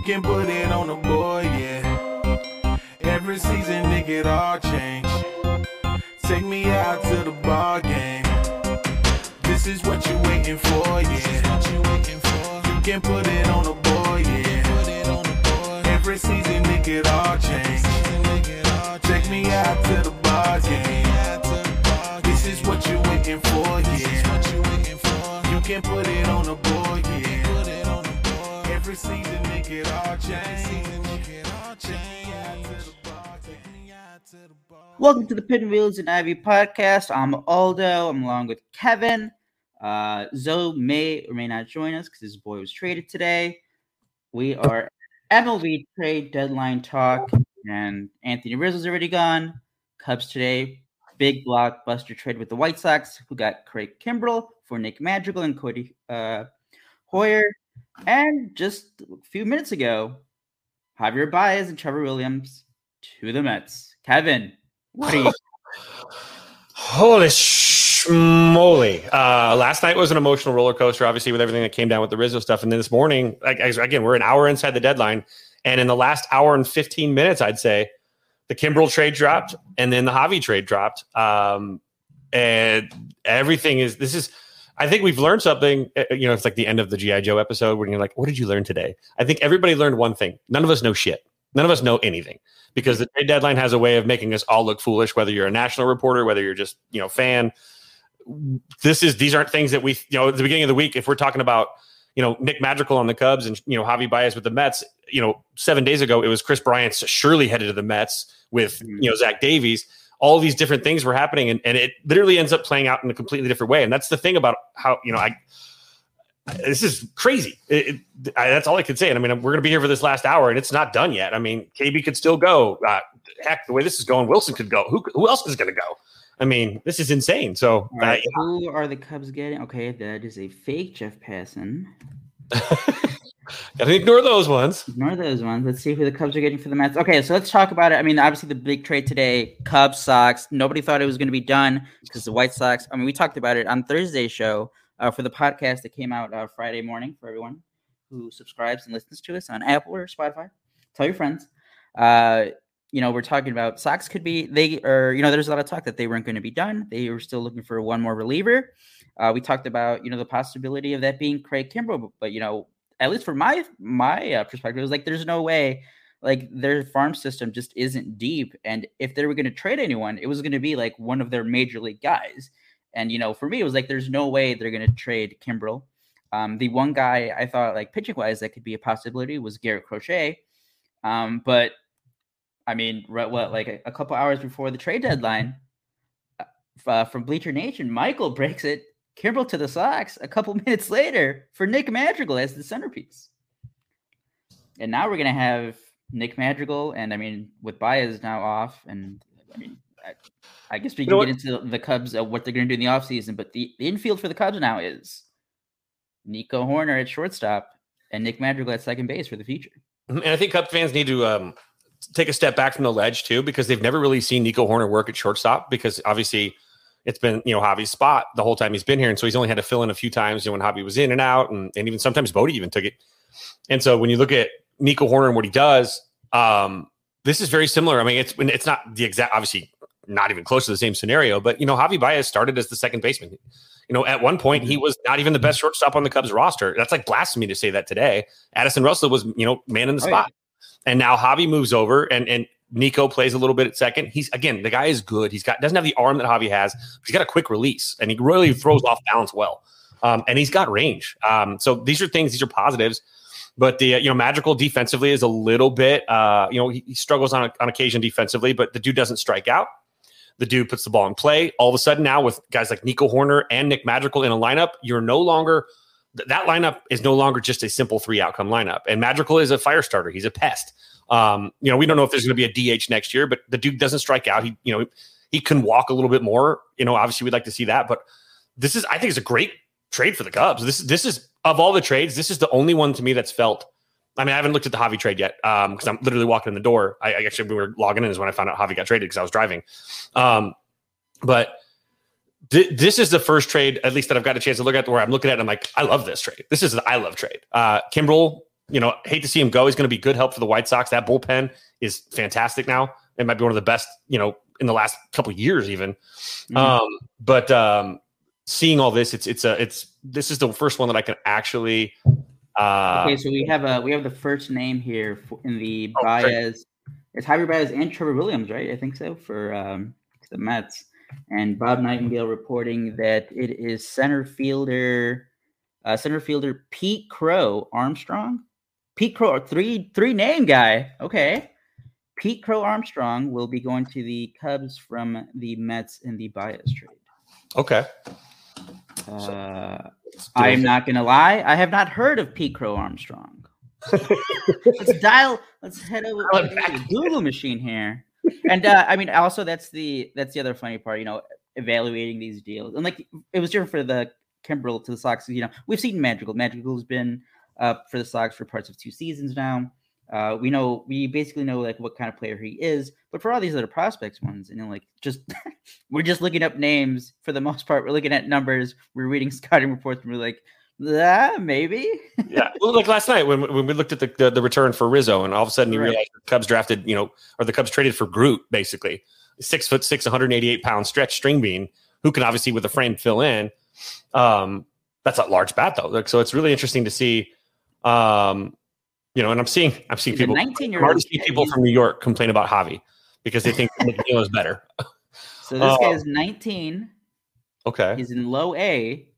You can put it on the board, yeah. Every season, nigga, it all change. Take me out to the ball game. This is what you waiting for, yeah. You can put it on the board, yeah. Every season, nigga, it all change. Take me out to the ball game. This is what you waiting for, yeah. You can put it on the board, yeah. Every season, all change. Welcome to the Pinwheels and Ivy podcast. I'm Aldo. I'm along with Kevin. Uh, Zoe may or may not join us because his boy was traded today. We are MLB trade deadline talk, and Anthony Rizzo's already gone. Cubs today, big blockbuster trade with the White Sox, who got Craig Kimbrel for Nick Madrigal and Cody uh, Heuer. And just a few minutes ago, Javier Baez and Trevor Williams to the Mets. Kevin, what are you? Holy schmoly. Uh, last night was an emotional roller coaster, obviously, with everything that came down with the Rizzo stuff. And then this morning, like, again, we're an hour inside the deadline. And in the last hour and 15 minutes, I'd say, the Kimbrel trade dropped and then the Javi trade dropped. Um, and everything is, this is, I think we've learned something. uh, You know, it's like the end of the G.I. Joe episode when you're like, what did you learn today? I think everybody learned one thing. None of us know shit. None of us know anything because the trade deadline has a way of making us all look foolish, whether you're a national reporter, whether you're just, you know, fan. This is, these aren't things that we, you know, at the beginning of the week, if we're talking about, you know, Nick Madrigal on the Cubs and, you know, Javi Baez with the Mets, you know, seven days ago, it was Kris Bryant surely headed to the Mets with, you know, Zach Davies all these different things were happening and, and it literally ends up playing out in a completely different way. And that's the thing about how you know i this is crazy. It, it, I, that's all i can say. And i mean we're going to be here for this last hour and it's not done yet. I mean kb could still go. Uh, heck the way this is going willson could go. Who, who else is going to go? I mean this is insane. So right, uh, who are the Cubs getting? Okay, that is a fake Jeff Passan. gotta ignore those ones Ignore those ones. Let's see who the Cubs are getting for the Mets. Okay, so let's talk about it. I mean, obviously the big trade today, Cubs Sox. Nobody thought it was going to be done because the White Sox. I mean, we talked about it on Thursday's show uh, for the podcast that came out uh, Friday morning for everyone who subscribes and listens to us on Apple or Spotify. Tell your friends. Uh, you know, we're talking about Sox could be they or you know, there's a lot of talk that they weren't going to be done. They were still looking for one more reliever. Uh, we talked about you know the possibility of that being Craig Kimbrel, but, but you know, at least from my my uh, perspective, it was like there's no way like their farm system just isn't deep, and if they were going to trade anyone, it was going to be like one of their major league guys. And you know, for me, it was like there's no way they're going to trade Kimbrel. Um, the one guy I thought like pitching wise that could be a possibility was Garrett Crochet, um, but I mean, right, what like a, a couple hours before the trade deadline, uh, uh, from Bleacher Nation, Michael breaks it. Kimbrel to the Sox a couple minutes later for Nick Madrigal as the centerpiece. And now we're gonna have Nick Madrigal, and I mean, with Baez now off, and I mean, I, I guess we You can know get into the Cubs uh, what they're gonna do in the offseason, but the, the infield for the Cubs now is Nico Hoerner at shortstop and Nick Madrigal at second base for the future. and i think Cubs fans need to um, take a step back from the ledge too because they've never really seen nico hoerner work at shortstop because obviously it's been you know Javi's spot the whole time he's been here, and so he's only had to fill in a few times you know, when Javi was in and out, and, and even sometimes Bote even took it. And so when you look at Nico Hoerner and what he does, um, this is very similar. I mean, it's it's not the exact, obviously not even close to the same scenario, but you know Javi Baez started as the second baseman. You know, at one point he was not even the best shortstop on the Cubs roster. That's like blasphemy to say that today. Addison Russell was you know man in the Oh, spot, and now Javi moves over and and Nico plays a little bit at second. He's again, the guy is good. He's got doesn't have the arm that Javi has. But he's got a quick release, and he really throws off balance well. Um, and he's got range. Um, so these are things. These are positives. But the you know magical defensively is a little bit. Uh, you know he, he struggles on on occasion defensively, but the dude doesn't strike out. The dude puts the ball in play. All of a sudden now with guys like Nico Hoerner and Nick Magical in a lineup, you're no longer that lineup is no longer just a simple three outcome lineup. And Madrigal is a fire starter. He's a pest. Um, you know, we don't know if there's going to be a DH next year, but the dude doesn't strike out. He, you know, he can walk a little bit more. You know, obviously we'd like to see that, but this is, I think, it's a great trade for the Cubs. This, this is of all the trades, this is the only one to me that's felt. I mean, I haven't looked at the Javi trade yet because um, I'm literally walking in the door. I, I, actually we were logging in is when I found out Javi got traded because I was driving. Um, but th- this is the first trade, at least that I've got a chance to look at, where I'm looking at. It I'm like, I love this trade. This is an I love trade. Uh, Kimbrel, you know, hate to see him go. He's going to be good help for the White Sox. That bullpen is fantastic now. It might be one of the best, you know, in the last couple years, even. Mm-hmm. Um, but um, seeing all this, it's it's a it's this is the first one that I can actually. Uh, okay, so we have a we have the first name here for, in the oh, Baez. It's Javier Baez and Trevor Williams, right? I think so for um, the Mets. And Bob Nightingale reporting that it is center fielder, uh, center fielder Pete Crow Armstrong. Pete Crow, three three name guy. Okay. Pete Crow Armstrong will be going to the Cubs from the Mets in the Baez trade. Okay. Uh, I'm not gonna lie, I have not heard of Pete Crow Armstrong. let's dial. Let's head over to the Google machine here. And uh, I mean, also that's the that's the other funny part. You know, evaluating these deals, and like it was different for the Kimbrel to the Sox. You know, we've seen Magical. Madrigal's been uh, for the Sox for parts of two seasons now. Uh, we know we basically know like what kind of player he is, but for all these other prospects ones, and you know, like just we're just looking up names for the most part. We're looking at numbers. We're reading scouting reports, and we're like, yeah, maybe. yeah, well, like last night when, when we looked at the, the, the return for Rizzo, and all of a sudden you right. realize the Cubs drafted, you know, or the Cubs traded for Groot, basically six foot six, 188 pound stretch string bean, who can obviously with a frame fill in. Um, that's a large bat though, like, so it's really interesting to see. Um, you know, and I'm seeing I'm seeing people. 19 year old people from New York complain about Javi because they think McNeil is better. So this uh, guy is 19. Okay. He's in low A.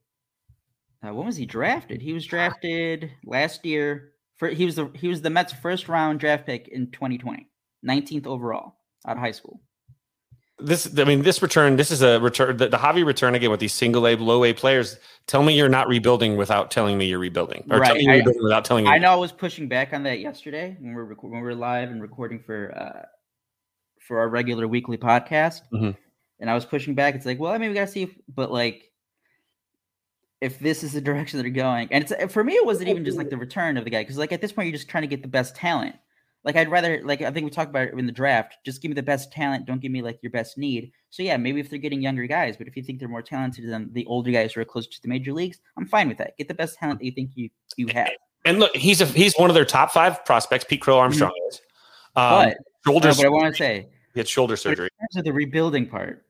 Uh, when was he drafted? He was drafted last year. For he was the he was the Mets' first round draft pick in 2020, 19th overall out of high school this i mean this return this is a return the, the Javi return again with these single a low a players. Tell me you're not rebuilding without telling me you're rebuilding or right. tell me you're I, rebuilding without telling me i know i was pushing back on that yesterday when we are when we are live and recording for uh for our regular weekly podcast. Mm-hmm. and i was pushing back. It's like well i mean we gotta see if, but like if this is the direction they're going. And it's for me it wasn't even just like the return of the guy because like at this point you're just trying to get the best talent like I'd rather like I think we talked about it in the draft. Just give me the best talent. Don't give me like your best need. So yeah, maybe if they're getting younger guys, but if you think they're more talented than the older guys who are closer to the major leagues, I'm fine with that. Get the best talent that you think you you have. And look, he's a he's one of their top five prospects. Pete Crow Armstrong mm-hmm. is. Um, but shoulder. Uh, what I want to say. He had shoulder surgery. in terms of the rebuilding part,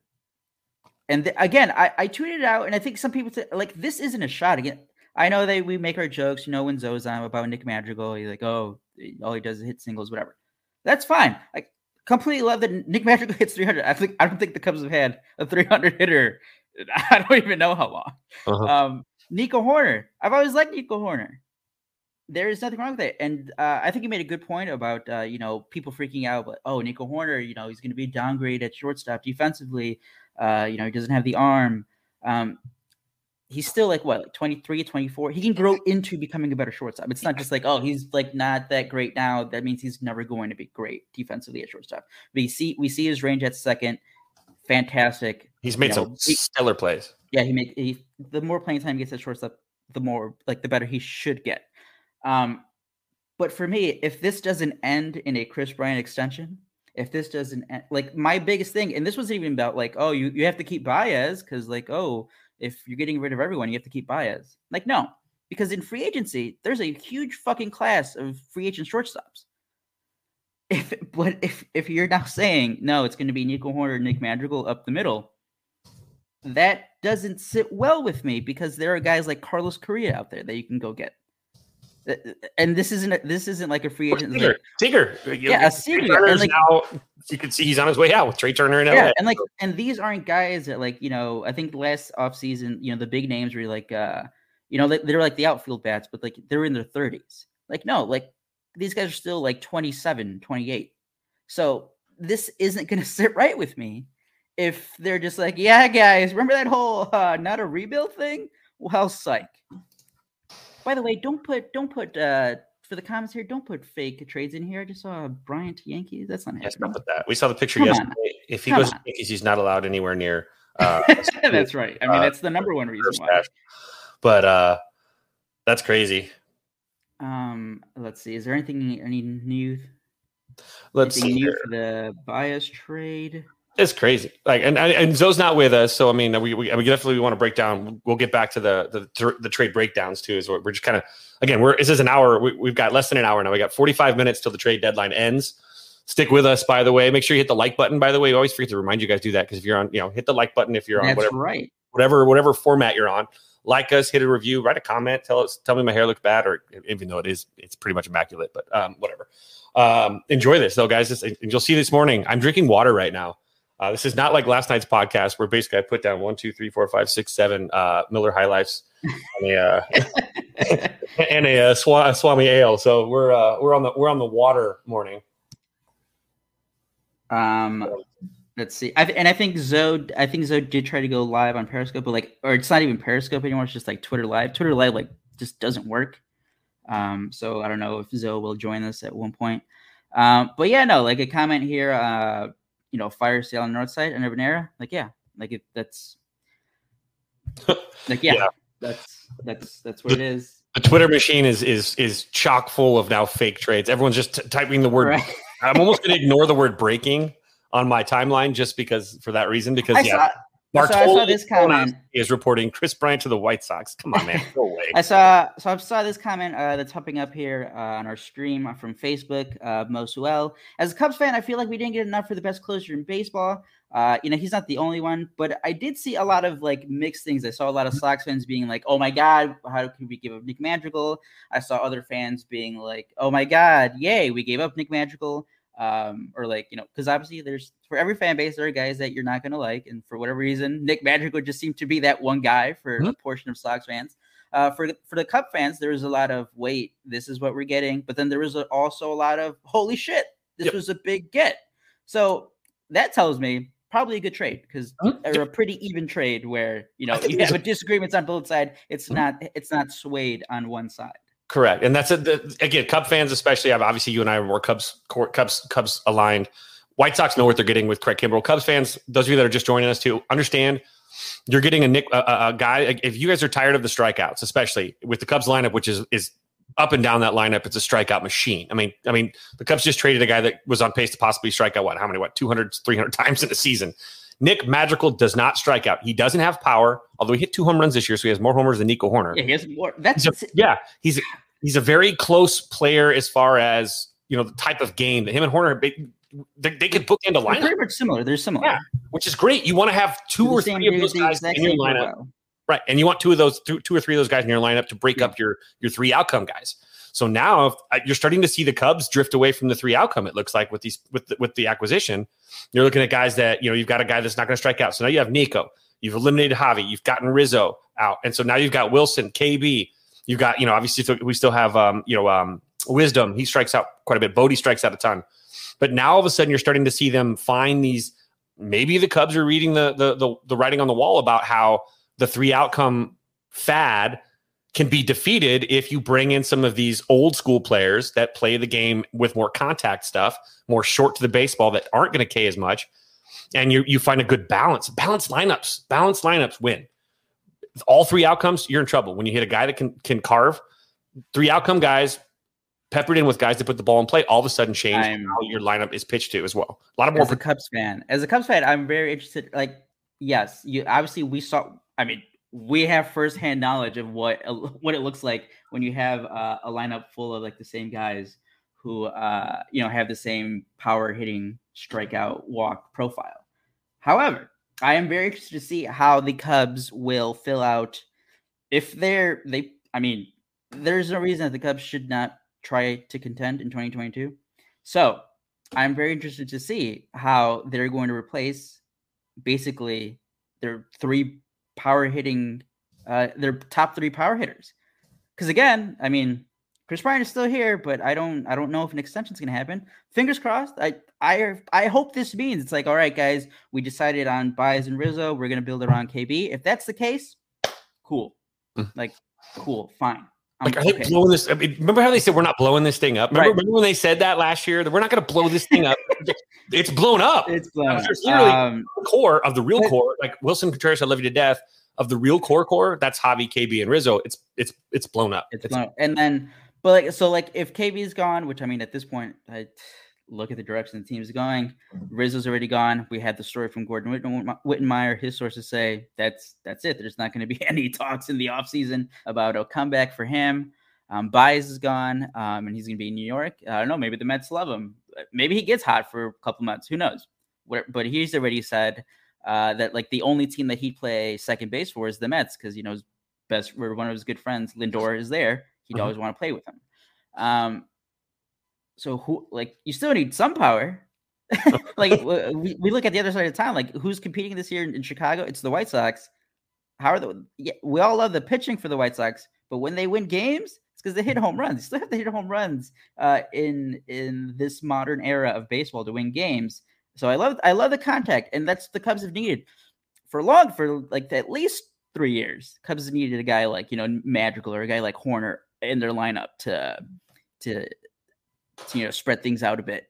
and the, again, I, I tweeted it out, and I think some people said, like this isn't a shot again. I know that we make our jokes, you know, when Zoe's on about Nick Madrigal, he's like, oh, all he does is hit singles, whatever. That's fine. I completely love that Nick Madrigal hits 300. I think I don't think the Cubs have had a 300 hitter. I don't even know how long. Uh-huh. Um, Nico Hoerner. I've always liked Nico Hoerner. There is nothing wrong with it, and uh, I think you made a good point about uh, you know people freaking out. But oh, Nico Hoerner, you know he's going to be downgraded at shortstop defensively. Uh, you know he doesn't have the arm. Um, he's still like what like 23 24 he can grow into becoming a better shortstop. It's not just like oh he's like not that great now. That means he's never going to be great defensively at shortstop. We see we see his range at second. Fantastic he's made you know, some he, stellar plays. Yeah he made he, the more playing time he gets at shortstop the more like the better he should get. Um but for me if this doesn't end in a kris bryant extension if this doesn't end, like my biggest thing and this wasn't even about like oh you, you have to keep baez because like oh if you're getting rid of everyone, you have to keep Baez. Like, no, because in free agency, there's a huge fucking class of free agent shortstops. If but if if you're now saying no, it's going to be Nico Hoerner, Nick Madrigal up the middle, that doesn't sit well with me because there are guys like Carlos Correa out there that you can go get. And this isn't this isn't like a free agent. Seager, like, Seager. yeah, a Seager. And like, now, you can see he's on his way out with Trey Turner and yeah, and like, and these aren't guys that like you know. I think last offseason, you know, the big names were like, uh, you know, they're like the outfield bats, but like they're in their thirties. Like, no, like these guys are still like 27, 28. So this isn't going to sit right with me if they're just like, yeah, guys, remember that whole uh, not a rebuild thing? Well, psych. By the way, don't put don't put uh for the comments here. Don't put fake trades in here. I just saw a Bryant to Yankees. That's not Yes, happening. not with that. We saw the picture Come on. yesterday. If he Come goes to. Yankees, he's not allowed anywhere near. Uh, that's right. I mean, uh, that's the number one reason why. But uh, that's crazy. Um, let's see. Is there anything any new? Let's anything see. new for the Baez trade? It's crazy. Like, and and Zoe's not with us, so I mean, we we, we definitely want to break down. We'll get back to the the, the trade breakdowns too. Is what we're just kind of again. We're this is an hour. We, we've got less than an hour now. We got forty five minutes till the trade deadline ends. Stick with us, by the way. Make sure you hit the like button. By the way, we always forget to remind you guys to do that because if you're on, you know, hit the like button if you're on That's whatever right. whatever whatever format you're on. Like us, hit a review, write a comment, tell us, tell me my hair looks bad, or even though it is, it's pretty much immaculate. But um, whatever. Um, enjoy this though, guys. This, and you'll see this morning. I'm drinking water right now. Uh, this is not like last night's podcast where basically I put down one, two, three, four, five, six, seven uh, Miller High Lifes and a uh, and a, uh, Swa- Swami Ale. So we're uh, we're on the we're on the water morning. Um, let's see. I and I think Zoe, I think Zoe did try to go live on Periscope, but like, or it's not even Periscope anymore. It's just like Twitter Live. Twitter Live like just doesn't work. Um, so I don't know if Zoe will join us at one point. Um, but yeah, no, like a comment here. Uh, you know, fire sale on the north side and Urban Era. Like, yeah, like it, that's like yeah, Yeah. that's that's that's what it is. The Twitter machine is is is chock full of now fake trades. Everyone's just t- typing the word Right. I'm almost going to ignore the word breaking on my timeline just because for that reason. Because I yeah, saw, so I saw this comment. is reporting Kris Bryant to the White Sox. Come on, man, no way. I saw so I saw this comment uh, that's popping up here uh, on our stream from Facebook. Uh, Mosuel, as a Cubs fan, I feel like we didn't get enough for the best closer in baseball. Uh, you know, he's not the only one, but I did see a lot of like mixed things. I saw a lot of Sox fans being like, "Oh my God, how could we give up Nick Madrigal?" I saw other fans being like, "Oh my God, yay, we gave up Nick Madrigal." Um, or like you know, because obviously there's for every fan base there are guys that you're not gonna like, and for whatever reason, Nick Madrigal just seemed to be that one guy for a portion of Sox fans. Uh, for for the Cup fans, there was a lot of wait, this is what we're getting, but then there was a, also a lot of holy shit, this Yep. was a big get. So that tells me probably a good trade because Mhm. or a pretty even trade where you know you have a disagreements on both sides. It's Mhm. not it's not swayed on one side. Correct, and that's a, the, again Cub fans, especially. Obviously, you and I are more Cubs, Cubs, Cubs aligned. White Sox know what they're getting with Craig Kimbrel. Cubs fans, those of you that are just joining us to understand, you're getting a Nick a, a- guy. If you guys are tired of the strikeouts, especially with the Cubs lineup, which is is up and down that lineup, it's a strikeout machine. I mean, I mean, the Cubs just traded a guy that was on pace to possibly strike out what? How many? What? 200, 300 times in a season. Nick Madrigal does not strike out. He doesn't have power, although he hit two home runs this year, so he has more homers than Nico Hoerner. Yeah, he has more. That's He's a, yeah, he's he's a very close player as far as you know the type of game that him and Hoerner they, they, they could bookend a they're pretty much similar. They're similar. Yeah, which is great. You want to have two or three of those guys in your lineup, profile. right? And you want two of those two, two or three of those guys in your lineup to break Yeah. up your your three outcome guys. So now if, uh, you're starting to see the Cubs drift away from the three outcome. It looks like with these with the, with the acquisition, you're looking at guys that you know you've got a guy that's not going to strike out. So now you have Nico, you've eliminated Javi, you've gotten Rizzo out, and so now you've got Willson, KB. You've got you know obviously we still have um, you know um, Wisdom. He strikes out quite a bit. Bote strikes out a ton, but now all of a sudden you're starting to see them find these. Maybe the Cubs are reading the the the, the writing on the wall about how the three outcome fad can be defeated if you bring in some of these old school players that play the game with more contact stuff, more short to the baseball that aren't going to K as much, and you you find a good balance. Balanced lineups, balanced lineups win. All three outcomes, you're in trouble. When you hit a guy that can can carve, three outcome guys peppered in with guys that put the ball in play, all of a sudden change I'm- how your lineup is pitched to as well. A lot of more as a Cubs fan, as a Cubs fan, I'm very interested. Like, yes, you obviously we saw. I mean, we have firsthand knowledge of what what it looks like when you have uh, a lineup full of like the same guys who uh, you know have the same power hitting, strikeout, walk profile. However, I am very interested to see how the Cubs will fill out if they're they. I mean, there's no reason that the Cubs should not try to contend in 2022. So I'm very interested to see how they're going to replace basically their three power hitting, uh, their top three power hitters. Because again, I mean, Kris Bryant is still here, but I don't, I don't know if an extension is going to happen. Fingers crossed. I, I, I hope this means it's like, all right, guys, we decided on Baez and Rizzo. We're going to build around KB. If that's the case, cool. Mm. Like, cool, fine. Like, are they blowing this? I mean, remember how they said we're not blowing this thing up? Remember, right. remember when they said that last year that we're not going to blow this thing up? it's blown up. It's blown up. Um, core of the real but, core, like Willson Contreras, I love you to death. Of the real core core, that's Javi, KB, and Rizzo. It's it's it's blown up. It's, it's blown up. And then, but like so, like if KB's gone, which I mean at this point, I look at the direction the team's going. Rizzo's already gone. We had the story from Gordon Wittenmyer. His sources say that's that's it. There's not going to be any talks in the offseason about a comeback for him. Um, Baez is gone, um, and he's going to be in New York. I don't know. Maybe the Mets love him. Maybe he gets hot for a couple months. Who knows? But he's already said uh, that like the only team that he'd play second base for is the Mets because you know his best one of his good friends Lindor is there. He'd uh-huh. always want to play with him. Um, so who like you still need some power. like we, we look at the other side of town, like who's competing this year in, in Chicago? It's the White Sox. How are the yeah, we all love the pitching for the White Sox, but when they win games, it's because they hit home runs. They still have to hit home runs uh, in in this modern era of baseball to win games. So I love I love the contact, and that's the Cubs have needed for long for like at least three years. Cubs have needed a guy like you know Madrigal or a guy like Hoerner in their lineup to to to, you know spread things out a bit.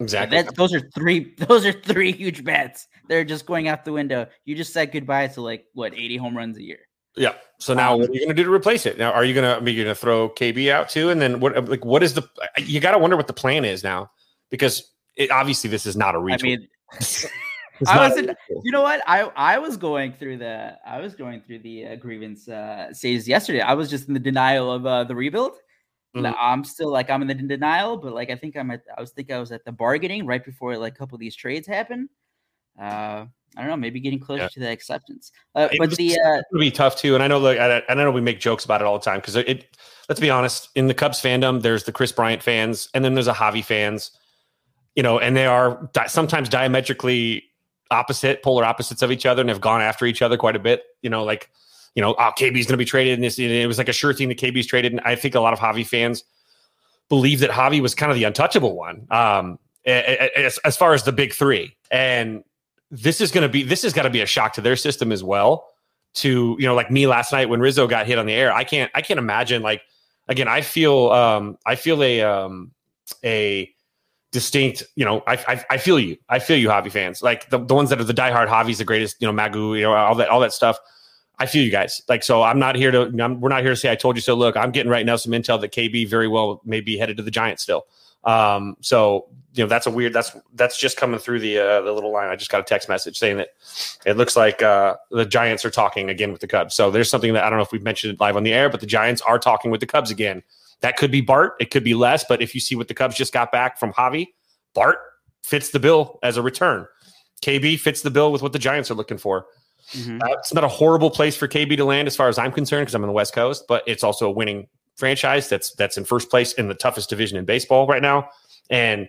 Exactly. Those are three. Those are three huge bets. They're just going out the window. You just said goodbye to like what eighty home runs a year. Yeah. So now, um, what are you going to do to replace it? Now, are you going to? Are you're going to throw KB out too? And then what? Like, what is the? You got to wonder what the plan is now, because it, obviously this is not a retweet. I mean, I was. In, you know what? I I was going through the. I was going through the uh, grievance uh, stage yesterday. I was just in the denial of uh, the rebuild. Mm-hmm. I'm still like I'm in the denial, but like I think I'm at I was think I was at the bargaining right before like a couple of these trades happen. Uh I don't know, maybe getting closer yeah. to the acceptance. Uh, but the uh, it'll be tough too. And I know like I, I know we make jokes about it all the time because it, it let's be honest, in the Cubs fandom, there's the Kris Bryant fans and then there's a Javi fans, you know, and they are di- sometimes diametrically opposite, polar opposites of each other and have gone after each other quite a bit. You know, like you know, oh, KB's going to be traded. And this, it was like a sure thing that KB's traded. And I think a lot of Javi fans believe that Javi was kind of the untouchable one um, as, as far as the big three. And this is going to be, this has got to be a shock to their system as well. To, you know, like me last night when Rizzo got hit on the air, I can't, I can't imagine like, again, I feel, um, I feel a, um, a, distinct, you know, I, I, I feel you. I feel you, hobby fans. Like the, the ones that are the diehard Javi's the greatest, you know, Magu, you know, all that, all that stuff. I feel you guys. Like, so I'm not here to, I'm, we're not here to say I told you so. Look, I'm getting right now some intel that KB very well may be headed to the Giants still. Um, so you know that's a weird. That's that's just coming through the uh, the little line. I just got a text message saying that it looks like uh, the Giants are talking again with the Cubs. So there's something that I don't know if we've mentioned it live on the air, but the Giants are talking with the Cubs again. That could be Bart. It could be less. But if you see what the Cubs just got back from Javi, Bart fits the bill as a return. KB fits the bill with what the Giants are looking for. Mm-hmm. Uh, it's not a horrible place for KB to land as far as I'm concerned because I'm on the West Coast, but it's also a winning franchise that's that's in first place in the toughest division in baseball right now. And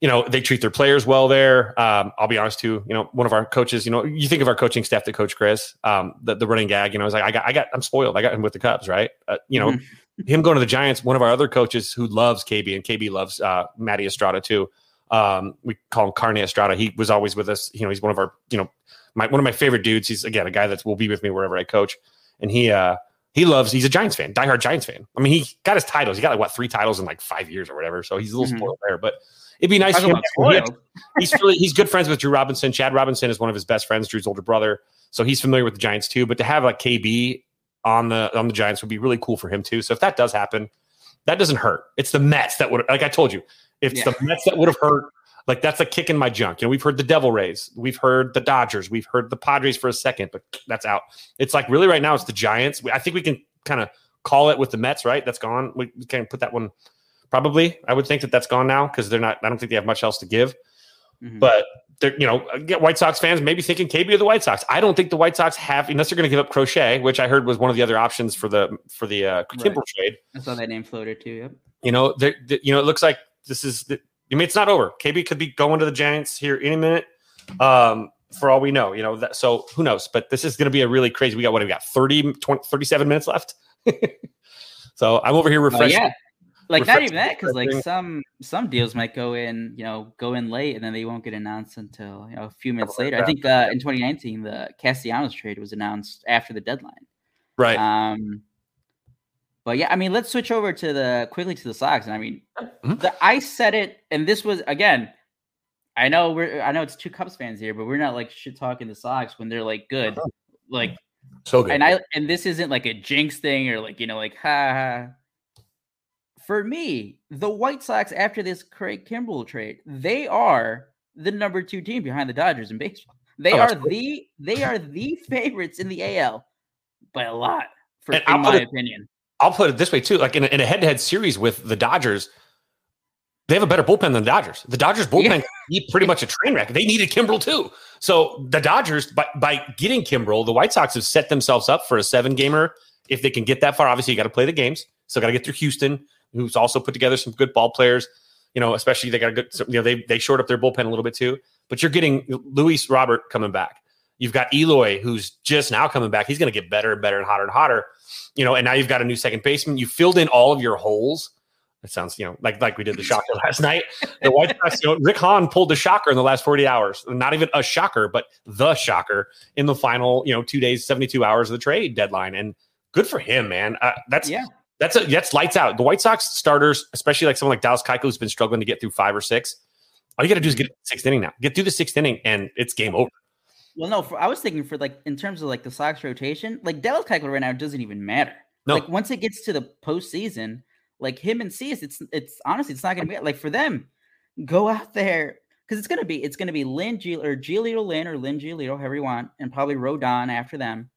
you know they treat their players well there. Um, I'll be honest too. You know, one of our coaches. You know, you think of our coaching staff, the coach Chris, um, the, the running gag. You know, I was like, I got, I got, I'm spoiled. I got him with the Cubs, right? Uh, you know, mm-hmm. Him going to the Giants. One of our other coaches who loves KB and KB loves uh, Matty Estrada too. Um, we call him Carne Estrada. He was always with us. You know, he's one of our, you know, my one of my favorite dudes. He's again a guy that will be with me wherever I coach, and he uh he loves. He's a Giants fan, diehard Giants fan. I mean, he got his titles. He got like what three titles in like five years or whatever. So he's a little mm-hmm. spoiled there, but. It'd be nice. He, he's really he's good friends with Drew Robinson. Chad Robinson is one of his best friends, Drew's older brother. So he's familiar with the Giants too. But to have like KB on the on the Giants would be really cool for him too. So if that does happen, that doesn't hurt. It's the Mets that would like I told you, it's yeah. the Mets that would have hurt like that's a kick in my junk. You know, we've heard the Devil Rays, we've heard the Dodgers, we've heard the Padres for a second, but that's out. It's like really right now it's the Giants. I think we can kind of call it with the Mets, right? That's gone. We, we can put that one probably. I would think that that's gone now because they're not. I don't think they have much else to give. Mm-hmm. But they're you know White Sox fans maybe thinking KB of the White Sox. I don't think the White Sox have unless they're going to give up Crochet, which I heard was one of the other options for the for the uh, Kimbrel right. trade. I saw that name floated too. Yep. You know, you know, it looks like this is the, I mean, it's not over. KB could be going to the Giants here any minute. Um, for all we know, you know, that, so who knows? But this is going to be a really crazy. We got what we got 30, 20, 37 minutes left. so I'm over here refreshing. Uh, yeah. Like not even that, because like some some deals might go in, you know, go in late and then they won't get announced until you know a few minutes later. I think uh, in 2019 the Castellanos trade was announced after the deadline. Right. Um, But yeah, I mean, let's switch over to the quickly to the Sox. And I mean, Mhm. the I said it, and this was again. I know we're I know it's two Cubs fans here, but we're not like shit talking the Sox when they're like good, like So good. and I and this isn't like a jinx thing or like you know like ha ha. For me, the White Sox after this Craig Kimbrel trade, they are the number two team behind the Dodgers in baseball. They Oh, are absolutely. the they are the favorites in the AL by a lot, for And in my it- opinion. I'll put it this way too: like in a, in a head-to-head series with the Dodgers, they have a better bullpen than the Dodgers. The Dodgers bullpen Yeah. pretty much a train wreck. They needed Kimbrel too. So the Dodgers, by by getting Kimbrel, the White Sox have set themselves up for a seven-gamer. If they can get that far, obviously you got to play the games. So got to get through Houston, who's also put together some good ball players. You know, especially they got a good. You know, they they shored up their bullpen a little bit too. But you're getting Luis Robert coming back. You've got Eloy, who's just now coming back. He's going to get better and better and hotter and hotter you know, and now you've got a new second baseman. You filled in all of your holes. It sounds, you know, like like we did the shocker last night. The White Sox, you know, Rick Hahn pulled the shocker in the last 48 hours. Not even a shocker, but the shocker in the final, you know, two days, 72 hours of the trade deadline. And good for him, man. Uh, that's Yeah. That's a, that's lights out. The White Sox starters, especially like someone like Dallas Keuchel, who's been struggling to get through five or six. All you got to do is get to the sixth inning now. Get through the sixth inning, and it's game over. Well, no, for, I was thinking for like in terms of like the Sox rotation, like Dallas Keuchel right now doesn't even matter. No. Like once it gets to the postseason, like him and Cease, it's it's honestly it's not gonna be like for them. Go out there because it's gonna be it's gonna be Lynn G or Giolito Lynn or Lynn Giolito, however you want, and probably Rodon after them.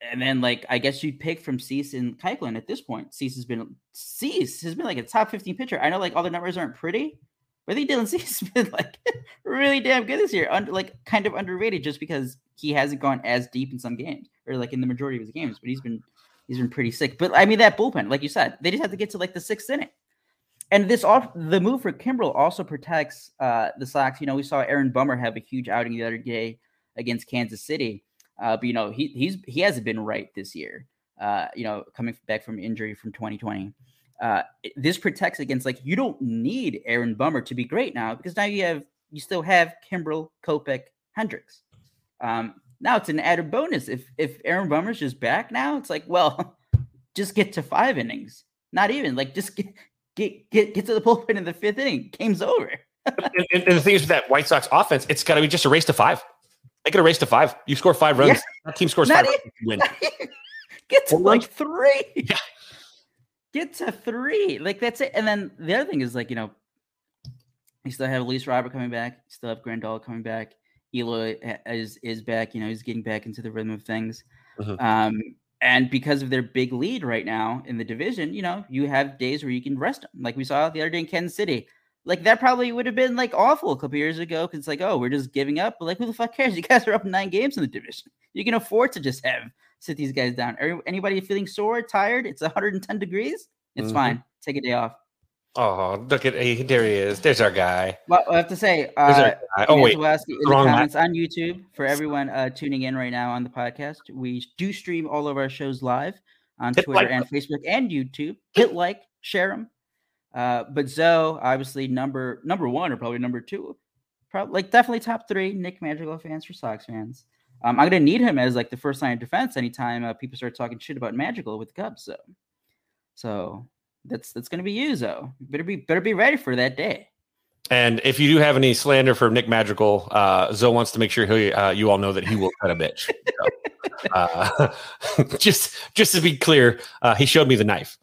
And then like I guess you'd pick from Cease and Keuchel at this point. Cease has been Cease has been like a top 15 pitcher. I know like all the numbers aren't pretty, but I think Dylan Cease has been like really damn good this year. Under like kind of underrated just because he hasn't gone as deep in some games or like in the majority of his games, but he's been he's been pretty sick. But I mean that bullpen, like you said, they just have to get to like the sixth inning. And this off the move for Kimbrel also protects uh the Sox. You know, we saw Aaron Bummer have a huge outing the other day against Kansas City. Uh, but you know, he he's he hasn't been right this year. Uh, you know, coming back from injury from 2020. Uh, this protects against like you don't need Aaron Bummer to be great now because now you have you still have Kimbrel, Kopech, Hendriks. Um, now it's an added bonus if if Aaron Bummer's just back now. It's like well, just get to five innings, not even like just get get get, get to the bullpen in the fifth inning. Game's over. and, and, and the thing is with that White Sox offense, it's got to be just a race to five. Make it a race to five. You score five runs. Yeah. That team scores Not five. even- win. get to Four like runs? three. Yeah. Get to three. Like that's it. And then the other thing is like, you know, you still have Luis Robert coming back, you still have Grandal coming back. Eloy is is back, you know, he's getting back into the rhythm of things. Mhm. Um, and because of their big lead right now in the division, you know, you have days where you can rest them, like we saw the other day in Kansas City. Like that probably would have been like awful a couple years ago because it's like, oh, we're just giving up. But like, who the fuck cares? You guys are up nine games in the division. You can afford to just have sit these guys down. Are anybody feeling sore, tired? It's 110 degrees. It's Mhm. fine. Take a day off. Oh, look at hey, there he is. There's our guy. Well, I have to say, uh. Oh wait, Zalewski in the wrong mic. comments on YouTube for everyone uh, tuning in right now on the podcast. We do stream all of our shows live on Hit Twitter like and Facebook and YouTube. Hit like, share them. Uh, but Zoe, obviously number number one or probably number two, probably like definitely top three. Nick Madrigal fans for Sox fans. Um, I'm gonna need him as like the first line of defense anytime uh, people start talking shit about Magical with the Cubs. So, so that's that's gonna be you, Zoe. Better be better be ready for that day. and if you do have any slander for Nick Madrigal, uh, Zoe wants to make sure he, uh, you all know that he will cut a bitch. So, uh, just just to be clear, uh, he showed me the knife.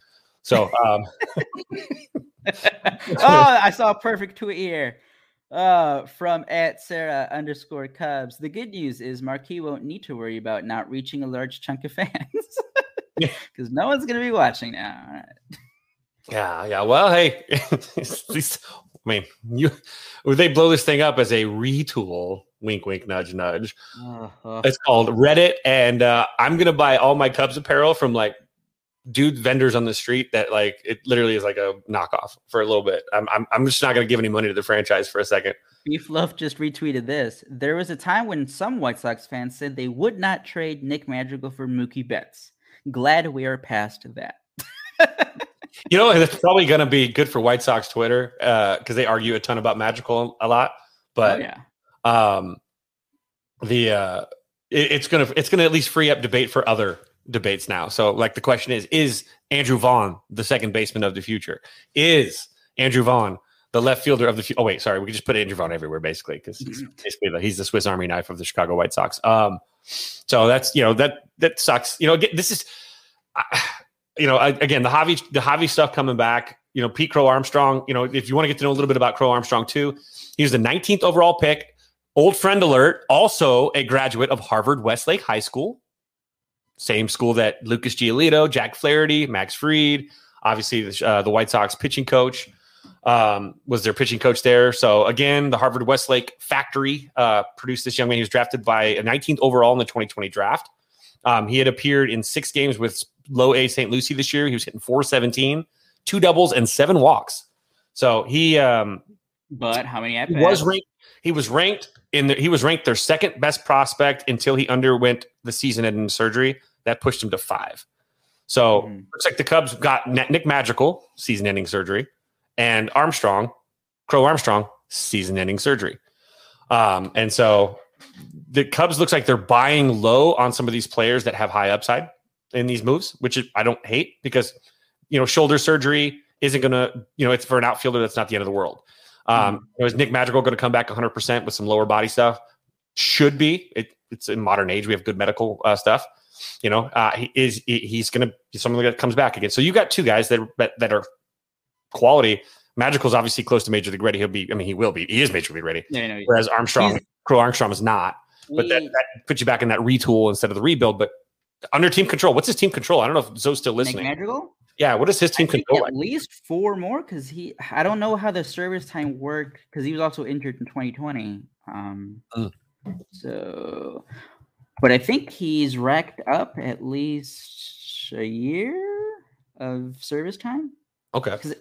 So um, oh, I saw a perfect tweet here uh, from at Sarah underscore Cubs. The good news is Marquee won't need to worry about not reaching a large chunk of fans because no one's going to be watching now. All right. Yeah, yeah. Well, hey, least I mean, you would they blow this thing up as a retool? Wink, wink, nudge, nudge. Oh. It's called Reddit, and uh, I'm gonna buy all my Cubs apparel from like dude vendors on the street that like it literally is like a knockoff for a little bit. I'm I'm, I'm just not gonna give any money to the franchise for a second. Beef Love just retweeted this. There was a time when some White Sox fans said they would not trade Nick Madrigal for Mookie Betts. Glad we are past that. You know, that's probably gonna be good for White Sox Twitter because they argue a ton about Magical a lot, but. oh, yeah. um the uh it, it's gonna it's gonna at least free up debate for other debates now so like the question is is Andrew Vaughn the second baseman of the future? Is Andrew Vaughn the left fielder of the future? Oh wait, sorry, we could just put Andrew Vaughn everywhere basically because he's basically the, he's the Swiss Army knife of the Chicago White Sox. Um, so that's you know that that sucks. You know, again, this is. You know, again, the Javi, the Javi stuff coming back. You know, Pete Crow Armstrong. You know, if you want to get to know a little bit about Crow Armstrong too, he was the 19th overall pick. Old friend alert. Also a graduate of Harvard Westlake High School, same school that Lucas Giolito, Jack Flaherty, Max Fried, obviously the, uh, the White Sox pitching coach um, was their pitching coach there. So again, the Harvard Westlake factory uh, produced this young man. He was drafted by a 19th overall in the 2020 draft. Um, he had appeared in six games with low A St. Lucie this year. He was hitting 417, two doubles, and seven walks. So he um but how many he was ranked he was ranked in the, he was ranked their second best prospect until he underwent the season ending surgery. That pushed him to five. So mm-hmm. looks like the Cubs got Nick Magical season ending surgery and Armstrong, Crow Armstrong, season ending surgery. Um, and so the Cubs looks like they're buying low on some of these players that have high upside in these moves, which I don't hate because you know shoulder surgery isn't going to you know it's for an outfielder that's not the end of the world. Um, mm. Is Nick Madrigal going to come back 100 percent with some lower body stuff? Should be. It, it's in modern age. We have good medical uh, stuff. You know, uh, he is he, he's going to be someone that comes back again. So you got two guys that that are quality. Madrigal's obviously close to major league ready. He'll be. I mean, he will be. He is major league ready. Yeah, no, whereas Armstrong, Crow Armstrong is not. But that, that puts you back in that retool instead of the rebuild. But under team control. What's his team control? I don't know if Zoe's still listening. Madrigal? Yeah, what is his team control? At like? least four more because he. I don't know how the service time worked because he was also injured in 2020. Um, mm. So, but I think he's racked up at least a year of service time. Okay. Because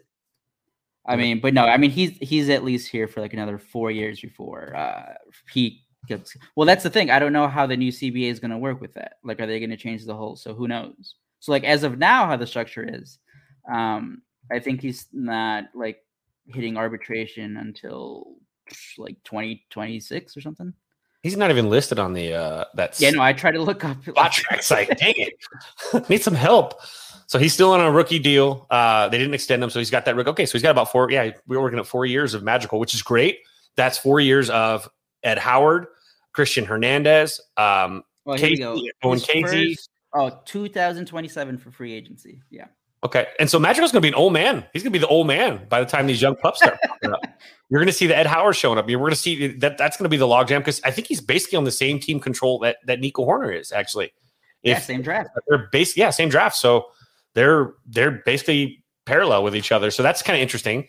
I mean, but no, I mean he's he's at least here for like another four years before uh, he gets. Well, that's the thing. I don't know how the new CBA is going to work with that. Like, are they going to change the whole? So who knows? So like as of now, how the structure is, um, I think he's not like hitting arbitration until like 2026 or something. He's not even listed on the uh that. Yeah, no, I tried to look up. Contract site. Dang it, need some help. So he's still on a rookie deal. Uh, they didn't extend him, so he's got that. Okay, so he's got about four. Yeah, we are working at four years of Madrigal, which is great. That's four years of Ed Howard, Christian Hernandez, um, well, Caissie, Owen Caissie. Oh, 2027 for free agency. Yeah. Okay. And so Madrigal's going to be an old man. He's going to be the old man by the time these young pups start You're going to see the Ed Howard showing up. We're going to see that that's going to be the logjam because I think he's basically on the same team control that, that Nico Hoerner is actually. If, yeah, same draft. They're basically, yeah, same draft. So they're, they're basically parallel with each other. So that's kind of interesting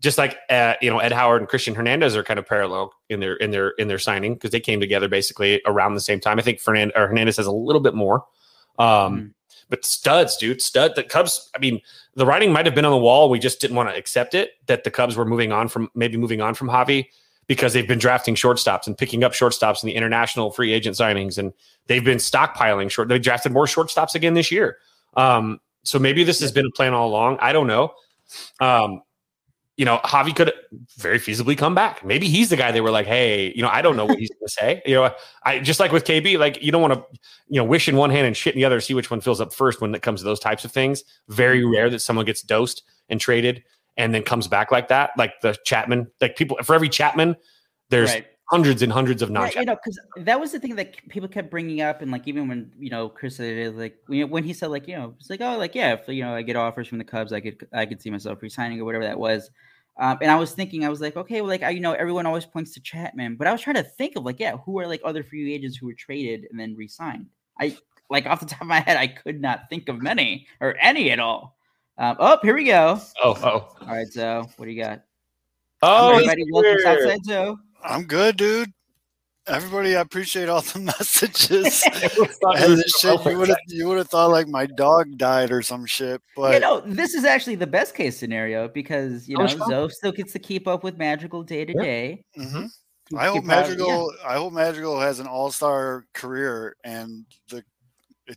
just like uh, you know Ed Howard and Christian Hernandez are kind of parallel in their in their in their signing because they came together basically around the same time. I think Fernand- or Hernandez has a little bit more, um, mm. but studs, dude, stud. The Cubs. I mean, the writing might have been on the wall. We just didn't want to accept it that the Cubs were moving on from maybe moving on from Javi because they've been drafting shortstops and picking up shortstops in the international free agent signings, and they've been stockpiling short. They drafted more shortstops again this year. Um, so maybe this has been a plan all along. I don't know. Um, you know, Javi could very feasibly come back. Maybe he's the guy they were like, hey, you know, I don't know what he's going to say. You know, I just like with KB, like you don't want to, you know, wish in one hand and shit in the other, see which one fills up first when it comes to those types of things. Very mm-hmm. rare that someone gets dosed and traded and then comes back like that. Like the Chapman, like people, for every Chapman, there's right. Hundreds and hundreds of non yeah, You know, because that was the thing that people kept bringing up. And like, even when, you know, Kris said, like, when he said, like, you know, it's like, oh, like, yeah, if, you know, I get offers from the Cubs, I could, I could see myself resigning or whatever that was um, and I was thinking, I was like, okay, well, like I, you know, everyone always points to Chapman, but I was trying to think of like, yeah, who are like other free agents who were traded and then re-signed? I like off the top of my head, I could not think of many or any at all. Um, oh, here we go. Oh, oh. All right, so what do you got? Oh, everybody, welcome Southside Joe. I'm good, dude everybody, I appreciate all the messages. and this shit, you would have you would have thought like my dog died or some shit. But you know, this is actually the best case scenario because you oh, know Zoe still gets to keep up with Magical day to day. Mm-hmm. I hope Madrigal. Yeah. I hope Madrigal has an all star career, and the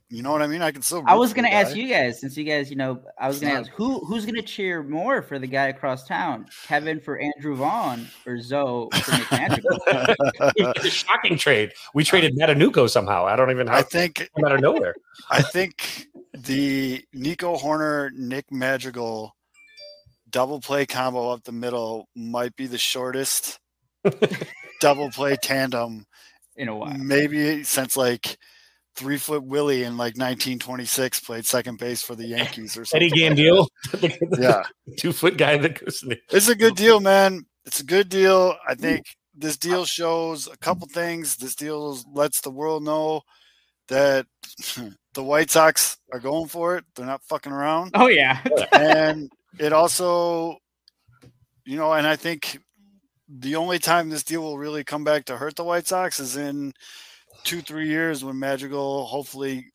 you know what I mean? I can still. I was going to ask you guys, since you guys, you know, I was going to ask who who's going to cheer more for the guy across town, Kevin for Andrew Vaughn or Zoe for Nick Shocking trade. We traded Matanuco somehow. I don't even. I think out of nowhere. I think the Nico Hoerner Nick Madrigal double play combo up the middle might be the shortest double play tandem in a while. maybe since like three foot Willie in like 1926 played second base for the Yankees or something. Eddie. Gandiel, Yeah, two foot guy that goes. in the- it's a good deal, man. It's a good deal. I think this deal shows a couple things. This deal lets the world know that the White Sox are going for it. They're not fucking around. Oh yeah. and it also, you know, and I think the only time this deal will really come back to hurt the White Sox is in two, three years when Madrigal hopefully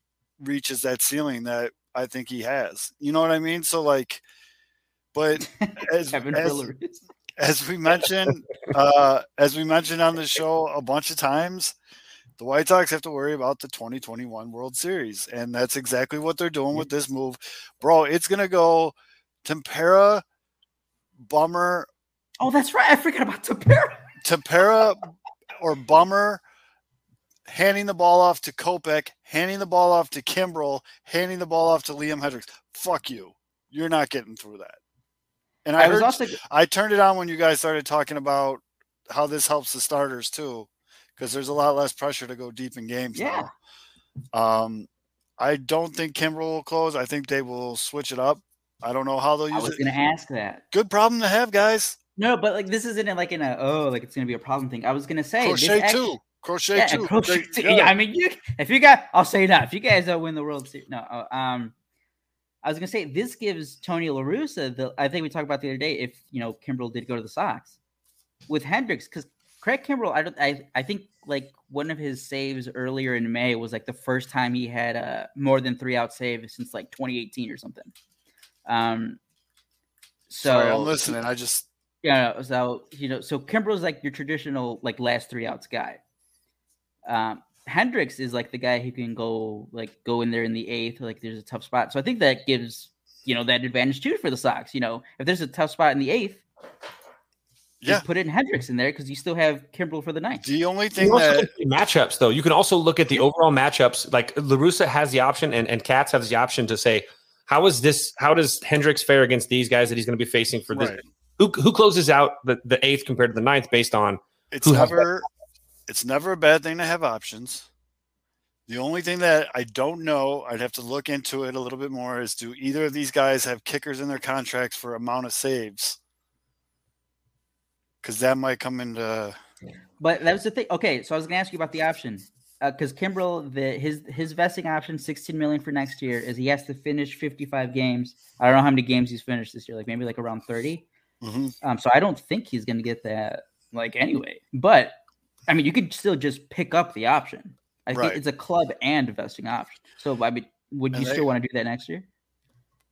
reaches that ceiling that I think he has. You know what I mean? So like, but as, as, as we mentioned, uh, as we mentioned on the show a bunch of times, the White Sox have to worry about the 2021 World Series, and that's exactly what they're doing with this move, bro. It's gonna go Tepera, Bummer, Oh, that's right. I forgot about Tepera. Tepera, or Bummer, handing the ball off to Kopech, handing the ball off to Kimbrel, handing the ball off to Liam Hendriks. Fuck you. You're not getting through that. And I, I was heard, also I turned it on when you guys started talking about how this helps the starters too, because there's a lot less pressure to go deep in games Yeah. now. Um, I don't think Kimbrel will close. I think they will switch it up. I don't know how they'll use it. I was gonna ask that. Good problem to have, guys. No, but like this isn't like in a oh like it's gonna be a problem thing. I was gonna say this Crochet actu- too. Crochet Yeah, too. crochet They- too. yeah. Yeah, I mean, you if you got, I'll say that if you guys don't win the World Series, no. uh, Um, I was gonna say this gives Tony La Russa the. I think we talked about the other day. If you know Kimbrel did go to the Sox with Hendriks, because Craig Kimbrel, I don't, I, I think like one of his saves earlier in May was like the first time he had a more than three out save since like 2018 or something. Um, so Sorry, I'm listening. I just yeah, so you know, so Kimbrel's like your traditional like last three outs guy. Um, Hendriks is like the guy who can go like go in there in the eighth, like there's a tough spot. So I think that gives you know that advantage too for the Sox. You know, if there's a tough spot in the eighth, Yeah. you put in Hendriks in there because you still have Kimbrel for the ninth. the only thing also that look matchups, though. You can also look at the overall matchups. Like La Russa has the option, and and Katz has the option to say, how is this? How does Hendriks fare against these guys that he's going to be facing for this? Right. Who who closes out the, the eighth compared to the ninth based on? it's who has never it's never a bad thing to have options. The only thing that I don't know, I'd have to look into it a little bit more, is do either of these guys have kickers in their contracts for amount of saves? Because that might come into But that was the thing. Okay, so I was gonna ask you about the option because Kimbrel, the his his vesting option, 16 million for next year, is he has to finish 55 games. I don't know how many games he's finished this year, like maybe like around 30. Mhm. Um, so I don't think he's gonna get that like anyway. But I mean, you could still just pick up the option. I Right. think it's a club and vesting option. So I mean, would And you they- still want to do that next year?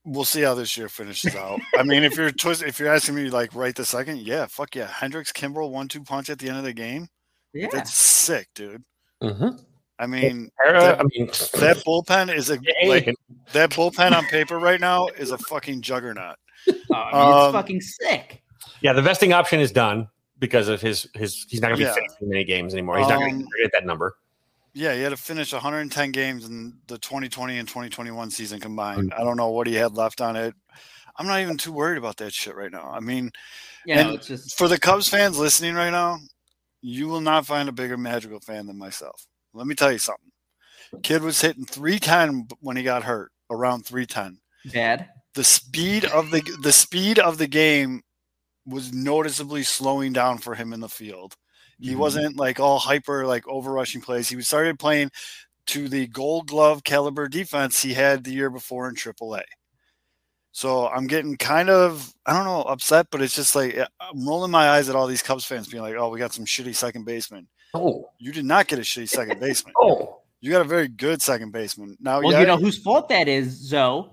We'll see how this year finishes out. I mean, if you're twist, if you're asking me like right the second, yeah, fuck yeah, Hendriks Kimbrel one two punch at the end of the game. Yeah. That's sick, dude. Mm-hmm. I mean, I that, mean, that bullpen is a like that bullpen on paper right now is a fucking juggernaut. Oh, I mean, um, it's fucking sick. yeah, the vesting option is done because of his his. He's not going to be Yeah. facing many games anymore. He's not going Um, to get that number. Yeah, he had to finish 110 games in the 2020 and 2021 season Mm. combined. I don't know what he had left on it. I'm not even too worried about that shit right now. I mean, You know, and it's just for the Cubs fans listening right now, you will not find a bigger Madrigal fan than myself. Let me tell you something. Kid was hitting 310 when he got hurt, around 310. bad. The speed of the the speed of the game was noticeably slowing down for him in the field. He Mhm. wasn't like all hyper, like over rushing plays. He started playing to the gold glove caliber defense he had the year before in AAA. So I'm getting kind of, I don't know, upset, but it's just like I'm rolling my eyes at all these Cubs fans being like, oh, we got some shitty second baseman. Oh, You did not get a shitty second baseman. oh, You got a very good second baseman. Now, Well, yeah, you know whose fault that is, Zoe.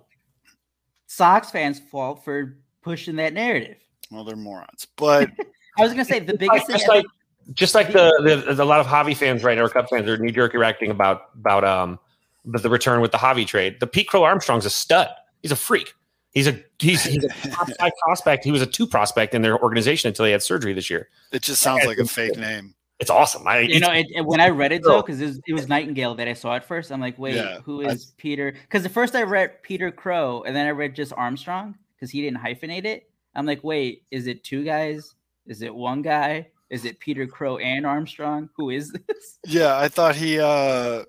Sox fans' fault for pushing that narrative. Well, they're morons. But I was gonna say the biggest thing. just like just like the, the, the a lot of Javi fans right now, or Cubs fans are knee jerk reacting about about um the, the return with the Javi trade. The Pete Crow Armstrong's a stud. He's a freak. He's a he's, he's a top five prospect. He was a two prospect in their organization until he had surgery this year. it just sounds like a fake name. it's awesome. I You know, it, it- when I read it though, because it was, it was Nightingale that I saw at first. I'm like, wait, Yeah, who I- Peter? Because at first I read Peter Crow, and then I read just Armstrong because he didn't hyphenate it. I'm like, wait, is it two guys? Is it one guy? Is it Peter Crow and Armstrong? Who is this? Yeah, I thought he uh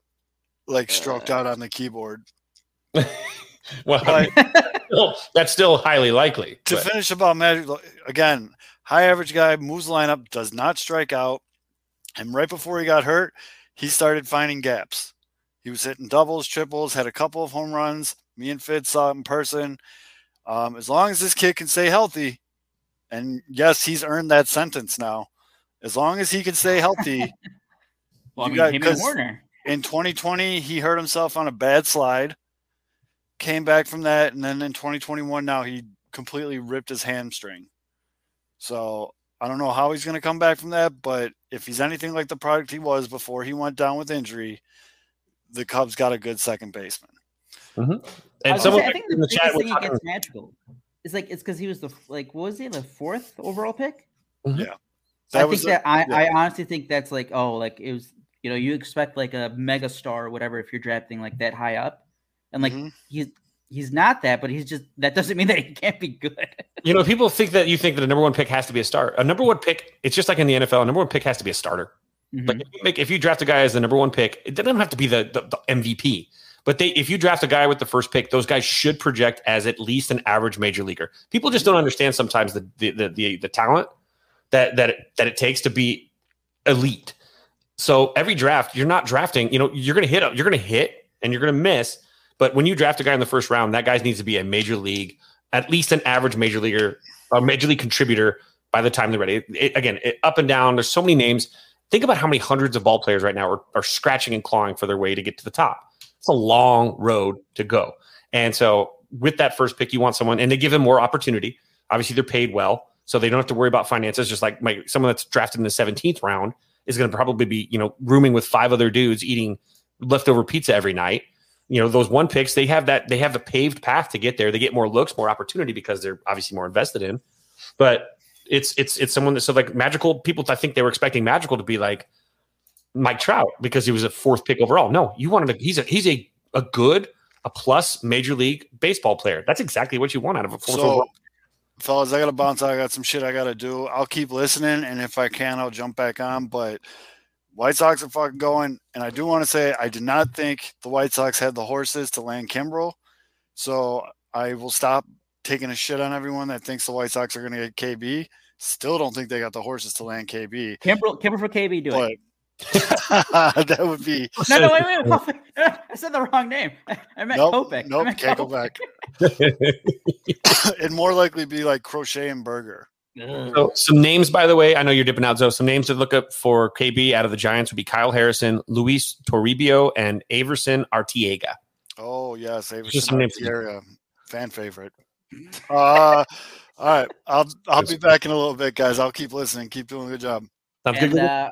like stroked out on the keyboard. well, But still- that's still highly likely. to but- finish about Magic again, high average guy moves the lineup, does not strike out, and right before he got hurt, he started finding gaps. He was hitting doubles, triples, had a couple of home runs. Me and Fitz saw it in person. Um, as long as this kid can stay healthy, and yes, he's earned that sentence now. As long as he can stay healthy, Well, I mean, got- him and Hoerner. in 2020 he hurt himself on a bad slide came back from that and then in 2021 now he completely ripped his hamstring so i don't know how he's going to come back from that but if he's anything like the product he was before he went down with injury the cubs got a good second baseman I, and was someone say, I think the in the biggest chat thing talking, against Madrigal is like it's because he was the like what was he the fourth overall pick? that I think a- that I, yeah. I honestly think that's like oh like it was you know you expect like a mega star or whatever if you're drafting like that high up and like Mhm. he's he's not that but he's just that doesn't mean that he can't be good you know, people think that you think that a number one pick has to be a star. A number one pick, it's just like in the NFL. A number one pick has to be a starter. Mhm. Like if you, make, if you draft a guy as the number one pick, it doesn't have to be the, the, the MVP. But they, if you draft a guy with the first pick, those guys should project as at least an average major leaguer. People just don't understand sometimes the the the, the, the talent that that it, that it takes to be elite. So every draft, you're not drafting. You know, you're going to hit. You're going to hit, and you're going to miss. But when you draft a guy in the first round, that guy needs to be a major league, at least an average major leaguer, a major league contributor by the time they're ready. It- again, it, up and down. There's so many names. Think about how many hundreds of ball players right now are, are scratching and clawing for their way to get to the top. It's a long road to go. And so with that first pick, you want someone, and they give them more opportunity. Obviously, they're paid well, so they don't have to worry about finances. Just like my, someone that's drafted in the 17th round is going to probably be, you know, rooming with five other dudes eating leftover pizza every night. You know, those one picks, they have that, they have a paved path to get there. They get more looks, more opportunity because they're obviously more invested in. But it's it's it's someone that so like Madrigal people. I think they were expecting Madrigal to be like Mike Trout because he was a fourth pick overall. No, you wanted to. He's a he's a a good a plus major league baseball player. That's exactly what you want out of a fourth so overall. fellas i gotta bounce out i got some shit i gotta do i'll keep listening and if i can i'll jump back on but white sox are fucking going and i do want to say i did not think the white sox had the horses to land kimbrel so i will stop taking a shit on everyone that thinks the white sox are going to get kb still don't think they got the horses to land kb Kimbrel, Kimbrel for KB do it but that would be no no wait wait, wait, wait. I said the wrong name I meant nope Kopech nope meant can't go back it'd more likely be like crochet and burger Ugh. So some names, by the way, I know you're dipping out. So some names to look up for KB out of the Giants would be Kyle Harrison, Luis Toribio, and Aeverson Arteaga. Oh yes, Just some Aeverson names. area fan favorite. Uh, all right, I'll I'll be back in a little bit, guys. I'll keep listening. Keep doing a good job. Sounds and good. uh,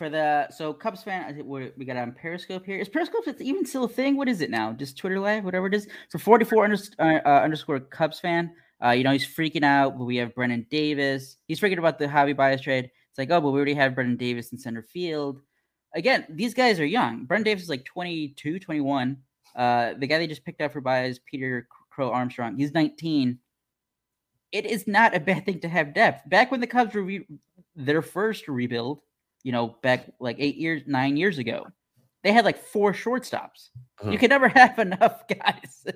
for the so Cubs fan, we we got on Periscope here. Is Periscope it's even still a thing? What is it now? Just Twitter Live, whatever it is. For forty four under, uh, uh, underscore Cubs fan, uh, you know he's freaking out. But we have Brennen Davis. He's freaking about the Javi Baez trade. It's like, oh, but we already have Brennen Davis in center field. Again, these guys are young. Brennen Davis is like 22, 21. Uh, the guy they just picked up for Baez, Peter Crow Armstrong, he's 19. It is not a bad thing to have depth. Back when the Cubs were re- their first rebuild, you know, back like eight years, nine years ago, they had like four shortstops. You Mhm. could never have enough guys,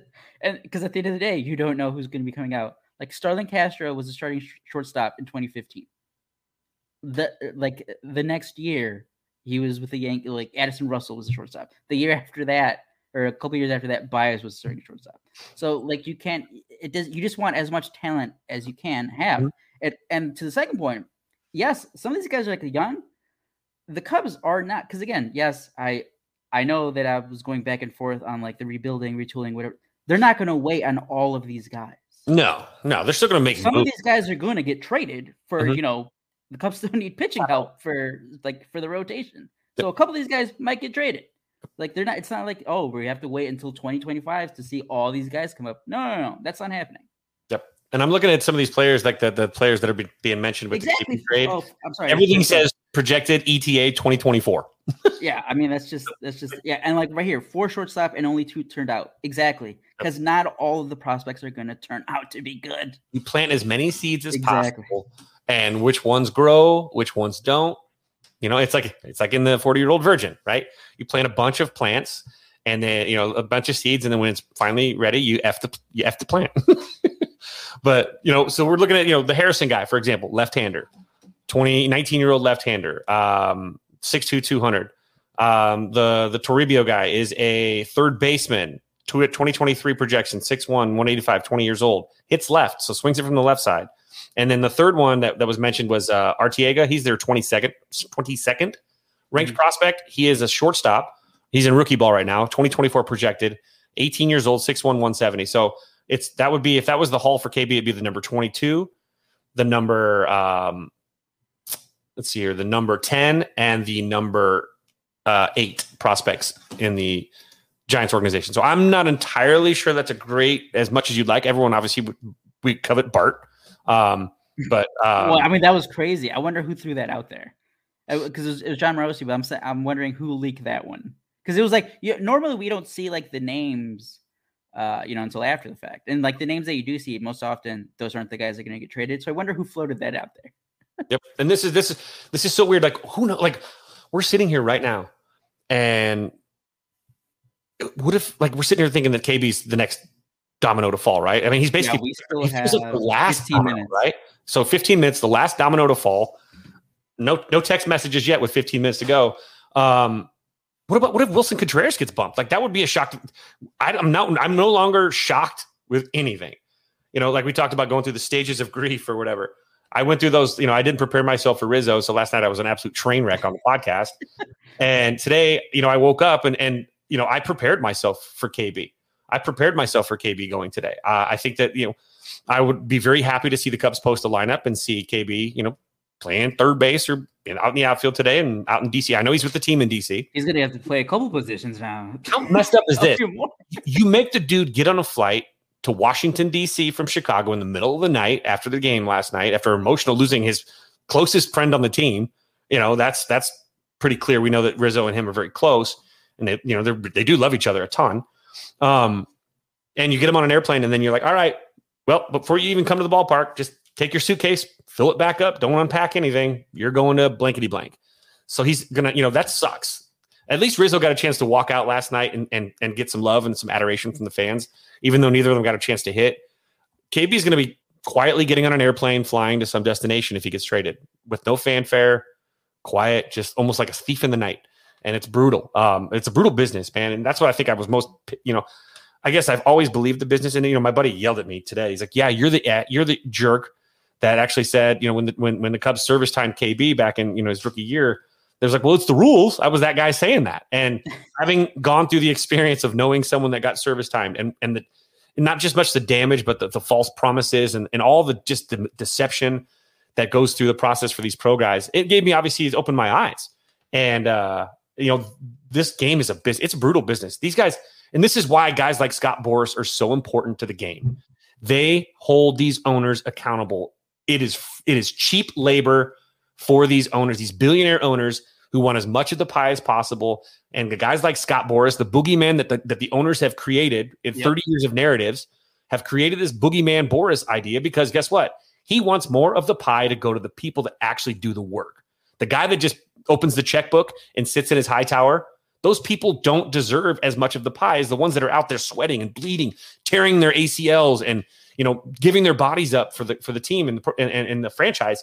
and because at the end of the day, you don't know who's going to be coming out. Like Starlin Castro was a starting sh- shortstop in 2015. The like the next year, he was with the Yankee. Like Addison Russell was a shortstop. The year after that, or a couple years after that, Baez was starting shortstop. So like you can't. It does. You just want as much talent as you can have. Mhm. It, and to the second point, yes, some of these guys are like young. The Cubs are not because again, yes, I I know that I was going back and forth on like the rebuilding, retooling, whatever. They're not going to wait on all of these guys. No, no, they're still going to make Some of these guys are going to get traded for Mhm. you know the Cubs still need pitching help for like for the rotation. So a couple of these guys might get traded. Like they're not. It's not like oh we have to wait until 2025 to see all these guys come up. No, no, no, that's not happening. Yep. And I'm looking at some of these players, like the, the players that are be, being mentioned with exactly. the trade. Oh, I'm sorry. Everything says projected ETA 2024. yeah, I mean that's just that's just yeah, and like right here, four shortstop and only two turned out exactly because not all of the prospects are going to turn out to be good. You plant as many seeds as exactly. possible, and which ones grow, which ones don't. You know, it's like it's like in the forty year old virgin, right? You plant a bunch of plants, and then you know a bunch of seeds, and then when it's finally ready, you f the you f the plant. but you know, so we're looking at you know the Harrison guy, for example, left hander, 20, 19 year old left hander. Um, 6'2", 200. Um, the the Toribio guy is a third baseman. 2023 projection, 6'1", 185, 20 years old. Hits left, so swings it from the left side. And then the third one that, that was mentioned was uh, Arteaga. He's their 22nd, 22nd ranked mm-hmm. prospect. He is a shortstop. He's in rookie ball right now, 2024 projected, 18 years old, 6'1", 170. So it's that would be if that was the haul for KB, it'd be the number 22, the number um, let's see here, the number 10 and the number uh, eight prospects in the Giants organization. So I'm not entirely sure that's a great as much as you'd like. Everyone obviously we covet Bart, um, but um, well, I mean that was crazy. I wonder who threw that out there because uh, it, was, it was Jon Morosi, but I'm I'm wondering who leaked that one because it was like you, normally we don't see like the names. Uh, you know, until after the fact, and like the names that you do see, most often those aren't the guys that are going to get traded. So I wonder who floated that out there yep. And this is this is this is so weird. Like who know? Like we're sitting here right now, and what if like we're sitting here thinking that KB's the next domino to fall, right? I mean, he's basically yeah, we still he's the last 15 domino, minutes, right? So 15 minutes, the last domino to fall. No, no text messages yet with 15 minutes to go. Um, what about what if Willson Contreras gets bumped? Like that would be a shock. I, I'm not. I'm no longer shocked with anything. You know, like we talked about going through the stages of grief or whatever. I went through those, you know, I didn't prepare myself for Rizzo. So last night I was an absolute train wreck on the podcast. And today, you know, I woke up and, and, you know, I prepared myself for KB. I prepared myself for KB going today. Uh, I think that, you know, I would be very happy to see the Cubs post a lineup and see KB, you know, playing third base or out in the outfield today and out in DC. I know he's with the team in DC. He's going to have to play a couple positions now. How messed up is this? You make the dude get on a flight to Washington, D.C. from Chicago in the middle of the night after the game last night, after emotional losing his closest friend on the team. You know, that's that's pretty clear. We know that Rizzo and him are very close, and they, you know, they do love each other a ton. Um, and you get him on an airplane, and then you're like, all right, well, before you even come to the ballpark, just take your suitcase, fill it back up, don't unpack anything. You're going to blankety blank. So he's gonna, you know, that sucks. At least Rizzo got a chance to walk out last night and and, and get some love and some adoration from the fans even though neither of them got a chance to hit. KB is going to be quietly getting on an airplane, flying to some destination if he gets traded with no fanfare, quiet, just almost like a thief in the night. And it's brutal. Um, it's a brutal business, man. And that's what I think I was most, you know, I guess I've always believed the business. And you know, my buddy yelled at me today. He's like, "Yeah, you're the you're the jerk that actually said, you know, when the when when the Cubs service time KB back in you know his rookie year." There's like, well, it's the rules. I was that guy saying that. And having gone through the experience of knowing someone that got service time and, and the, and not just much the damage, but the, the false promises and, and all the just the deception that goes through the process for these pro guys, it gave me obviously it's opened my eyes. And uh, you know, this game is a business, it's a brutal business. These guys, and this is why guys like Scott Boras are so important to the game. They hold these owners accountable. It is it is cheap labor for these owners, these billionaire owners who want as much of the pie as possible. And the guys like Scott Boras, the boogeyman that the, that the owners have created in yep. 30 years of narratives, have created this boogeyman Boras idea because guess what? He wants more of the pie to go to the people that actually do the work. The guy that just opens the checkbook and sits in his high tower, those people don't deserve as much of the pie as the ones that are out there sweating and bleeding, tearing their ACLs and you know giving their bodies up for the for the team and the, and, and the franchise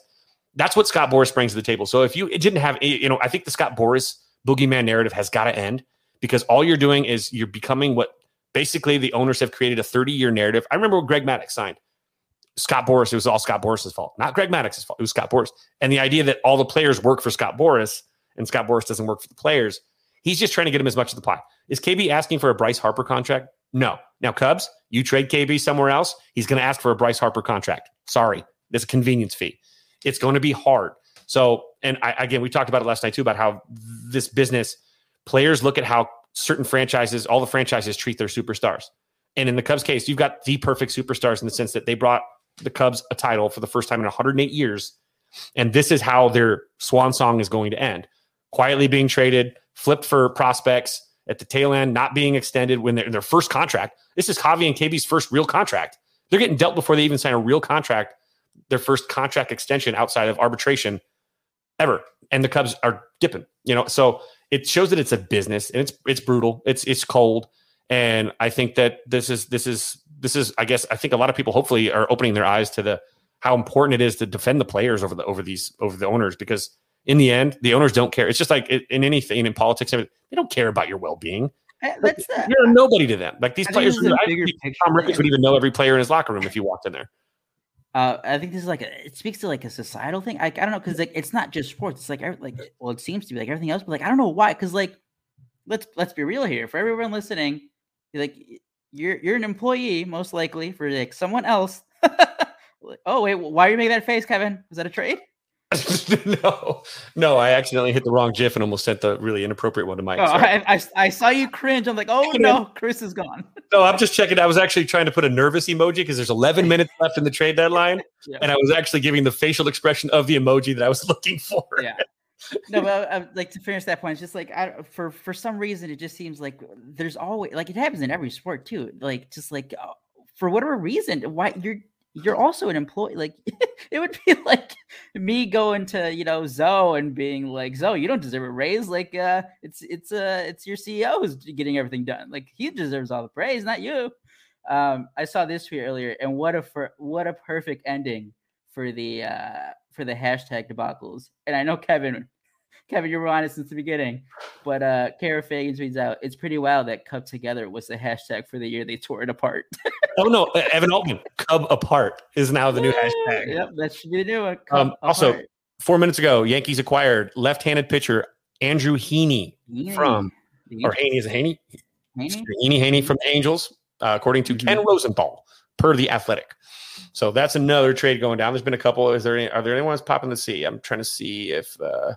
that's what Scott Boras brings to the table. So if you didn't have, you know, I think the Scott Boras boogeyman narrative has got to end because all you're doing is you're becoming what basically the owners have created a 30 year narrative. I remember when Greg Maddux signed Scott Boras. it was all Scott Boras's fault, not Greg Maddux's fault. It was Scott Boras. And the idea that all the players work for Scott Boras and Scott Boras doesn't work for the players, he's just trying to get him as much of the pie. Is KB asking for a Bryce Harper contract? No. Now, Cubs, you trade KB somewhere else, he's going to ask for a Bryce Harper contract. Sorry, there's a convenience fee. It's going to be hard. So, and I, again, we talked about it last night too about how this business players look at how certain franchises, all the franchises treat their superstars. And in the Cubs case, you've got the perfect superstars in the sense that they brought the Cubs a title for the first time in 108 years And this is how their swan song is going to end. Quietly being traded, flipped for prospects at the tail end, not being extended when they're in their first contract. This is Javi and KB's first real contract. They're getting dealt before they even sign a real contract, their first contract extension outside of arbitration ever. And the Cubs are dipping, you know. So it shows that it's a business and it's it's brutal. It's it's cold. And I think that this is this is this is I guess I think a lot of people hopefully are opening their eyes to the how important it is to defend the players over the over these over the owners because in the end the owners don't care. It's just like in anything in politics, they don't care about your well being. That's the, you're a nobody to them. Like these I players, I Tom Ricketts would even know every player in his locker room if you walked in there. Uh, I think this is like a, it speaks to like a societal thing. Like I don't know because like it's not just sports. It's like like well, it seems to be like everything else, but like I don't know why. Because like let's let's be real here. For everyone listening, like you're you're an employee most likely for like someone else. oh wait, why are you making that face, Kevin? Is that a trade? no, no, I accidentally hit the wrong GIF and almost sent the really inappropriate one to Mike. Oh, I, I, I, saw you cringe. I'm like, oh no, Chris is gone. no, I'm just checking. I was actually trying to put a nervous emoji because there's 11 minutes left in the trade deadline, yeah. and I was actually giving the facial expression of the emoji that I was looking for. Yeah. no, but I, I, like to finish that point. It's just like I, for for some reason, it just seems like there's always like it happens in every sport too. Like just like uh, for whatever reason, why you're you're also an employee. Like it would be like me going to you know Zoe and being like Zoe, you don't deserve a raise. Like uh, it's it's uh it's your CEO who's getting everything done. Like he deserves all the praise, not you. Um, I saw this tweet earlier, and what a for, what a perfect ending for the uh for the hashtag debacles. And I know Kevin Kevin, you were on it since the beginning. But uh Kara Fagan tweets out, it's pretty wild that Cub Together was the hashtag for the year they tore it apart. oh no, Evan Altman, Cub Apart is now the new hashtag. Yep, that should be the new one. Um, also, four minutes ago, Yankees acquired left-handed pitcher Andrew Heaney from or Haney is a Haney? Haney? Heaney Haney from the Angels, uh, according to mm-hmm. Ken Rosenthal, per the athletic. So that's another trade going down. There's been a couple. Is there any are there anyone popping the sea? I'm trying to see if uh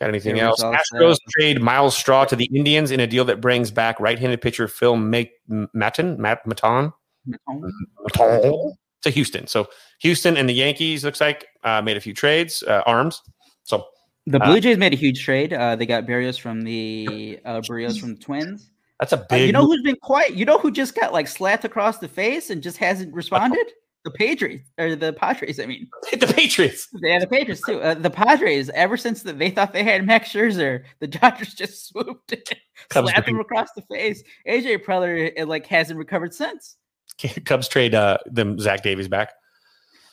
Got anything else? Astros trade Myles Straw to the Indians in a deal that brings back right-handed pitcher Phil Maton, Matt Maton, Maton to Houston. So Houston and the Yankees looks like uh, made a few trades, uh, arms. So the uh, Blue Jays made a huge trade. Uh, they got Berrios from the uh, Berrios from the Twins. That's a big. you know who's been quiet? You know who just got like slapped across the face and just hasn't responded? The Patriots or the Padres. I mean, the Patriots. Yeah, the Patriots too. Uh, the Padres. Ever since the, they thought they had Max Scherzer, the Dodgers just swooped, in, slapped him across the face. AJ Preller it, like hasn't recovered since. Cubs trade uh, them Zach Davies back.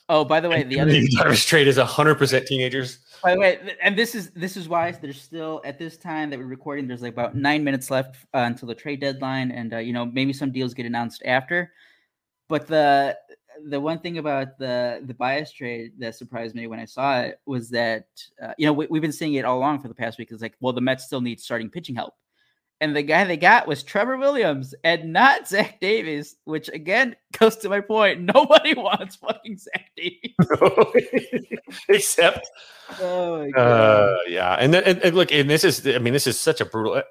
Oh, by the way, the other Dodgers trade is hundred percent teenagers. By the way, and this is this is why there's still at this time that we're recording. There's like about nine minutes left uh, until the trade deadline, and uh, you know maybe some deals get announced after. But the the one thing about the the Baez trade that surprised me when I saw it was that uh, you know we, have been seeing it all along for the past week. It's like, well, the Mets still need starting pitching help, and the guy they got was Trevor Williams and not Zach Davies, which again goes to my point. Nobody wants fucking Zach Davies, except, oh uh, yeah. And, then, and, and look, and this is, I mean, this is such a brutal.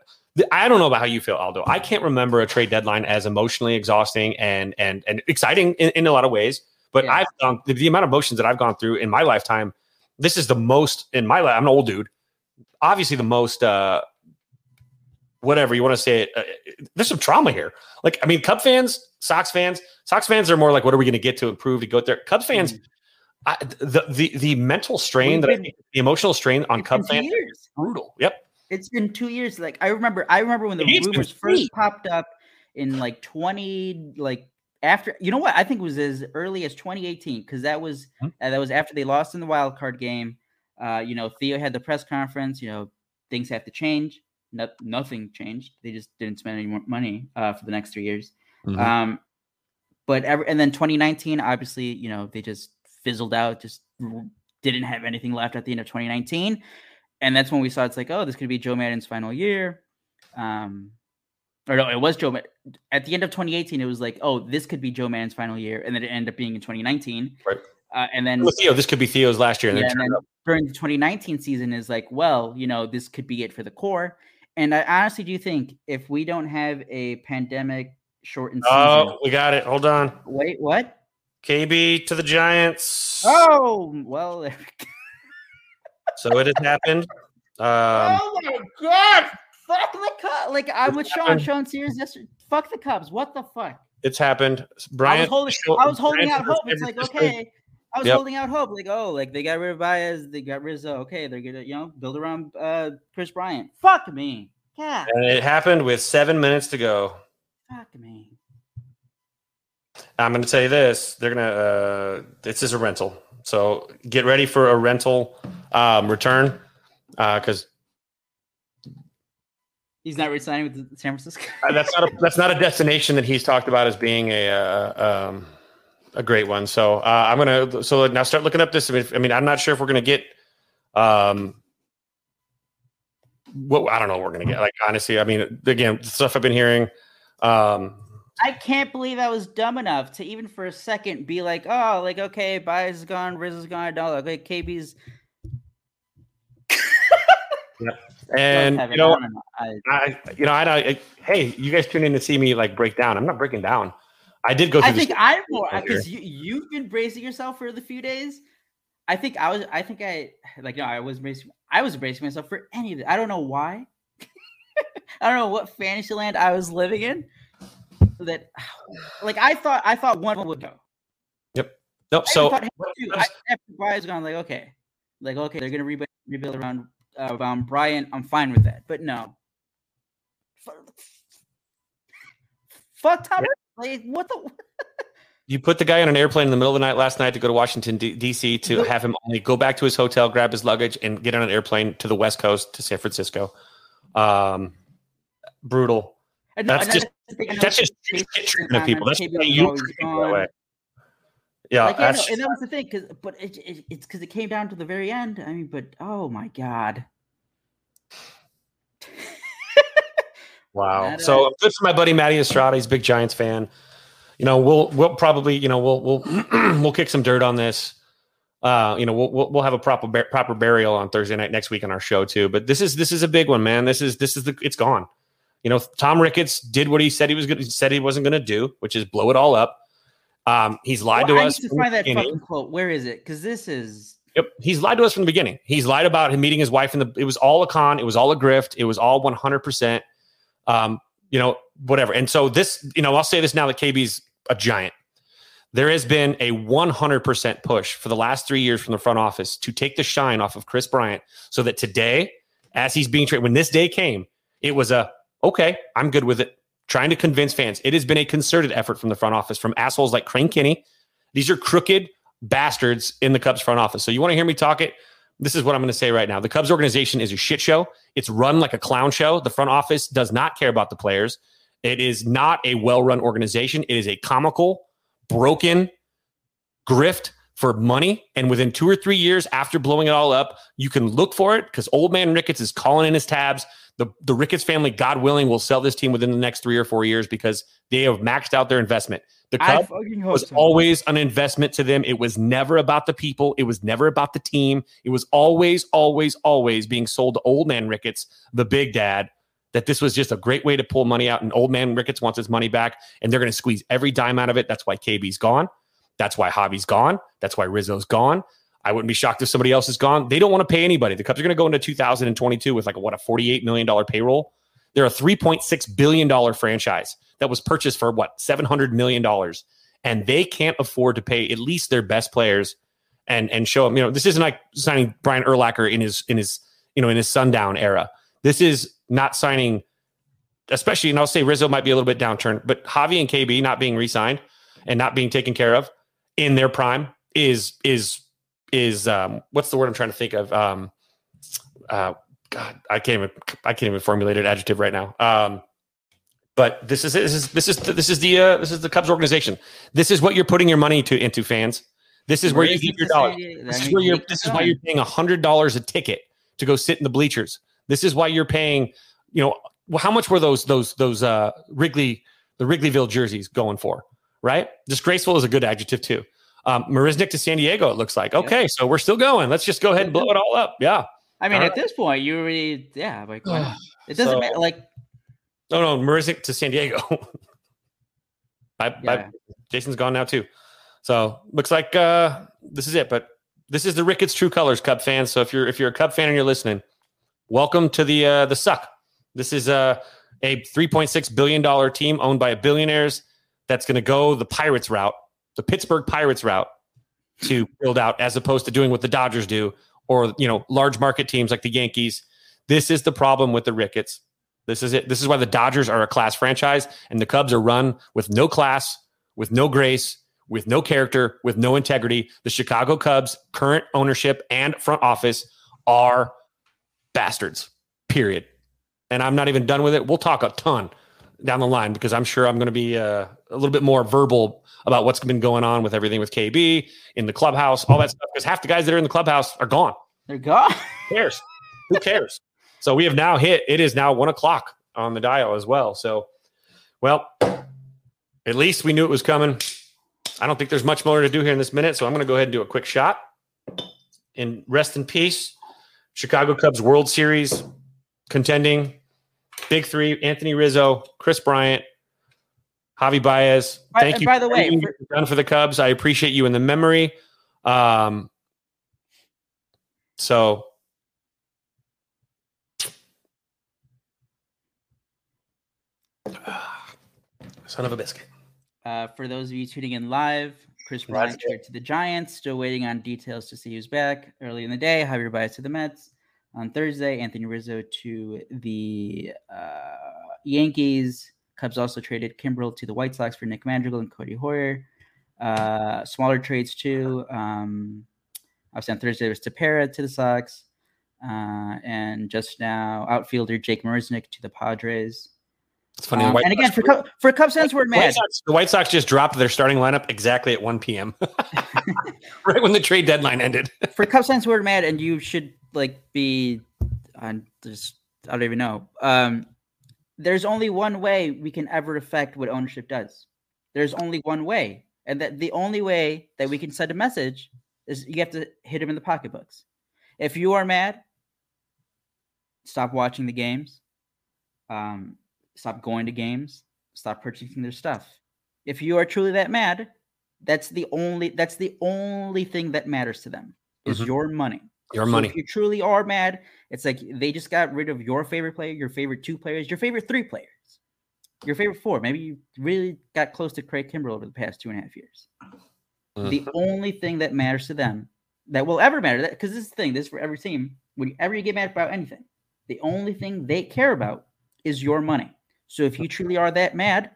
I don't know about how you feel, Aldo. I can't remember a trade deadline as emotionally exhausting and and and exciting in, in a lot of ways. But yeah. I've gone the, the, amount of emotions that I've gone through in my lifetime. This is the most in my life. I'm an old dude. Obviously, the most uh, whatever you want to say. It, uh, there's some trauma here. Like, I mean, Cub fans, Sox fans, Sox fans are more like, what are we going to get to improve to go there? Cubs fans. Mm-hmm. I, the the the mental strain that I think, the emotional strain on Cub fans is brutal. Yep. It's been two years. Like I remember, I remember when the it's rumors first popped up in like 20, like after you know what I think was as early as 2018 because that was mm-hmm. uh, that was after they lost in the wild card game. Uh, you know, Theo had the press conference. You know, things have to change. No, nothing changed. They just didn't spend any more money uh, for the next three years. Mm-hmm. Um, but every, and then 2019, obviously, you know, they just fizzled out. Just didn't have anything left at the end of 2019 and that's when we saw it's like, oh, this could be Joe Maddon's final year. Um, or no, it was Joe. At the end of 2018, it was like, oh, this could be Joe Maddon's final year, and then it ended up being in 2019. Right. Uh, and then Theo, this could be Theo's last year. And, yeah, then, and then during the 2019 season is like, well, you know, this could be it for the core. And I honestly do think if we don't have a pandemic shortened oh, season, oh, we got it. Hold on. Wait, what? KB to the Giants. Oh well. there we go. So it has happened. Um, oh my god! Fuck the Cubs. Like I'm with Sean. Sean Sears yesterday. Fuck the Cubs. What the fuck? it's happened. I Brian, was holding. I was holding out hope. It's like okay. I was Yep. holding out hope. Like oh, like they got rid of Baez. They got Rizzo. Okay, they're gonna you know build around uh Kris Bryant. Fuck me. God. And it happened with seven minutes to go. Fuck me. I'm going to tell you this: they're going to. Uh, this is a rental, so get ready for a rental um, return because He's not resigning with San Francisco. that's not a that's not a destination that he's talked about as being a uh, um, a great one. So uh, I'm gonna so now start looking up this. I mean, I mean, I'm not sure if we're gonna get. Um, what I don't know what we're gonna get. Like honestly, I mean, again, the stuff I've been hearing. Um, I can't believe I was dumb enough to even for a second be like, oh, like okay, Baez is gone, Rizzo's gone, no, like okay, KB's and you know, I don't know. I, I, you know, I, I, hey, you guys tune in to see me like break down. I'm not breaking down. I did go. I think I'm more because you you've been bracing yourself for the few days. I think I was. I think I like no. I was bracing. I was bracing myself for any of it. I don't know why. I don't know what fantasy land I was living in. That, like, I thought. I thought one would go. Yep. Nope. I So thought too. I, after Bryant's gone, like okay, like okay, they're gonna rebuild, rebuild around uh, around Bryant. I'm fine with that. But no, Fuck- Tom. Like what the? you put the guy on an airplane in the middle of the night last night to go to Washington D- D.C. to have him only go back to his hotel, grab his luggage, and get on an airplane to the West Coast to San Francisco. Um, brutal. That's just- That's just treatment of people. That's you treat that way. Yeah, Like, yeah, no, and that was the thing, because but it, it, it's because it came down to the very end. I mean, but oh my god, Wow. So uh, good for my buddy Matty Estrada. He's a big Giants fan. You know, we'll we'll probably you know we'll we'll we'll kick some dirt on this. Uh, you know, we'll we'll, we'll have a proper proper burial on Thursday night next week on our show too. But this is this is a big one, man. This is this is the it's gone. You know, Tom Ricketts did what he said he was going to said he wasn't going to do, which is blow it all up. Um, he's lied Well, to I us. need to find that fucking quote. Where is it? Because this is Yep, he's lied to us from the beginning. He's lied about him meeting his wife in the. It was all a con. It was all a grift. It was all one hundred percent. Um, you know, whatever. And so this, you know, I'll say this now that KB's a giant. There has been a one hundred percent push for the last three years from the front office to take the shine off of Kris Bryant, so that today, as he's being traded, when this day came, it was a okay. I'm good with it. Trying to convince fans. It has been a concerted effort from the front office, from assholes like Crane Kinney. These are crooked bastards in the Cubs front office. So you want to hear me talk it? This is what I'm going to say right now. The Cubs organization is a shit show. It's run like a clown show. The front office does not care about the players. It is not a well-run organization. It is a comical, broken grift for money. And within two or three years after blowing it all up, you can look for it because old man Ricketts is calling in his tabs. The, the Ricketts family, God willing, will sell this team within the next three or four years because they have maxed out their investment. The Cubs was so. always an investment to them. It was never about the people. It was never about the team. It was always, always, always being sold to old man Ricketts, the big dad, that this was just a great way to pull money out. And old man Ricketts wants his money back, and they're going to squeeze every dime out of it. That's why KB's gone. That's why Javi's gone. That's why Rizzo's gone. I wouldn't be shocked if somebody else is gone. They don't want to pay anybody. The Cubs are going to go into 2022 with like what a 48 million dollar payroll. They're a 3.6 billion dollar franchise that was purchased for what 700 million dollars and they can't afford to pay at least their best players and and show them. You know, this isn't like signing Brian Urlacher in his in his you know in his sundown era. This is not signing, especially. And I'll say Rizzo might be a little bit downturned, but Javi and KB not being re-signed and not being taken care of in their prime is is is um what's the word I'm trying to think of um uh God I can't even I can't even formulate an adjective right now um but this is this is this is this is the uh, this is the Cubs organization. This is what you're putting your money to into fans. This is where you keep your dollar. This is where you're. This is why you're paying hundred dollars a ticket to go sit in the bleachers. This is why you're paying. You know, how much were those those those uh Wrigley the Wrigleyville jerseys going for? Right, disgraceful is a good adjective too. Um, Marisnick to San Diego. It looks like okay, so we're still going. Let's just go ahead and blow it all up. Yeah. I mean, All at this point, you already yeah. Like it doesn't So- matter. Like No, no, Marisnick to San Diego. I, I. Jason's gone now too. So looks like uh, this is it. But this is the Ricketts True Colors Cub fans. So if you're if you're a Cub fan and you're listening, welcome to the uh, the suck. This is uh, a 3.6 billion dollar team owned by billionaires that's going to go the Pirates route, the Pittsburgh Pirates route, to build out as opposed to doing what the Dodgers do or you know large market teams like the Yankees. This is the problem with the Ricketts. This is it. This is why the Dodgers are a class franchise and the Cubs are run with no class, with no grace, with no character, with no integrity. The Chicago Cubs, current ownership and front office are bastards. Period. And I'm not even done with it. We'll talk a ton down the line because I'm sure I'm going to be uh, a little bit more verbal about what's been going on with everything with KB in the clubhouse, all that stuff. Because half the guys that are in the clubhouse are gone. They're gone. Who cares? Who cares? So we have now hit. It is now one o'clock on the dial as well. So, well, at least we knew it was coming. I don't think there's much more to do here in this minute. So I'm going to go ahead and do a quick shot. And rest in peace, Chicago Cubs World Series contending big three: Anthony Rizzo, Kris Bryant, Javi Baez. Thank and you. by the way, everything for- done for the Cubs. I appreciate you in the memory. Um, so son of a biscuit. Uh, for those of you tuning in live, Kris Bryant to the Giants. Still waiting on details to see who's back. Early in the day, Javier Baez to the Mets. On Thursday, Anthony Rizzo to the uh, Yankees. Cubs also traded Kimbrel to the White Sox for Nick Madrigal and Codi Heuer. Uh, smaller trades too. Um, obviously on Thursday, was Tepera to the Sox. Uh, and just now, outfielder Jake Marisnick to the Padres. It's funny. Um, and again, Sox- for for Cubs fans, we're White mad. Sox, the White Sox just dropped their starting lineup exactly at 1 p.m. right when the trade deadline ended. for Cubs fans we're mad, and you should like be on just I don't even know. Um, there's only one way we can ever affect what ownership does. There's only one way, and that the only way that we can send a message is you have to hit them in the pocketbooks. If you are mad, stop watching the games. Um, stop going to games. Stop purchasing their stuff. If you are truly that mad, that's the only that's the only thing that matters to them is Mhm. your money. Your So money. If you truly are mad, it's like they just got rid of your favorite player, your favorite two players, your favorite three players, your favorite four. Maybe you really got close to Craig Kimbrel over the past two and a half years. The Mhm. only thing that matters to them that will ever matter, that because this is the thing, this is for every team. Whenever you get mad about anything, the only thing they care about is your money. So if you truly are that mad,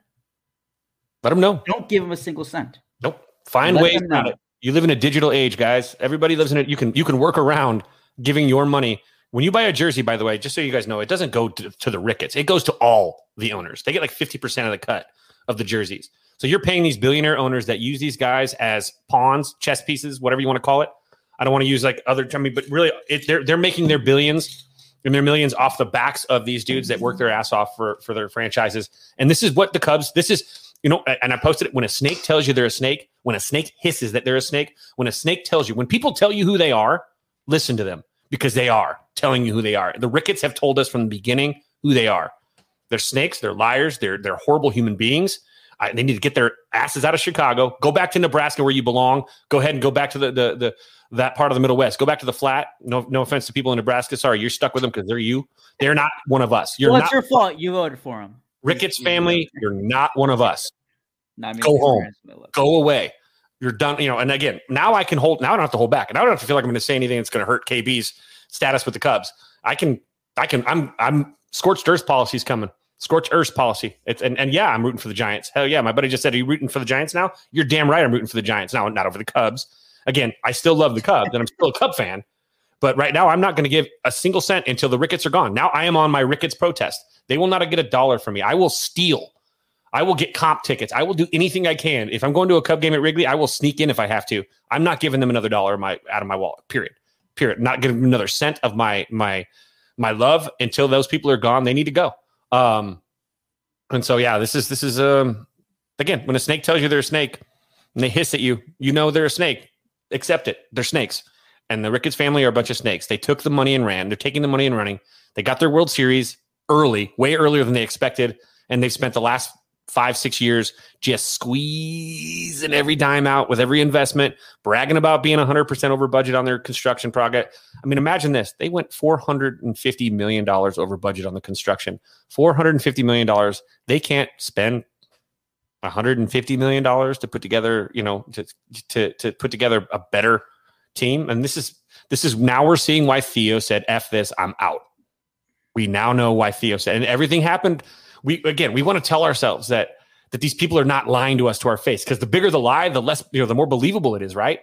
Let them know. don't give them a single cent. Nope. Find Let ways them it. You live in a digital age, guys. Everybody lives in it. You can you can work around giving your money. When you buy a jersey, by the way, just so you guys know, it doesn't go to, to the Ricketts. It goes to all the owners. They get like 50% of the cut of the jerseys. So you're paying these billionaire owners that use these guys as pawns, chess pieces, whatever you want to call it. I don't want to use like other I mean, but really it, they're they're making their billions and their millions off the backs of these dudes that work their ass off for for their franchises. And this is what the Cubs, this is you know, and I posted it when a snake tells you they're a snake, when a snake hisses that they're a snake, when a snake tells you, when people tell you who they are, listen to them because they are telling you who they are. The Ricketts have told us from the beginning who they are. They're snakes, they're liars, they're they're horrible human beings. I, they need to get their asses out of Chicago, go back to Nebraska where you belong. Go ahead and go back to the the the that part of the Middle West. Go back to the flat. No no offense to people in Nebraska. Sorry, you're stuck with them because they're you. They're not one of us. You're well, not it's your fault. You voted for him. Ricketts family. You're not one of us Not Go home. parents will love go away. You're done. You know, and again, now I can hold. Now I don't have to hold back, and I don't have to feel like I'm going to say anything that's going to hurt KB's status with the Cubs. I can. I can. I'm. I'm scorched earth policy's coming. Scorched earth policy. It's and, and yeah, I'm rooting for the Giants. Hell yeah, my buddy just said, "Are you rooting for the Giants now?" You're damn right. I'm rooting for the Giants now, not over the Cubs. Again, I still love the Cubs, and I'm still a Cub fan. But right now, I'm not going to give a single cent until the Ricketts are gone. Now I am on my Ricketts protest. They will not get a dollar from me. I will steal. I will get comp tickets. I will do anything I can. If I'm going to a Cub game at Wrigley, I will sneak in if I have to. I'm not giving them another dollar of my out of my wallet. Period. Period. Not giving them another cent of my my my love until those people are gone. They need to go. Um, and so yeah, this is this is um again when a snake tells you they're a snake and they hiss at you, you know they're a snake. Accept it. They're snakes. And the Ricketts family are a bunch of snakes. They took the money and ran. They're taking the money and running. They got their World Series early, way earlier than they expected, and they've spent the last five, six years, just squeezing every dime out with every investment, bragging about being 100% over budget on their construction project. I mean, imagine this. They went $450 million over budget on the construction. $450 million. They can't spend 150 million dollars to put together, you know, to, to to put together a better team. And this is this is now we're seeing why Theo said, "F this, I'm out." We now know why Theo said, and everything happened. We again, we want to tell ourselves that that these people are not lying to us to our face because the bigger the lie, the less you know, the more believable it is, right?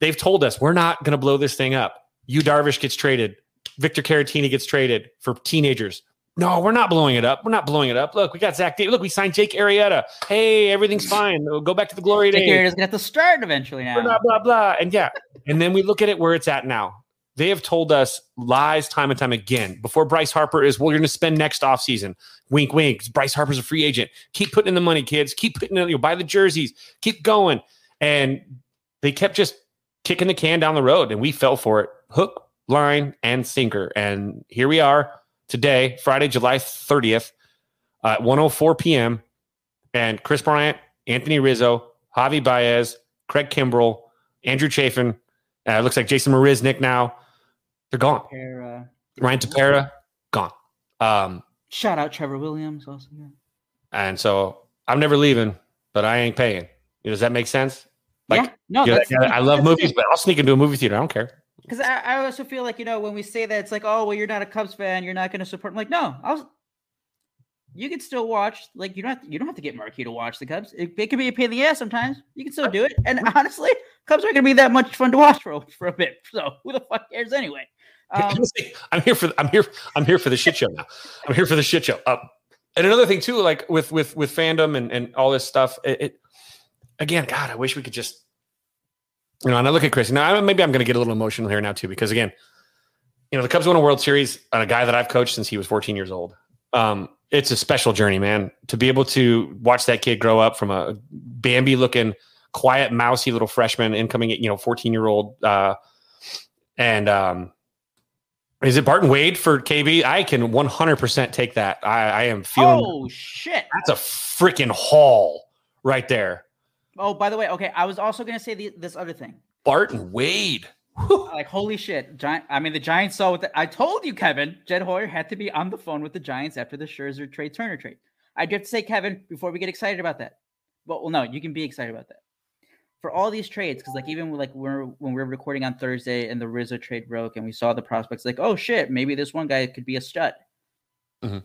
They've told us we're not going to blow this thing up. Yu Darvish gets traded. Victor Caratini gets traded for teenagers. No, we're not blowing it up. We're not blowing it up. Look, we got Zach Davies. Look, we signed Jake Arrieta. Hey, everything's fine. We'll go back to the glory Jake days. Arrieta's gonna have to start eventually now. Blah blah blah. And yeah, and then we look at it where it's at now. They have told us lies time and time again. Before Bryce Harper is, well, you're going to spend next offseason. Wink, wink. Bryce Harper's a free agent. Keep putting in the money, kids. Keep putting in, you know, buy the jerseys. Keep going. And they kept just kicking the can down the road, and we fell for it. Hook, line, and sinker. And here we are today, Friday, July 30th, uh, at 104 p.m. And Kris Bryant, Anthony Rizzo, Javi Baez, Craig Kimbrel, Andrew Chafin. Uh, looks like Jason Marisnick now. They're gone. Ryan Tepera, gone. Um, Shout out Trevor Williams also. Yeah. and so I'm never leaving, but I ain't paying. Does that make sense? Like, yeah, no, you know, I love movies, but I'll sneak into a movie theater. I don't care. Because I, I also feel like you know when we say that it's like oh well you're not a Cubs fan you're not going to support. I'm like no, I'll. You can still watch like you don't have to, you don't have to get Marquee to watch the Cubs. It, it can be a pain in the ass sometimes. You can still do it. And honestly, Cubs aren't going to be that much fun to watch for for a bit. So who the fuck cares anyway? Um, I'm here for I'm here I'm here for the shit show now. I'm here for the shit show. Uh, and another thing too, like with with with fandom and and all this stuff, it, it again, God, I wish we could just you know. And I look at Kris. Now maybe I'm going to get a little emotional here now too, because again, you know, the Cubs won a World Series on a guy that I've coached since he was 14 years old. Um, it's a special journey, man. To be able to watch that kid grow up from a Bambi looking, quiet, mousy little freshman, incoming, you know, 14 year old, uh, and um, is it Barton Wade for KB? I can 100% take that. I, I am feeling oh shit! that's a freaking haul right there. Oh, by the way, okay, I was also going to say the, this other thing. Barton Wade. Like holy shit, Giant. I mean, the Giants saw what the, I told you, Kevin. Jed Hoyer had to be on the phone with the Giants after the Scherzer trade, Turner trade. I do have to say, Kevin, before we get excited about that. Well, well no, you can be excited about that. For all these trades, because like even like we're when we are recording on Thursday and the Rizzo trade broke, and we saw the prospects, like, oh shit, maybe this one guy could be a stud. Mhm.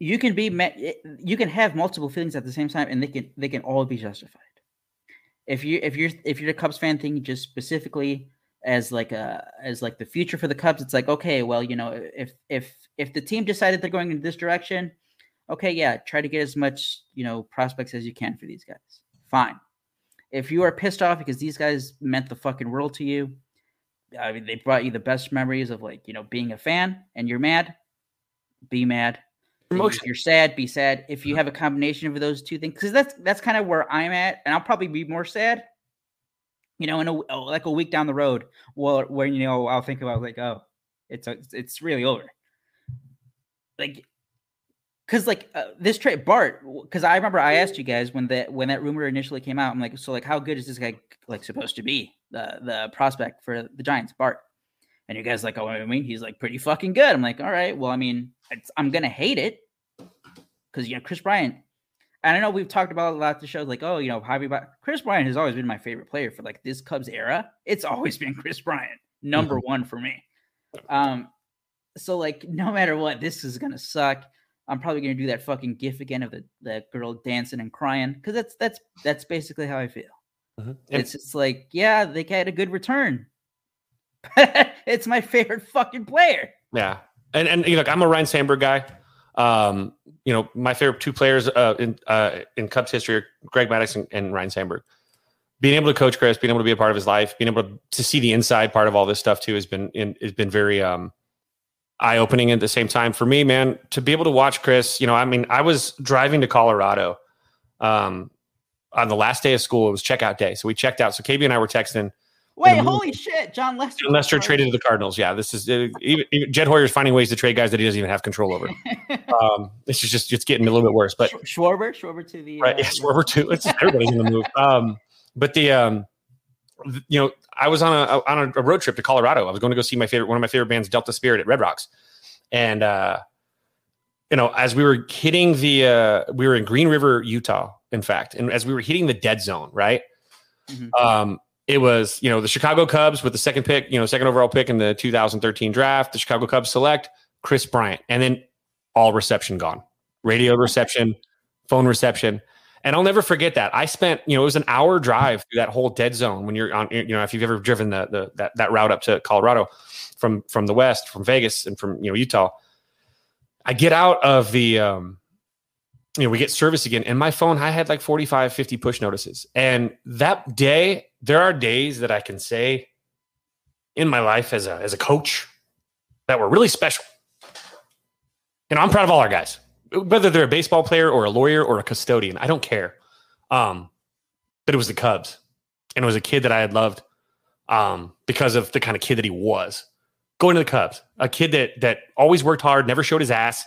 You can be me- eh, you can have multiple feelings at the same time, and they can they can all be justified if you if you're if you're a Cubs fan thinking just specifically as like a as like the future for the Cubs, it's like okay, well, you know, if if if the team decided they're going in this direction, okay, yeah, try to get as much you know prospects as you can for these guys. Fine. If you are pissed off because these guys meant the fucking world to you, I mean, they brought you the best memories of like you know being a fan, and you're mad, be mad. Emotion. You're sad, be sad. If you have a combination of those two things, because that's that's kind of where I'm at, and I'll probably be more sad. You know, in a oh, like a week down the road, well, when you know I'll think about like, oh, it's a, it's really over. Like, because like uh, this trade, Bart, because I remember I asked you guys when that when that rumor initially came out, I'm like, so like, how good is this guy like supposed to be? The the prospect for the Giants, Bart. And you guys like, oh, I mean, he's like pretty fucking good. I'm like, all right, well, I mean, it's, I'm gonna hate it because you know Kris Bryant. And I know we've talked about a lot of the shows, like, oh, you know, Javi, but Kris Bryant has always been my favorite player for like this Cubs era. It's always been Kris Bryant, number one for me. Um, so like, no matter what, this is gonna suck. I'm probably gonna do that fucking gif again of the, the girl dancing and crying because that's that's that's basically how I feel. Mhm. And- It's just like, yeah, they had a good return. it's my favorite fucking player. Yeah, and and you know, I'm a Ryne Sandberg guy. Um, you know, my favorite two players uh, in uh, in Cubs history are Greg Maddux and, and Ryne Sandberg. Being able to coach Kris, being able to be a part of his life, being able to, see the inside part of all this stuff too has been in, has been very um, eye opening. At the same time, for me, man, to be able to watch Kris, you know, I mean, I was driving to Colorado um, on the last day of school. It was checkout day, so we checked out. So KB and I were texting Wait, holy shit! Jon Lester. Jon Lester traded to the Cardinals. Yeah, this is uh, even, even Jed Hoyer's finding ways to trade guys that he doesn't even have control over. um, this is just it's getting a little bit worse. But Schwarber, Schwarber to the right, uh, yeah, Schwarber too. It's everybody's in the move. Um, but the um, th- you know, I was on a on a road trip to Colorado. I was going to go see my favorite one of my favorite bands, Delta Spirit, at Red Rocks, and uh, you know, as we were hitting the uh, we were in Green River, Utah, in fact, and as we were hitting the dead zone, right. Mhm. Um, it was you know the Chicago Cubs with the second pick, you know, second overall pick in the 2013 draft. The Chicago Cubs select Kris Bryant, and then all reception gone, radio reception, phone reception, and I'll never forget that. I spent you know it was an hour drive through that whole dead zone when you're on you know if you've ever driven the, the that that route up to Colorado from from the west from Vegas and from you know Utah. I get out of the um, you know, we get service again. And my phone, I had like 45, 50 push notices. And that day, there are days that I can say in my life as a as a coach that were really special. You know, I'm proud of all our guys, whether they're a baseball player or a lawyer or a custodian. I don't care. Um, but it was the Cubs, and it was a kid that I had loved um, because of the kind of kid that he was. Going to the Cubs, a kid that that always worked hard, never showed his ass,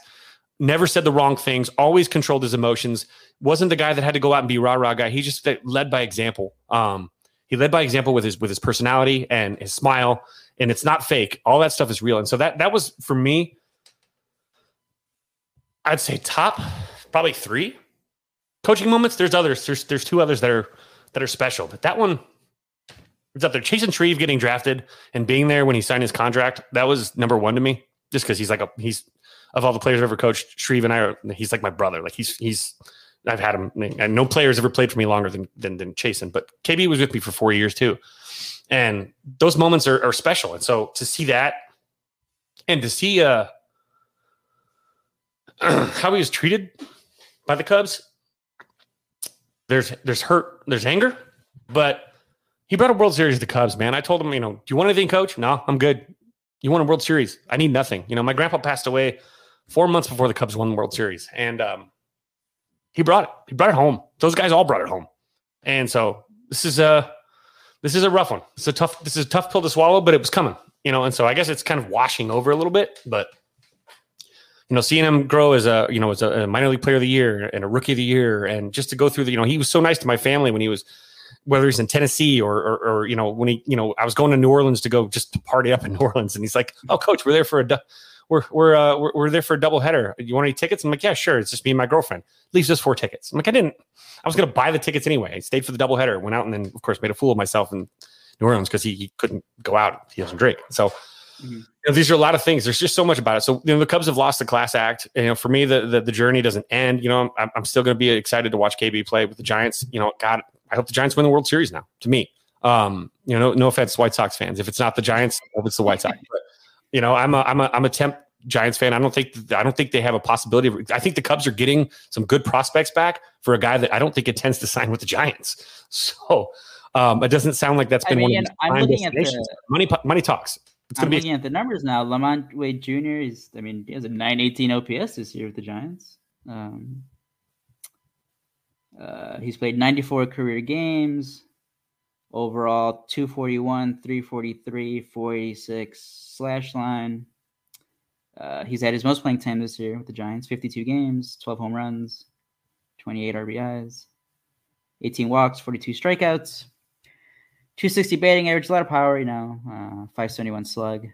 never said the wrong things, always controlled his emotions. Wasn't the guy that had to go out and be rah rah guy. He just led by example. Um, he led by example with his with his personality and his smile, and it's not fake. All that stuff is real, and so that that was for me. I'd say top probably three coaching moments. There's others. There's there's two others that are that are special, but that one is up there. Chasen Shreve getting drafted and being there when he signed his contract. That was number one to me, just because he's like a he's of all the players I've ever coached. Shreve and I are he's like my brother. Like he's he's I've had him. And no players ever played for me longer than than, than Chasen, but KB was with me for four years too, and those moments are, are special. And so to see that, and to see uh how he was treated by the Cubs, there's there's hurt, there's anger, but he brought a World Series to the Cubs, man. I told him, you know, do you want anything, coach? No, I'm good. You want a World Series? I need nothing. You know, my grandpa passed away four months before the Cubs won the World Series, and um, he brought it. He brought it home. Those guys all brought it home, and so this is a this is a rough one. It's a tough. This is a tough pill to swallow, but it was coming, you know. And so I guess it's kind of washing over a little bit, but you know, seeing him grow as a you know as a, minor league player of the year and a rookie of the year, and just to go through the you know he was so nice to my family when he was whether he's in Tennessee or, or, or you know when he you know I was going to New Orleans to go just to party up in New Orleans, and he's like, "Oh, coach, we're there for a we're we're, uh, we're we're there for a double header. You want any tickets?" I'm like, "Yeah, sure." It's just me and my girlfriend. Leaves us four tickets. I'm like, I didn't. I was going to buy the tickets anyway. I stayed for the double header. Went out and then of course made a fool of myself in New Orleans because he, he couldn't go out. He doesn't drink. So. Mhm. You know, these are a lot of things. There's just so much about it. So you know, the Cubs have lost the class act. You know, for me, the the, the journey doesn't end. You know, I'm, I'm still going to be excited to watch KB play with the Giants. You know, God, I hope the Giants win the World Series now. To me, um, you know, no, no offense, White Sox fans. If it's not the Giants, I hope it's the White Sox. But you know, I'm a I'm a I'm a temp Giants fan. I don't think I don't think they have a possibility. Of, I think the Cubs are getting some good prospects back for a guy that I don't think intends to sign with the Giants. So um, it doesn't sound like that's I been mean, one of I'm looking at the money money talks. It's I'm be looking at the numbers now. LaMonte Wade Jr. is, I mean, he has a 918 OPS this year with the Giants. Um, uh, he's played 94 career games. Overall, 241, 343, 486 slash line. Uh, he's had his most playing time this year with the Giants 52 games, 12 home runs, 28 RBIs, 18 walks, 42 strikeouts. 260 batting average, a lot of power, you know, uh, 571 slug.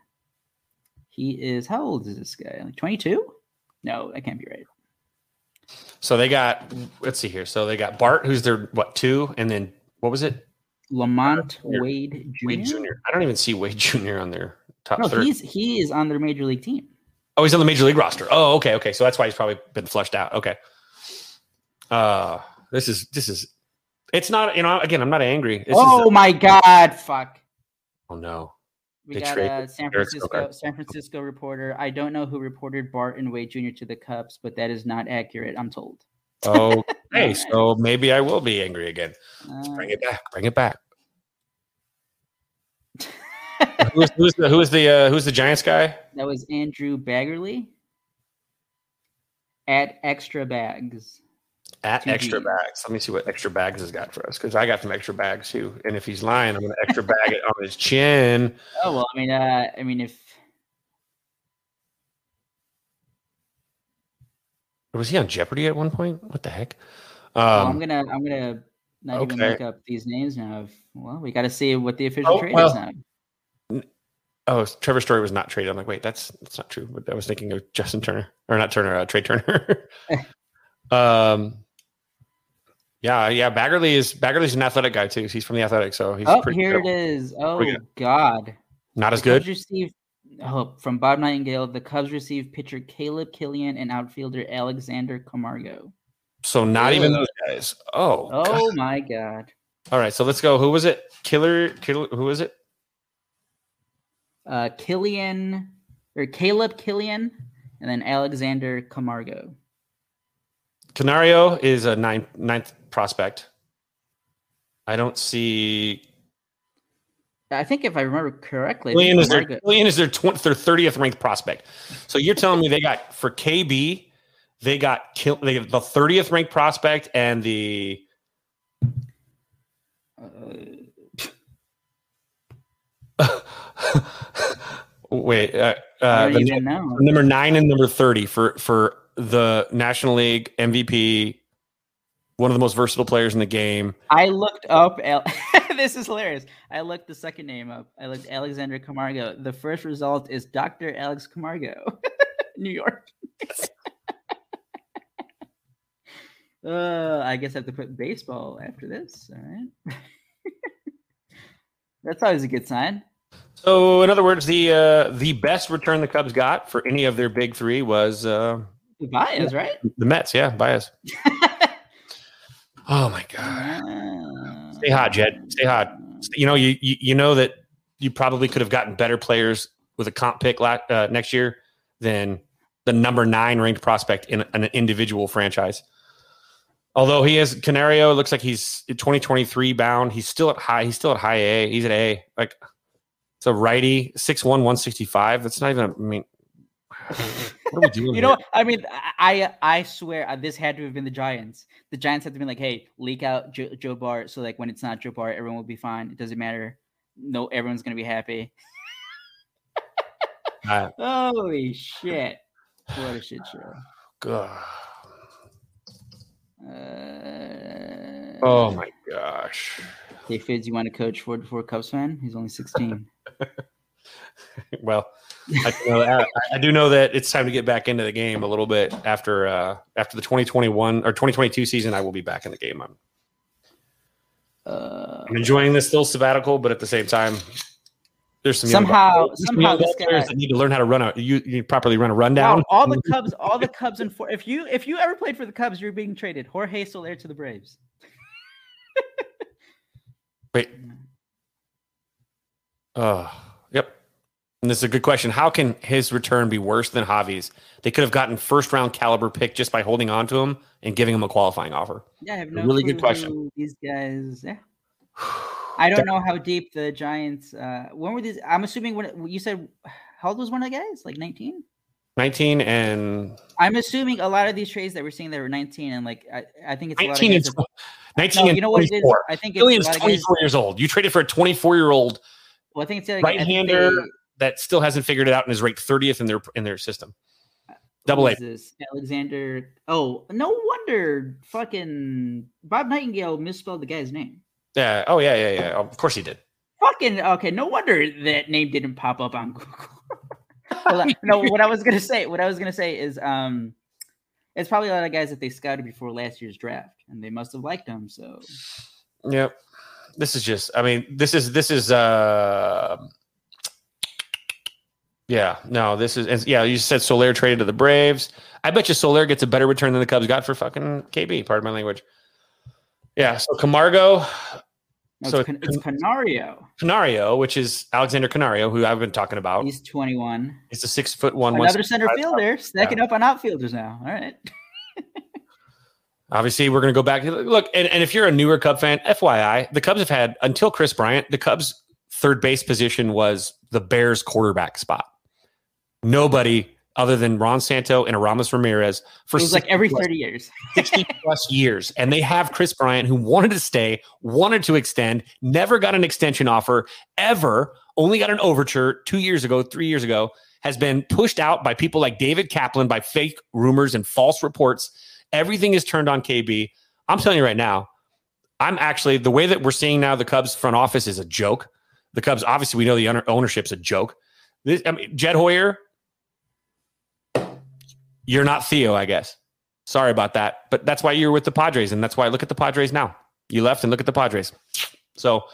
He is, how old is this guy? Like 22? No, that can't be right. So they got let's see here. So they got Bart, who's their what two, and then what was it? LaMonte Wade Jr. Wade Jr. I don't even see Wade Jr. on their top No, he's he is on their major league team. Oh, he's on the major league roster. Oh, okay, okay. So that's why he's probably been flushed out. Okay. Uh this is this is it's not you know again I'm not angry. This oh is my God! Fuck. oh no. We They got a San Francisco San Francisco reporter. I don't know who reported Bart and Wade Jr. to the Cubs, but that is not accurate. I'm told. Oh hey, so maybe I will be angry again. Uh, Bring it back. Bring it back. Who's, who's the who's the uh, who's the Giants guy? that was Andrew Baggarly at Extra Bags. At Two extra Gs. bags. Let me see what extra bags has got for us because I got some extra bags too. And if he's lying, I'm going to extra bag it on his chin. Oh well, I mean, uh, I mean, if Was he on Jeopardy at one point? What the heck? well, Um, I'm gonna, I'm gonna not even okay. look up these names now. If, well, we got to see what the official Oh, trade well. is now. Oh, Trevor Story was not traded. I'm like, wait, that's that's not true. But I was thinking of Justin Turner or not Turner, uh, Trea Turner. um, yeah, yeah. Baggarly is Baggarly's an athletic guy too. He's from the athletic, so he's Oh, pretty here good. it is. Oh God. not as The Cubs good. Received, oh, from Bob Nightingale, the Cubs received pitcher Caleb Killian and outfielder Alexander Camargo. So not even those guys. Oh, Oh God. my God. all right. So let's go. Who was it? Killer, Killer. Who was it? Uh, Killian or Caleb Killian and then Alexander Camargo. Canario is a ninth ninth prospect. I don't see. I think if I remember correctly, Killian is their Killian is their tw- their thirtieth ranked prospect. So you're telling me they got for KB, they got kill they the thirtieth ranked prospect and the uh, wait uh, uh, the number nine and number thirty for for the National League MVP, one of the most versatile players in the game. I looked up. This is hilarious. I looked the second name up. I looked Alexander Camargo. The first result is Dr. Alex Camargo, New York. uh, I guess I have to put baseball after this. All right. That's always a good sign. So, in other words, the uh, the best return the Cubs got for any of their big three was uh, Bias, right? the Mets. Yeah, bias. Oh my god! Stay hot, Jed. Stay hot. You know, you you, you know that you probably could have gotten better players with a comp pick la- uh, next year than the number nine ranked prospect in an individual franchise. Although he is Canario, looks like he's 2023 bound. He's still at high. He's still at high A. He's at A. Like it's a righty, 6'1", 165. That's not even. I mean, what are we doing? You know, I mean, I I swear uh, this had to have been the Giants. The Giants had to be like, "Hey, leak out Joe, Joe Bart, so like when it's not Joe Bart, everyone will be fine. It doesn't matter. No, everyone's gonna be happy." Uh, Holy shit! What a shit show. God. Uh, Oh my gosh. Hey Fizz, you want to coach Ford before Cubs fan? He's only sixteen. Well, I, do know that- I do know that it's time to get back into the game a little bit after uh, after the 2021 or 2022 season. I will be back in the game. I'm, Uh, I'm enjoying this still sabbatical, but at the same time, there's some Somehow- ball- there's some somehow young this players guy- that need to learn how to run a you, you properly run a rundown. wow, all the Cubs, all the Cubs, and for if you if you ever played for the Cubs, you're being traded. Jorge Soler to the Braves. Wait. Uh, yep. And this is a good question. How can his return be worse than Javi's? They could have gotten first round caliber pick just by holding on to him and giving him a qualifying offer. Yeah, I have no Really good question. These guys, yeah. I don't know how deep the Giants. Uh, when were these? I'm assuming when you said how old was one of the guys? Like 19. 19 and I'm assuming a lot of these trades that we're seeing that were 19 and like I, I think it's a lot of 19 and guys tw- that- 19 No, and you know what it is? 24. I think it's Killian's a lot of guys. 24 years old. You traded for a 24 year old Well, I think it's like, right-hander they- that still hasn't figured it out and is ranked 30th in their in their system. Uh, Double who A. this Alexander. Oh, no wonder fucking Bob Nightingale misspelled the guy's name. Yeah. Oh yeah, yeah, yeah. Of course he did. Fucking okay. No wonder that name didn't pop up on Google. No, what I was gonna say, what I was gonna say is, um, it's probably a lot of guys that they scouted before last year's draft, and they must have liked them. So Yep. This is just. I mean, this is this is. uh Yeah. No. This is. and Yeah. You said Soler traded to the Braves. I bet you Soler gets a better return than the Cubs got for fucking KB. Pardon my language. Yeah. So Camargo, no, So it's, it's Canario. Canario, which is Alexander Canario, who I've been talking about. He's, 21. He's 21. a six foot one. Another center 165. fielder, stacking up on outfielders now. All right. Obviously, we're going to go back. Look, and, and if you're a newer Cub fan, FYI, the Cubs have had until Kris Bryant, the Cubs' third base position was the Bears' quarterback spot. Nobody other than Ron Santo and Aramis Ramirez for It was like every 60 30 years. 60 plus years. And they have Kris Bryant who wanted to stay, wanted to extend, never got an extension offer ever, only got an overture two years ago, three years ago, has been pushed out by people like David Kaplan by fake rumors and false reports. Everything is turned on KB. I'm telling you right now, I'm actually the way that we're seeing now the Cubs front office is a joke. The Cubs, obviously, we know the owner- ownership's a joke. This, I mean, Jed Hoyer, you're not Theo, I guess. Sorry about that, but that's why you're with the Padres, and that's why I look at the Padres now. You left and look at the Padres. So,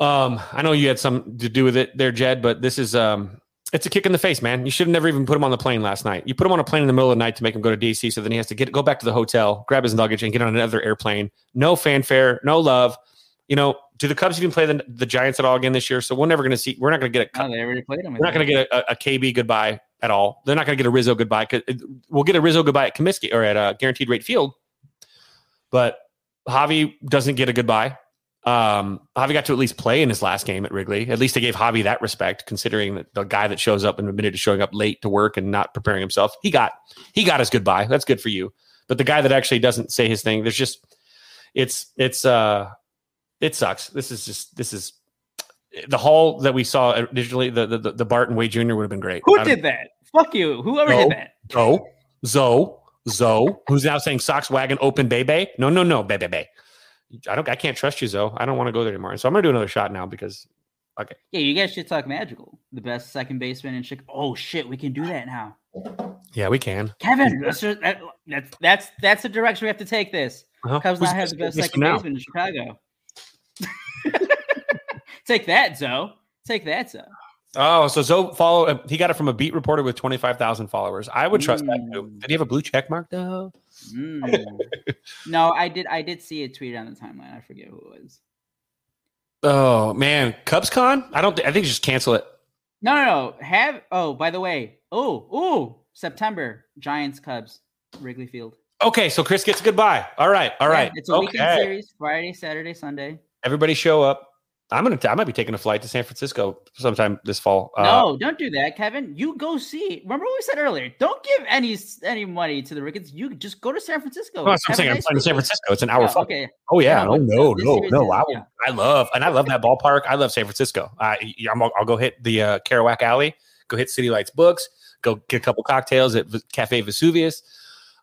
um, I know you had something to do with it there, Jed, but this is um, it's a kick in the face, man. You should have never even put him on the plane last night. You put him on a plane in the middle of the night to make him go to DC, so then he has to get go back to the hotel, grab his luggage, and get on another airplane. No fanfare, no love. You know, do the Cubs even play the, the Giants at all again this year? So we're never going to see. We're not going to get a Oh, they already played him. we're not going to get a, a KB goodbye at all. They're not going to get a Rizzo goodbye. it- We'll get a Rizzo goodbye at Comiskey or at a guaranteed rate field, but Javi doesn't get a goodbye. Um, Javi got to at least play in his last game at Wrigley. At least they gave Javi that respect, considering that the guy that shows up and admitted to showing up late to work and not preparing himself, he got he got his goodbye. That's good for you. But the guy that actually doesn't say his thing, there's just it's it's uh it sucks. This is just this is the haul that we saw digitally. The the the Barton Way Jr. would have been great. Who did that? Fuck you. Whoever No. did that. Zoe, Zoe, Zoe, who's now saying socks wagon open Bebe. No, no, no, Bebe. Be. I don't. I can't trust you, Zoe. I don't want to go there anymore. So I'm gonna do another shot now because okay. Yeah, you guys should talk Madrigal. The best second baseman in Chicago. Oh shit, we can do that now. Yeah, we can. Kevin, that's just, that, that's that's that's the direction we have to take this. Uh-huh. Cubs now have the best second baseman in Chicago. take that, Zoe. Take that, Zoe. Oh, so Zoe follow. uh, He got it from a beat reporter with twenty five thousand followers. I would trust that too. Mm. Did he have a blue check mark though? Mm. no, I did. I did see a tweet on the timeline. I forget who it was. Oh man, Cubs Con. I don't. thi- I think just cancel it. No, no, no. Have oh, by the way, oh, oh, September Giants Cubs Wrigley Field. Okay, so Kris gets a goodbye. All right, all right. Yeah, it's a weekend series. Friday, Saturday, Sunday. Everybody show up. I'm gonna. T- I might be taking a flight to San Francisco sometime this fall. Uh, no, don't do that, Kevin. You go see. Remember what we said earlier? Don't give any any money to the Ricketts. You just go to San Francisco. No, that's what I'm Have a saying. I'm nice flying to San. Francisco. It's an hour. Yeah, flight. okay. Oh yeah. Yeah, Oh no, no, no. is- I, will, yeah. I love and I love that ballpark. I love San Francisco. I, I'm, I'll go hit the uh, Kerouac Alley. Go hit City Lights Books. Go get a couple cocktails at V- Cafe Vesuvius,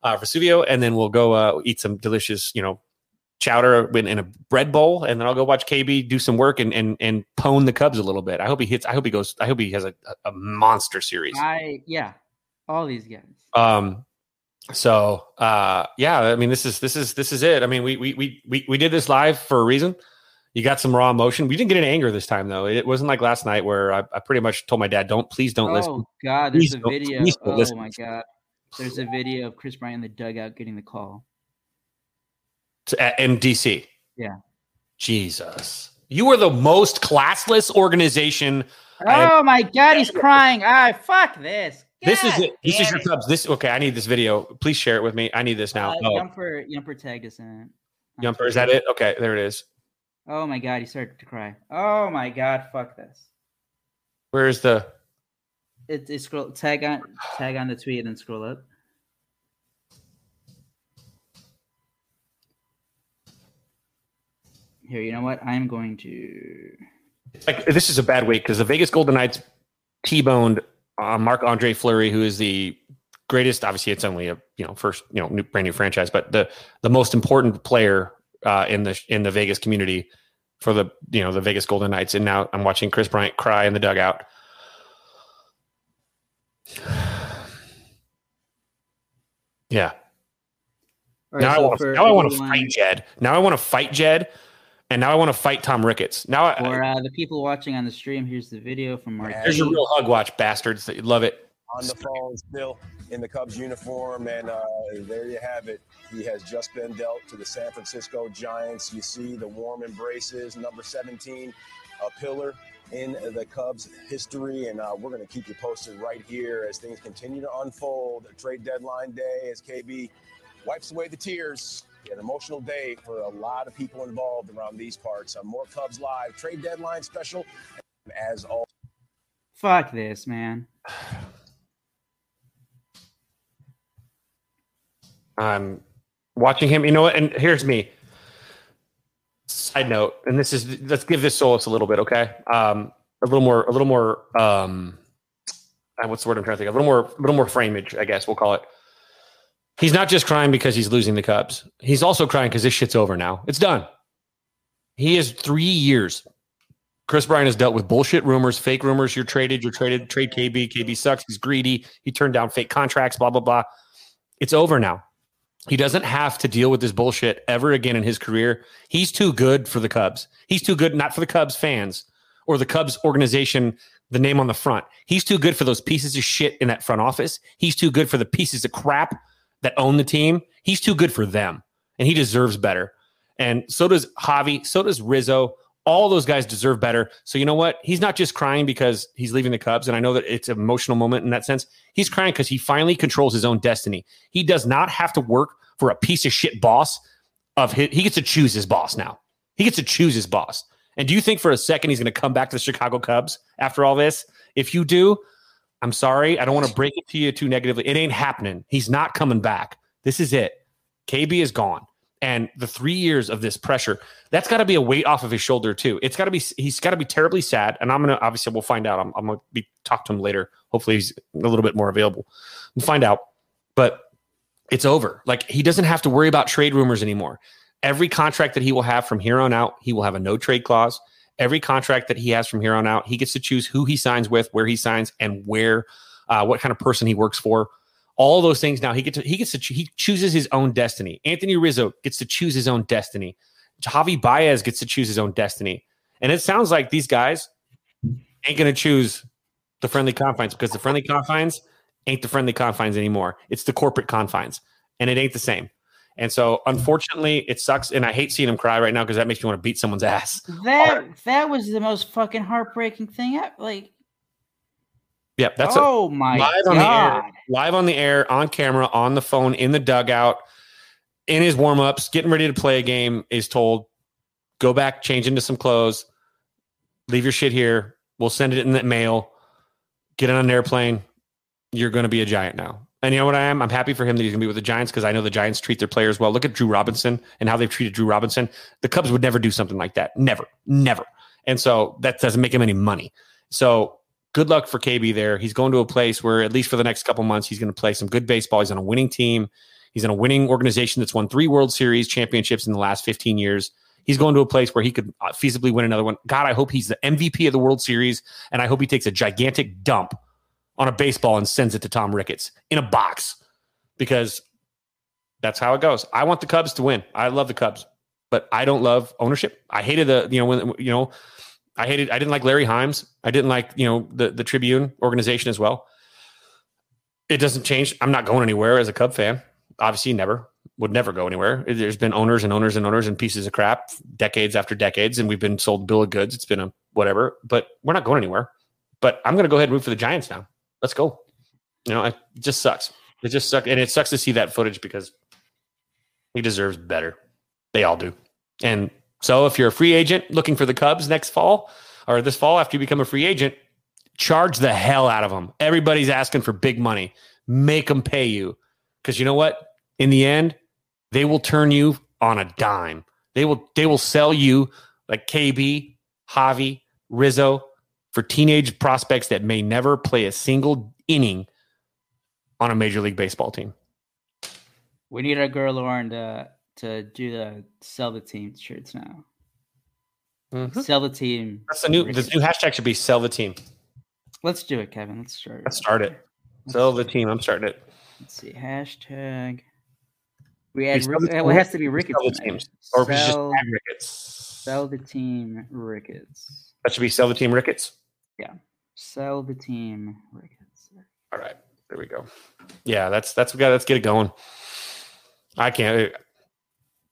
uh, Vesuvio, and then we'll go uh, eat some delicious, you know, chowder in, in a bread bowl, and then I'll go watch KB do some work and and and pone the Cubs a little bit. I hope he hits. I hope he goes. I hope he has a, a monster series. I yeah, all these guys. Um, so uh, yeah, I mean, this is this is this is it. I mean, we we we we we did this live for a reason. You got some raw emotion. We didn't get any anger this time though. It wasn't like last night where I, I pretty much told my dad, "Don't please don't oh listen." Oh God, there's Please a video. Oh listen. my God, there's a video of Kris Bryant in the dugout getting the call. At, in DC. Yeah. Jesus, you are the most classless organization. Oh my God, he's crying. Ah, fuck this. this is it. This is your. Cubs. This okay. I need this video. Please share it with me. I need this now. Uh, oh, Yumper, Yumper tagged us in it. Yumper, is that it? Okay, there it is. Oh my God, he started to cry. Oh my God, fuck this. Where's the? It, it scroll tag on tag on the tweet and then scroll up. Here, you know what? I'm going to. like this is a bad week because the Vegas Golden Knights t-boned uh, Marc Andre Fleury, who is the greatest. Obviously, it's only a you know first you know new, brand new franchise, but the the most important player uh, in the in the Vegas community for the you know the Vegas Golden Knights. And now I'm watching Kris Bryant cry in the dugout. Yeah. Right, now so I for now I want to fight Jed. Now I want to fight Jed, and now I want to fight Tom Ricketts. Now I, For uh, the people watching on the stream, here's the video from Mark. there's your real hug watch, bastards. That you love it. on the phone still in the Cubs uniform, and uh, there you have it. He has just been dealt to the San Francisco Giants. You see the warm embraces, number 17, a pillar in the Cubs history, and uh, we're going to keep you posted right here as things continue to unfold. Trade deadline day as KB wipes away the tears an emotional day for a lot of people involved around these parts. Uh, more Cubs Live trade deadline special, as all. Fuck this, man. I'm watching him. You know what? And here's me. Side note, and this is let's give this solace a little bit, okay? Um, a little more, a little more. Um, uh, what's the word I'm trying to think? Of? A little more, a little more frameage, I guess we'll call it. He's not just crying because he's losing the Cubs. He's also crying because this shit's over now. It's done. He has three years. Kris Bryant has dealt with bullshit rumors, fake rumors. You're traded. You're traded. Trade KB. KB sucks. He's greedy. He turned down fake contracts. Blah blah blah. It's over now. He doesn't have to deal with this bullshit ever again in his career. He's too good for the Cubs. He's too good, not for the Cubs fans or the Cubs organization, the name on the front. He's too good for those pieces of shit in that front office. He's too good for the pieces of crap that own the team. He's too good for them, and he deserves better. And so does Javi. So does Rizzo. All those guys deserve better. So you know what? He's not just crying because he's leaving the Cubs, and I know that it's an emotional moment in that sense. He's crying because he finally controls his own destiny. He does not have to work for a piece of shit boss. Of his, he gets to choose his boss now. He gets to choose his boss. And do you think for a second he's going to come back to the Chicago Cubs after all this? If you do, I'm sorry. I don't want to break it to you too negatively. It ain't happening. He's not coming back. This is it. KB is gone. And the three years of this pressure, that's got to be a weight off of his shoulder too. It's got to be, he's got to be terribly sad. And I'm going to, obviously, we'll find out. I'm, I'm going to be talk to him later. Hopefully he's a little bit more available. We'll find out. But it's over. Like he doesn't have to worry about trade rumors anymore. Every contract that he will have from here on out, he will have a no trade clause. Every contract that he has from here on out, he gets to choose who he signs with, where he signs, and where, uh, what kind of person he works for. All those things now he gets to, he gets to he chooses his own destiny. Anthony Rizzo gets to choose his own destiny. Javi Baez gets to choose his own destiny. And it sounds like these guys ain't going to choose the friendly confines because the friendly confines ain't the friendly confines anymore. It's the corporate confines, and it ain't the same. And so, unfortunately, it sucks, and I hate seeing him cry right now because that makes me want to beat someone's ass. That hard. that was the most fucking heartbreaking thing. Like, yeah, that's oh a, my live god, on the air, live on the air, on camera, on the phone, in the dugout, in his warm ups, getting ready to play a game. Is told, go back, change into some clothes, leave your shit here. We'll send it in the mail. Get on an airplane. You're going to be a giant now. And you know what I am? I'm happy for him that he's going to be with the Giants because I know the Giants treat their players well. Look at Drew Robinson and how they've treated Drew Robinson. The Cubs would never do something like that. Never, never. And so that doesn't make him any money. So good luck for KB there. He's going to a place where, at least for the next couple months, he's going to play some good baseball. He's on a winning team. He's in a winning organization that's won three World Series championships in the last 15 years. He's going to a place where he could uh, feasibly win another one. God, I hope he's the MVP of the World Series, and I hope he takes a gigantic dump on a baseball and sends it to Tom Ricketts in a box because that's how it goes. I want the Cubs to win. I love the Cubs, but I don't love ownership. I hated the, you know, when, you know, I hated, I didn't like Larry Himes. I didn't like, you know, the, the Tribune organization as well. It doesn't change. I'm not going anywhere as a Cub fan. Obviously, never would never go anywhere. There's been owners and owners and owners and pieces of crap decades after decades, and we've been sold bill of goods. It's been a whatever, but we're not going anywhere. But I'm going to go ahead and root for the Giants now let's go. You know, it just sucks. It just sucks. And it sucks to see that footage because he deserves better. They all do. And so if you're a free agent looking for the Cubs next fall or this fall after you become a free agent, charge the hell out of them. Everybody's asking for big money. Make them pay you. Because you know what? In the end, they will turn you on a dime. They will they will sell you like KB, Javi, Rizzo, for teenage prospects that may never play a single inning on a major league baseball team. We need our girl Lauren to to do the sell the team shirts now. Mm-hmm. Sell the team. That's the new the new hashtag should be sell the team. Let's do it, Kevin. Let's start. Let's start it. Sell the team. I'm starting it. Let's see. Hashtag. We add. Rick, it has to be Ricketts. Sell the teams. Or sell, just Ricketts. Sell the team Ricketts. That should be sell the team Ricketts. Yeah. Sell the team. All right. There we go. Yeah, that's that's we got. Let's get it going. I can't.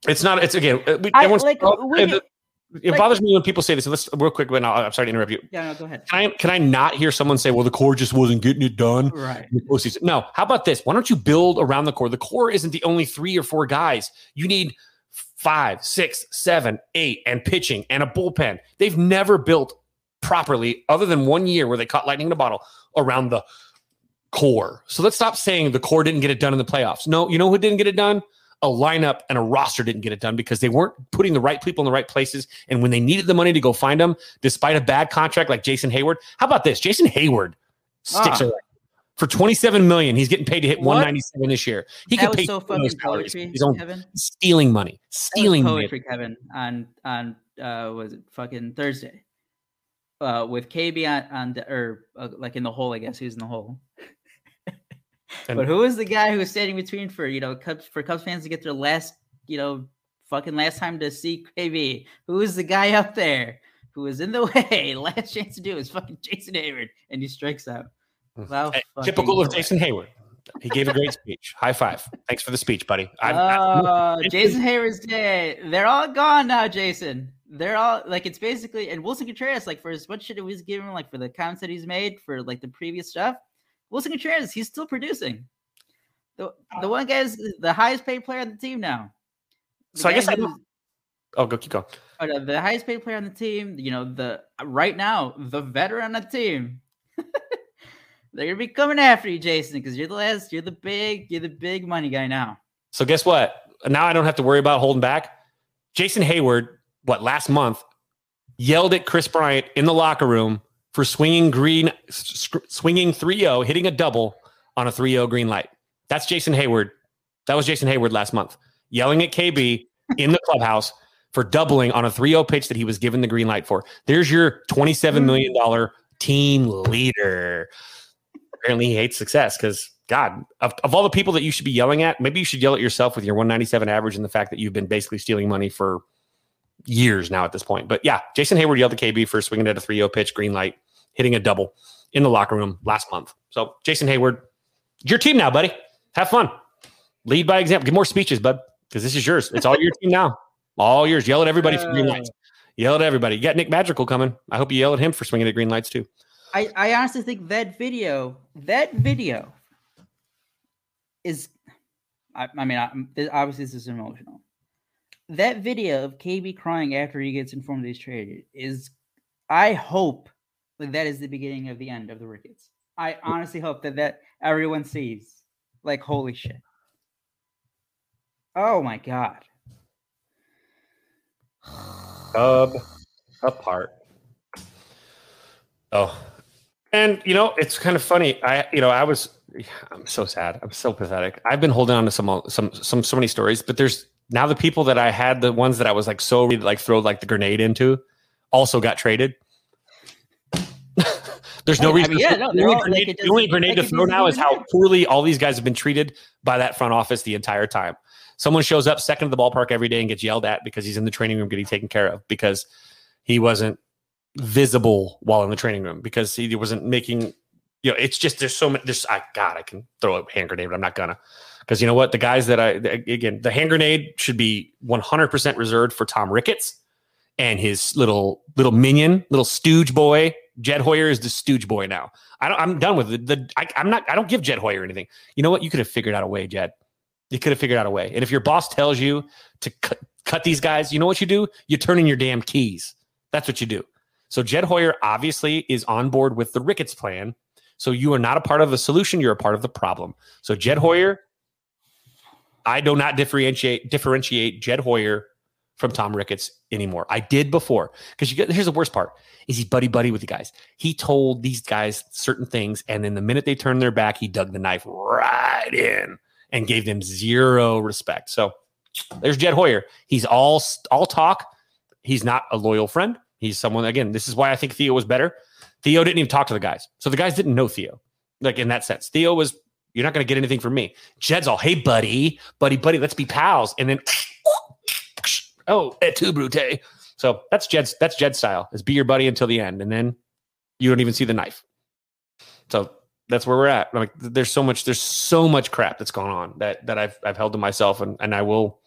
It's not. It's again. Uh, we, I, like, we, it, it like, bothers me when people say this. Let's real quick. When I'm sorry to interrupt you. Yeah, no, go ahead. Can I can I not hear someone say, "Well, the core just wasn't getting it done"? Right. No. How about this? Why don't you build around the core? The core isn't the only three or four guys. You need five, six, seven, eight, and pitching and a bullpen. They've never built properly, other than one year where they caught lightning in a bottle around the core. So let's stop saying the core didn't get it done in the playoffs. No, you know who didn't get it done? A lineup and a roster didn't get it done because they weren't putting the right people in the right places. And when they needed the money to go find them, despite a bad contract like Jason Heyward, how about this? Jason Heyward sticks Ah. around. For 27 million, he's getting paid to hit What? 197 this year. He that was pay so fucking salaries. poetry, He's on Kevin. stealing money. Stealing money. poetry, Kevin, on on uh was it fucking Thursday? Uh, with KB on, on the, or uh, like in the hole, I guess he was in the hole. And- but who is the guy who is standing between for you know Cubs for Cubs fans to get their last you know fucking last time to see KB? Who is the guy up there who is in the way? Last chance to do it was fucking Jason Heyward, and he strikes out. Wow, Hey, Typical of. Jason Heyward. He gave a great speech. High five. Thanks for the speech, buddy. I'm, Oh, It Jason is- Heyward's dead. They're all gone now, Jason. They're all like it's basically and Willson Contreras, like for as much shit it was given, like for the comments that he's made for like the previous stuff, Willson Contreras, he's still producing. The the one guy is the highest paid player on the team now. The So I guess I oh, go keep going. uh, the highest paid player on the team, you know, the right now, the veteran on the team. They're gonna be coming after you, Jason, because you're the last, you're the big, you're the big money guy now. So guess what? Now I don't have to worry about holding back. Jason Heyward, what last month, yelled at Chris Bryant in the locker room for swinging green, swinging 3-0, hitting a double on a 3-0 green light. That's Jason Heyward. That was Jason Heyward last month, yelling at KB in the clubhouse for doubling on a 3-0 pitch that he was given the green light for. There's your $27 mm. million team leader. Apparently he hates success because God, of, of all the people that you should be yelling at, maybe you should yell at yourself with your 197 average and the fact that you've been basically stealing money for years now at this point. But yeah, Jason Heyward yelled at KB for swinging at a 3 0 pitch, green light, hitting a double in the locker room last month. So, Jason Heyward, your team now, buddy. Have fun. Lead by example. Get more speeches, bud, because this is yours. It's all your team now. All yours. Yell at everybody for green lights. Uh. Yell at everybody. You got Nick Madrigal coming. I hope you yell at him for swinging at green lights too. I, I honestly think that video, that video is, I, I mean, I, obviously this is emotional. That video of KB crying after he gets informed that he's traded is, I hope that that is the beginning of the end of the Ricketts. I honestly hope that that everyone sees, like, holy shit. Oh my god. Cub apart. Oh, and you know it's kind of funny. I you know I was I'm so sad. I'm so pathetic. I've been holding on to some some some so many stories, but there's now the people that I had the ones that I was like so ready to like throw like the grenade into also got traded. There's no I reason. mean, yeah, no, the only all- like, grenade, it the only grenade to throw now is how poorly all these guys have been treated by that front office the entire time. Someone shows up second to the ballpark every day and gets yelled at because he's in the training room getting taken care of because he wasn't visible while in the training room because he wasn't making you know it's just there's so many there's I god I can throw a hand grenade but I'm not gonna because you know what? The guys that I again the hand grenade should be 100% reserved for Tom Ricketts and his little little minion little stooge boy. Jed Hoyer is the stooge boy now. I don't, I'm done with it the I, I'm not I don't give Jed Hoyer anything. You know what? You could have figured out a way Jed. You could have figured out a way. And if your boss tells you to cut, cut these guys you know what you do? You turn in your damn keys. That's what you do. So Jed Hoyer obviously is on board with the Ricketts plan. So you are not a part of the solution, you're a part of the problem. So Jed Hoyer, I do not differentiate differentiate Jed Hoyer from Tom Ricketts anymore. I did before because you get here's the worst part is he's buddy buddy with the guys. He told these guys certain things, and then the minute they turned their back, he dug the knife right in and gave them zero respect. So there's Jed Hoyer. He's all all talk. He's not a loyal friend. He's someone again. This is why I think Theo was better. Theo didn't even talk to the guys, so the guys didn't know Theo. Like in that sense, Theo was. You're not going to get anything from me. Jed's all, hey buddy, buddy, buddy, let's be pals, and then oh, et tu, Brute. So that's Jed's. That's Jed's style. Is be your buddy until the end, and then you don't even see the knife. So that's where we're at. Like, there's so much. There's so much crap that's gone on that that I've I've held to myself, and and I will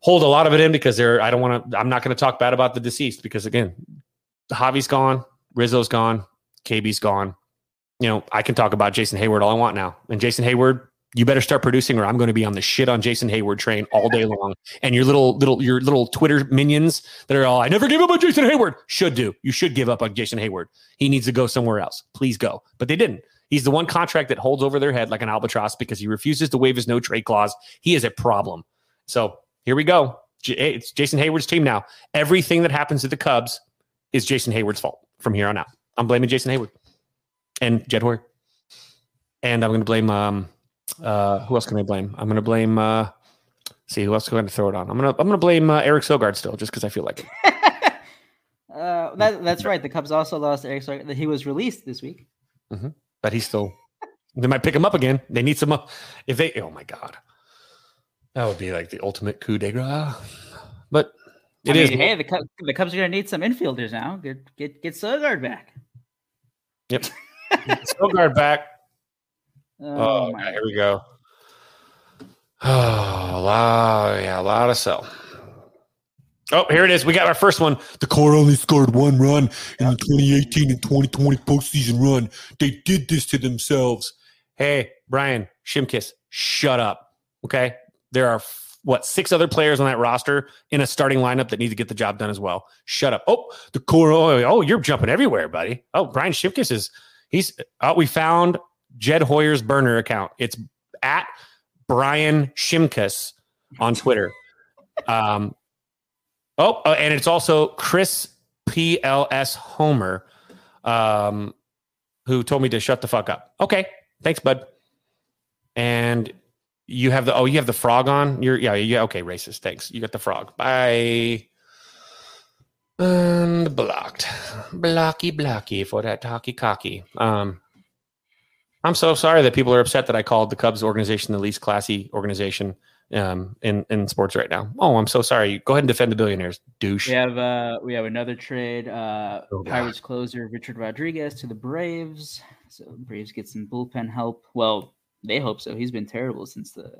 hold a lot of it in because there. I don't want to. I'm not going to talk bad about the deceased because again, Javi's gone, Rizzo's gone, KB's gone. You know, I can talk about Jason Heyward all I want now, and Jason Heyward. You better start producing, or I'm going to be on the shit on Jason Heyward train all day long. And your little, little, your little Twitter minions that are all, I never gave up on Jason Heyward. Should do. You should give up on Jason Heyward. He needs to go somewhere else. Please go. But they didn't. He's the one contract that holds over their head like an albatross because he refuses to waive his no trade clause. He is a problem. So here we go. It's Jason Heyward's team now. Everything that happens to the Cubs is Jason Heyward's fault from here on out. I'm blaming Jason Heyward and Jed Hoyer. And I'm going to blame, um, uh, who else can I blame? I'm going to blame, uh, see who else can I throw it on? I'm going to, I'm going to blame uh, Eric Sogard still just because I feel like it. uh, that, that's right. The Cubs also lost Eric. Stark. He was released this week. but he's still, they might pick him up again. They need some, up. if they, oh my God, that would be like the ultimate coup de grace. But I it is. mean, hey, the Cubs, the Cubs are going to need some infielders now. Get get get Sogard back. Yep. Sogard back. Oh, Oh, my here we go. Oh, a lot, yeah, a lot of sell. Oh, here it is. We got our first one. The core only scored one run in the 2018 and 2020 postseason run. They did this to themselves. Hey, Brian Shimkiss, shut up. Okay. There are what six other players on that roster in a starting lineup that need to get the job done as well. Shut up. Oh, the core. Oh, oh you're jumping everywhere, buddy. Oh, Brian Shimkiss is he's. Oh, we found Jed Hoyer's burner account. It's at Brian Shimkus on Twitter. Um. Oh, uh, and it's also Chris PLS Homer, um, who told me to shut the fuck up. Okay, thanks, bud. And you have the oh, you have the frog on. You're yeah, yeah. Okay, racist. Thanks. You got the frog. Bye. And blocked, blocky, blocky for that talkie cocky. Um, I'm so sorry that people are upset that I called the Cubs organization the least classy organization um, in in sports right now. Oh, I'm so sorry. Go ahead and defend the billionaires, douche. We have uh we have another trade. Uh Oh, Pirates closer Richard Rodriguez to the Braves. So Braves get some bullpen help. Well, they hope so. He's been terrible since the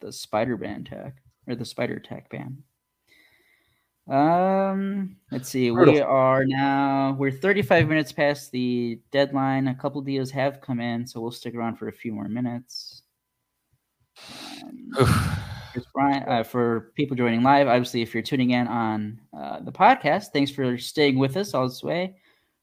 the spider ban attack or the spider attack ban. Um, let's see. We are now we're 35 minutes past the deadline. A couple deals have come in, so we'll stick around for a few more minutes. Um, Kris Bryant, uh, for people joining live, obviously, if you're tuning in on uh, the podcast, thanks for staying with us all this way.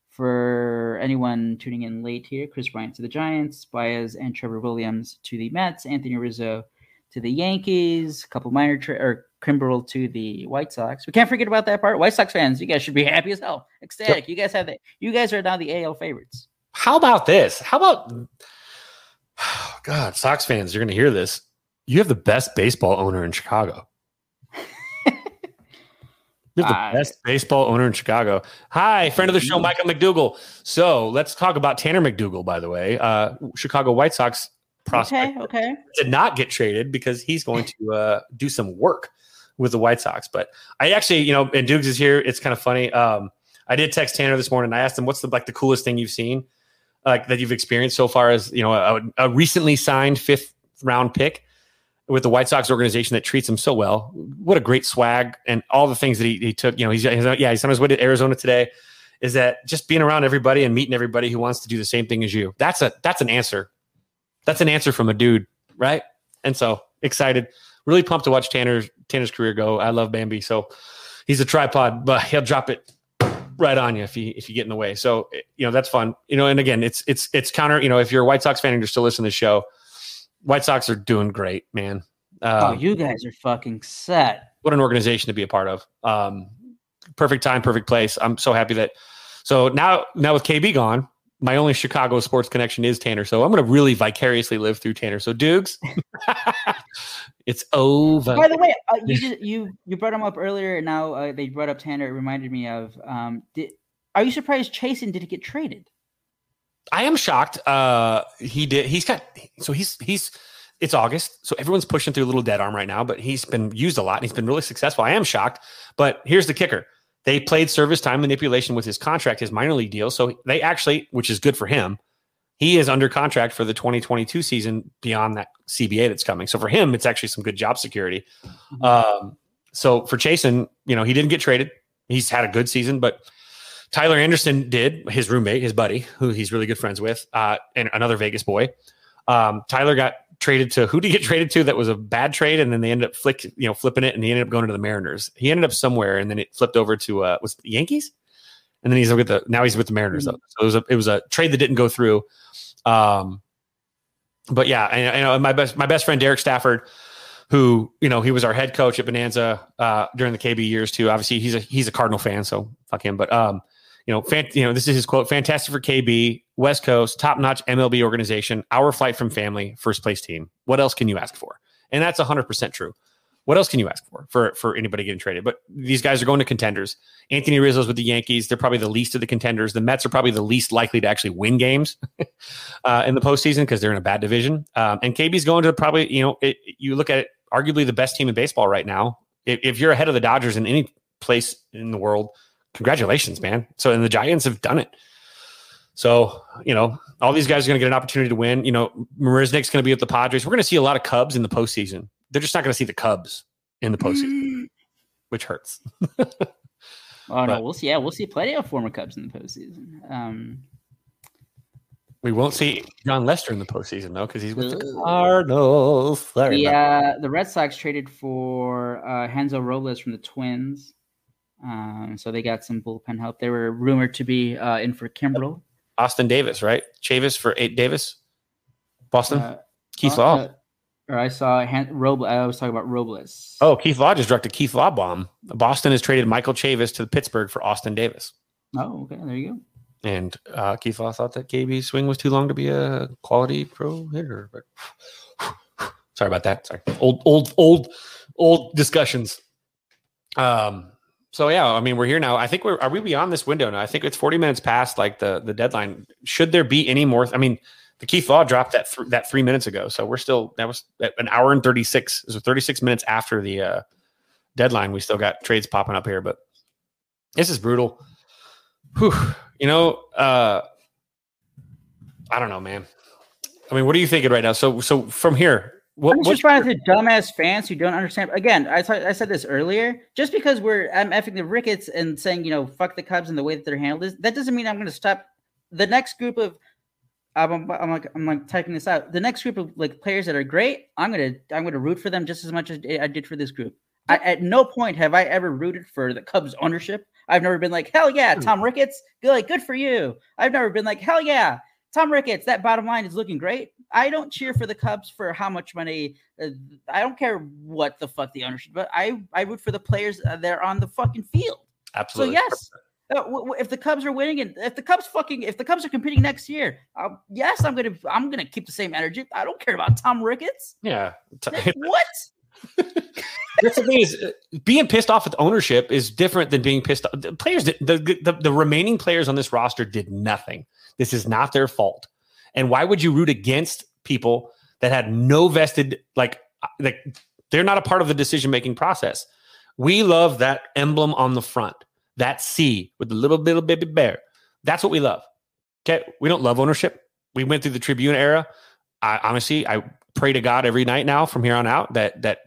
For anyone tuning in late here, Kris Bryant to the Giants, Baez and Trevor Williams to the Mets, Anthony Rizzo to the Yankees, a couple minor tra- or Kimbrel to the White Sox. We can't forget about that part. White Sox fans, you guys should be happy as hell, ecstatic. You guys have that. You guys are now the AL favorites. How about this? How about God, Sox fans, you're going to hear this. You have the best baseball owner in Chicago. You have the Uh, best baseball owner in Chicago. Hi, friend of the show, Michael McDougal. So let's talk about Tanner McDougal, by the way. Uh, Chicago White Sox prospect Okay, okay. did not get traded because he's going to uh, do some work with the White Sox. But I actually, you know, and Dukes is here. It's kind of funny. Um, I did text Tanner this morning. I asked him, "What's the like the coolest thing you've seen, like that you've experienced so far as you know a, a recently signed fifth round pick with the White Sox organization that treats him so well? What a great swag and all the things that he, he took. You know, he's, he's yeah, he's on his way to Arizona today. Is that just being around everybody and meeting everybody who wants to do the same thing as you? That's a that's an answer. That's an answer from a dude, right? And so excited, really pumped to watch Tanner's Tanner's career go. I love Bambi, so he's a tripod, but he'll drop it right on you if you if you get in the way. So you know that's fun. You know, and again, it's it's it's counter. You know, if you're a White Sox fan and you're still listening to the show, White Sox are doing great, man. oh, Uh, you guys are fucking set. what an organization to be a part of. Um, perfect time, perfect place. I'm so happy that. So now, now with KB gone, my only Chicago sports connection is Tanner. So I'm going to really vicariously live through Tanner. So Dukes, it's over. By the way, uh, you just, you you brought him up earlier. and Now uh, they brought up Tanner. It reminded me of. Um, did, are you surprised Chasen didn't get traded? I am shocked. Uh, he did. He's got. So he's he's. It's August, so everyone's pushing through a little dead arm right now. But he's been used a lot, and he's been really successful. I am shocked. But here's the kicker: they played service time manipulation with his contract, his minor league deal. So they actually, which is good for him, he is under contract for the 2022 season beyond that CBA that's coming. So for him, it's actually some good job security. Um, so for Chasen, you know, he didn't get traded. He's had a good season, but Tyler Anderson did, his roommate, his buddy, who he's really good friends with, uh, and another Vegas boy. Um, Tyler got traded to who did he get traded to? That was a bad trade, and then they ended up flick, you know, flipping it, and he ended up going to the Mariners. He ended up somewhere, and then it flipped over to uh, was it the Yankees, and then he's with the now he's with the Mariners. Though. So it was a it was a trade that didn't go through. Um, but yeah, I, I know my best my best friend Derek Stafford, who you know he was our head coach at Bonanza uh, during the KB years too. Obviously, he's a he's a Cardinal fan, so fuck him. But um, you know, fan, you know, this is his quote: "Fantastic for KB, West Coast, top notch MLB organization, our flight from family, first place team. What else can you ask for?" And that's hundred percent true. What else can you ask for for for anybody getting traded? But these guys are going to contenders. Anthony Rizzo's with the Yankees. They're probably the least of the contenders. The Mets are probably the least likely to actually win games uh, in the postseason because they're in a bad division. Um, and KB's going to probably, you know, it, you look at it, arguably the best team in baseball right now. If, if you're ahead of the Dodgers in any place in the world, congratulations, man. So, and the Giants have done it. So, you know, all these guys are going to get an opportunity to win. You know, Marisnick's going to be with the Padres. We're going to see a lot of Cubs in the postseason. They're just not going to see the Cubs in the postseason, which hurts. Oh no, But- we'll see. Yeah, we'll see plenty of former Cubs in the postseason. Um, we won't see Jon Lester in the postseason though, because he's with the Cardinals. Sorry the uh, the Red Sox traded for uh, Hansel Robles from the Twins, um, so they got some bullpen help. They were rumored to be uh, in for Kimbrel. Austin Davis, right? Chavis for eight Davis. Boston. Uh, Keith uh, Law. uh, or I saw Han- Robles. I was talking about Robles. oh, Keith Law just directed Keith Law bomb. Boston has traded Michael Chavis to Pittsburgh for Austin Davis. oh, okay. There you go. And uh, Keith Law thought that KB's swing was too long to be a quality pro hitter. But sorry about that. Sorry. Old, old, old, old discussions. Um. So yeah, I mean, we're here now. I think we're are we beyond this window now? I think it's forty minutes past like the the deadline. Should there be any more? I mean, the Keith Law dropped that th- that three minutes ago, so we're still that was an hour and thirty six. So thirty six minutes after the uh, deadline. We still got trades popping up here, but this is brutal. Whew. You know, uh, I don't know, man. I mean, what are you thinking right now? So, so from here, what, I'm just trying to dumbass fans who don't understand. Again, I said this earlier. Just because we're I'm effing the Ricketts and saying you know fuck the Cubs and the way that they're handled is that doesn't mean I'm going to stop the next group of. I'm, I'm like I'm like typing this out. The next group of like players that are great, I'm gonna I'm gonna root for them just as much as I did for this group. I, at no point have I ever rooted for the Cubs ownership. I've never been like hell yeah, hmm. Tom Ricketts, good like good for you. I've never been like hell yeah, Tom Ricketts, that bottom line is looking great. I don't cheer for the Cubs for how much money. Uh, I don't care what the fuck the ownership, but I I root for the players uh, that are on the fucking field. absolutely? So yes, uh, w- w- if the Cubs are winning and if the Cubs fucking if the Cubs are competing next year, uh, yes, I'm gonna I'm gonna keep the same energy. I don't care about Tom Ricketts. yeah. What? That's the thing is uh, being pissed off with ownership is different than being pissed off. The players, the, the the remaining players on this roster did nothing. This is not their fault. And why would you root against people that had no vested like uh, like they're not a part of the decision making process? We love that emblem on the front, that C with the little little baby bear. That's what we love. Okay, we don't love ownership. We went through the Tribune era. I honestly, I pray to God every night now from here on out that that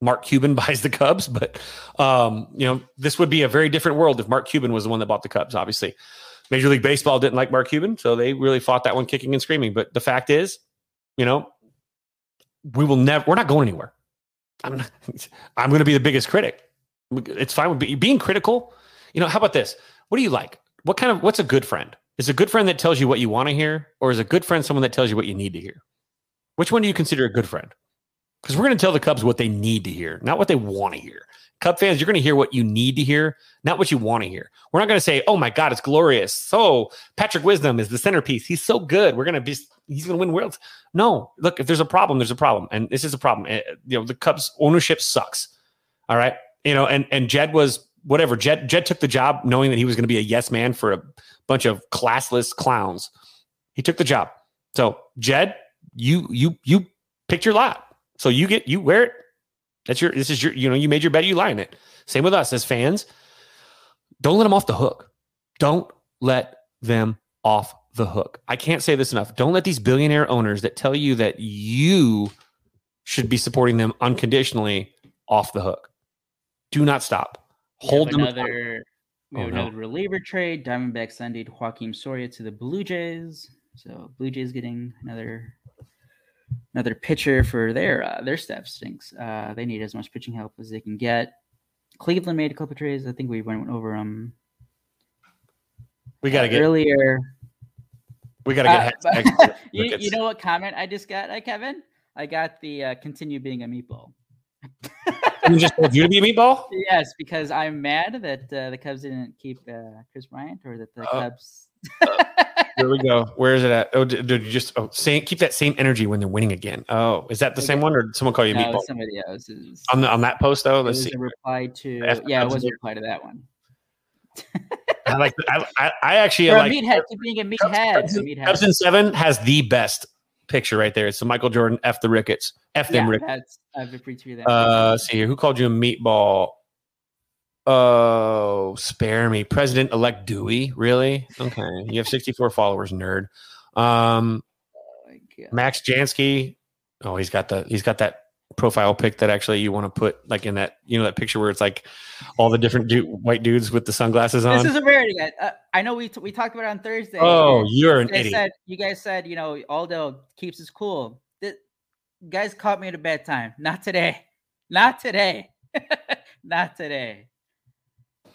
Mark Cuban buys the Cubs. But um, you know, this would be a very different world if Mark Cuban was the one that bought the Cubs. Obviously, Major League Baseball didn't like Mark Cuban, so they really fought that one kicking and screaming. But the fact is, you know, we will never. We're not going anywhere. I'm not, I'm going to be the biggest critic. It's fine with be, being critical. You know, how about this? What do you like? What kind of what's a good friend? Is a good friend that tells you what you want to hear, or is a good friend someone that tells you what you need to hear? Which one do you consider a good friend? Because we're going to tell the Cubs what they need to hear, not what they want to hear. Cub fans, you're going to hear what you need to hear, not what you want to hear. We're not going to say, "Oh my God, it's glorious." So Patrick Wisdom is the centerpiece. He's so good. We're going to be. He's going to win worlds. No, look, if there's a problem, there's a problem, and this is a problem. Eh, You know, the Cubs ownership sucks. All right, you know, and and Jed was whatever. Jed Jed took the job knowing that he was going to be a yes man for a bunch of classless clowns. He took the job. So Jed, you you you picked your lot. So you get you wear it. That's your this is your you know you made your bet you lie in it. Same with us as fans. Don't let them off the hook. Don't let them off the hook. I can't say this enough. Don't let these billionaire owners that tell you that you should be supporting them unconditionally off the hook. Do not stop. Hold them. another. We Oh, have no. another reliever trade. Diamondbacks ended Joakim Soria to the Blue Jays. So Blue Jays getting another another pitcher for their uh, their staff stinks. Uh, they need as much pitching help as they can get. Cleveland made a couple trades. I think we went over them We got to get earlier. We got to Uh, get hashtags. you, you know what comment I just got, uh, Kevin? I got the uh, continue being a meatball. Who just told you to be a meatball? Yes, because I'm mad that uh, the Cubs didn't keep uh, Kris Bryant, or that the. Cubs. Here we go. Where is it at? Oh, did, did you just oh, same, keep that same energy when they're winning again? Oh, is that the same one, or did someone call you no, meatball somebody else. Was, on the, on that post though? Let's see. a reply to. F- Yeah, it was a reply to that one. I like. I, I, I actually For like. meathead, keep being a meathead. Cubs, meathead. Cubs seven has the best picture right there. It's the Michael Jordan F the Ricketts. F them yeah, Ricketts. I've retweeted that. Uh, see here. Who called you a meatball? Oh, spare me. President elect Dewey. Really? Okay. You have 64 followers, nerd. Um, Oh. Max Jansky. Oh, he's got the he's got that profile pic that actually you want to put like in that you know that picture where it's like all the different du- white dudes with the sunglasses on. This is a rarity. Uh, I know we t- we talked about it on Thursday. oh, you're an idiot. said you guys said you know Aldo keeps us cool. Guys caught me at a bad time. Not today. Not today. not today.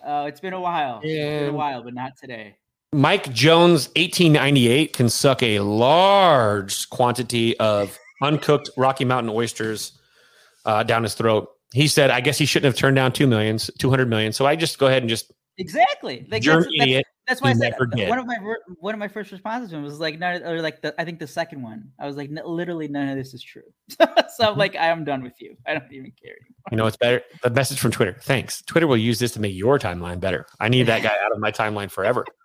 Oh, it's been a while. It's been Yeah. a while, but not today. Mike Jones, 1898, can suck a large quantity of uncooked Rocky Mountain oysters uh, down his throat. He said, I guess he shouldn't have turned down two millions, 200 million. So I just go ahead and just, Exactly. Like, you're that's, an that's, idiot. That's why I said did. one of my one of my first responses to him was like, no, or like the I think the second one. I was like, "N- literally none of this is true. so Mm-hmm. I'm like, I am done with you. I don't even care anymore. You know, it's better. The message from Twitter. Thanks. Twitter will use this to make your timeline better. I need that guy out of my timeline forever.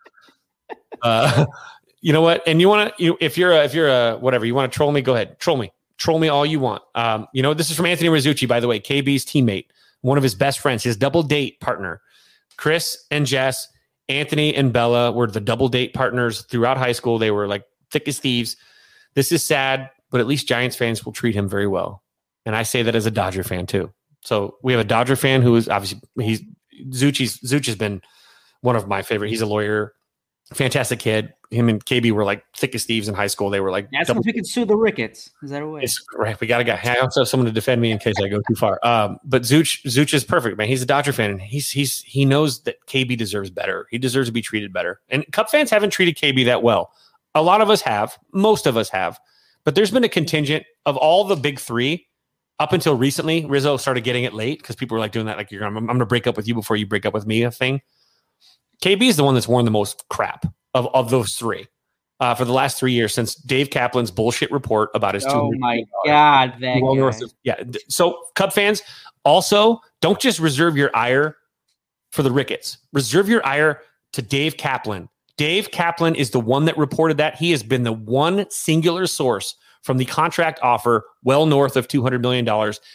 Uh, you know what? And you want to, you if you're a, if you're a whatever, you want to troll me, go ahead, troll me, troll me all you want. Um, you know, this is from Anthony Rizzucci, by the way, KB's teammate, one of his best friends, his double date partner, Kris and Jess, Anthony and Bella were the double date partners throughout high school. They were like thick as thieves. This is sad, but at least Giants fans will treat him very well. And I say that as a Dodger fan too. So we have a Dodger fan who is obviously he's Zucci's Zucci has been one of my favorite. He's a lawyer, fantastic kid. Him and KB were like thick as thieves in high school. They were like That's double- we can sue the Ricketts. Is that a way? it's right. We got a guy. I also have someone to defend me in case I go too far. Um, but Zuch, Zuch is perfect, man. He's a Dodger fan, and he's he's he knows that KB deserves better. He deserves to be treated better. And Cup fans haven't treated KB that well. A lot of us have. Most of us have. But there's been a contingent of all the big three up until recently. Rizzo started getting it late because people were like doing that, like you're I'm, I'm going to break up with you before you break up with me, a thing. KB is the one that's worn the most crap of of those three. Uh, for the last three years, since Dave Kaplan's bullshit report about his oh my god, that well north of- yeah. So Cub fans also don't just reserve your ire for the Ricketts. Reserve your ire to Dave Kaplan. Dave Kaplan is the one that reported that. He has been the one singular source from the contract offer well north of $200 million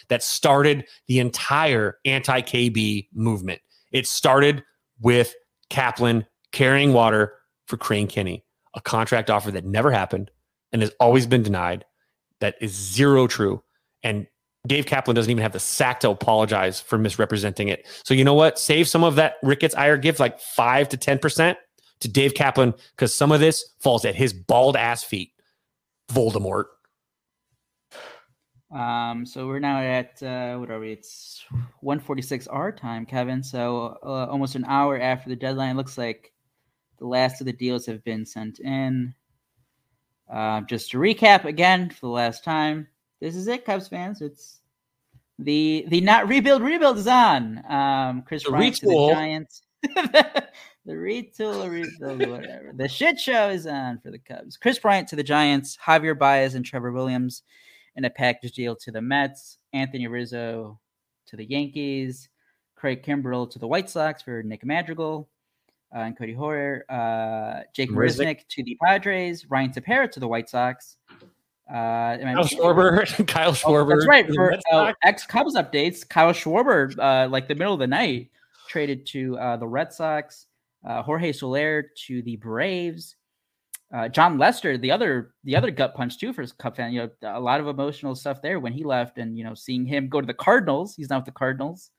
that started the entire anti KB movement. It started with Kaplan carrying water for Crane Kenney, a contract offer that never happened and has always been denied. That is zero true. And Dave Kaplan doesn't even have the sack to apologize for misrepresenting it. So you know what? Save some of that Ricketts ire give like five to ten percent to Dave Kaplan because some of this falls at his bald ass feet. Voldemort. Um, so we're now at uh, what are we? It's 146 our time, Kevin. So uh, almost an hour after the deadline. Looks like the last of the deals have been sent in. Uh, just to recap again for the last time, this is it, Cubs fans. It's the the not rebuild rebuild is on. Um, Kris The Bryant to the. Giants. the retool rebuild, whatever. The shit show is on for the Cubs. Kris Bryant to the Giants. Javier Baez and Trevor Williams in a package deal to the Mets, Anthony Rizzo to the Yankees, Craig Kimbrel to the White Sox for Nick Madrigal, uh, and Codi Heuer, uh, Jake. Marisnick to the Padres, Ryan Tepera to the White Sox. Uh, Kyle Schwarber. Kyle Oh, Schwarber. that's right. For uh, ex Cubs updates, Kyle Schwarber, uh, like the middle of the night, traded to uh, the Red Sox. Uh, Jorge Soler to the Braves. Uh, Jon Lester, the other the other gut punch too for his Cub fan. You know, a lot of emotional stuff there when he left, and you know, seeing him go to the Cardinals. He's now with the Cardinals.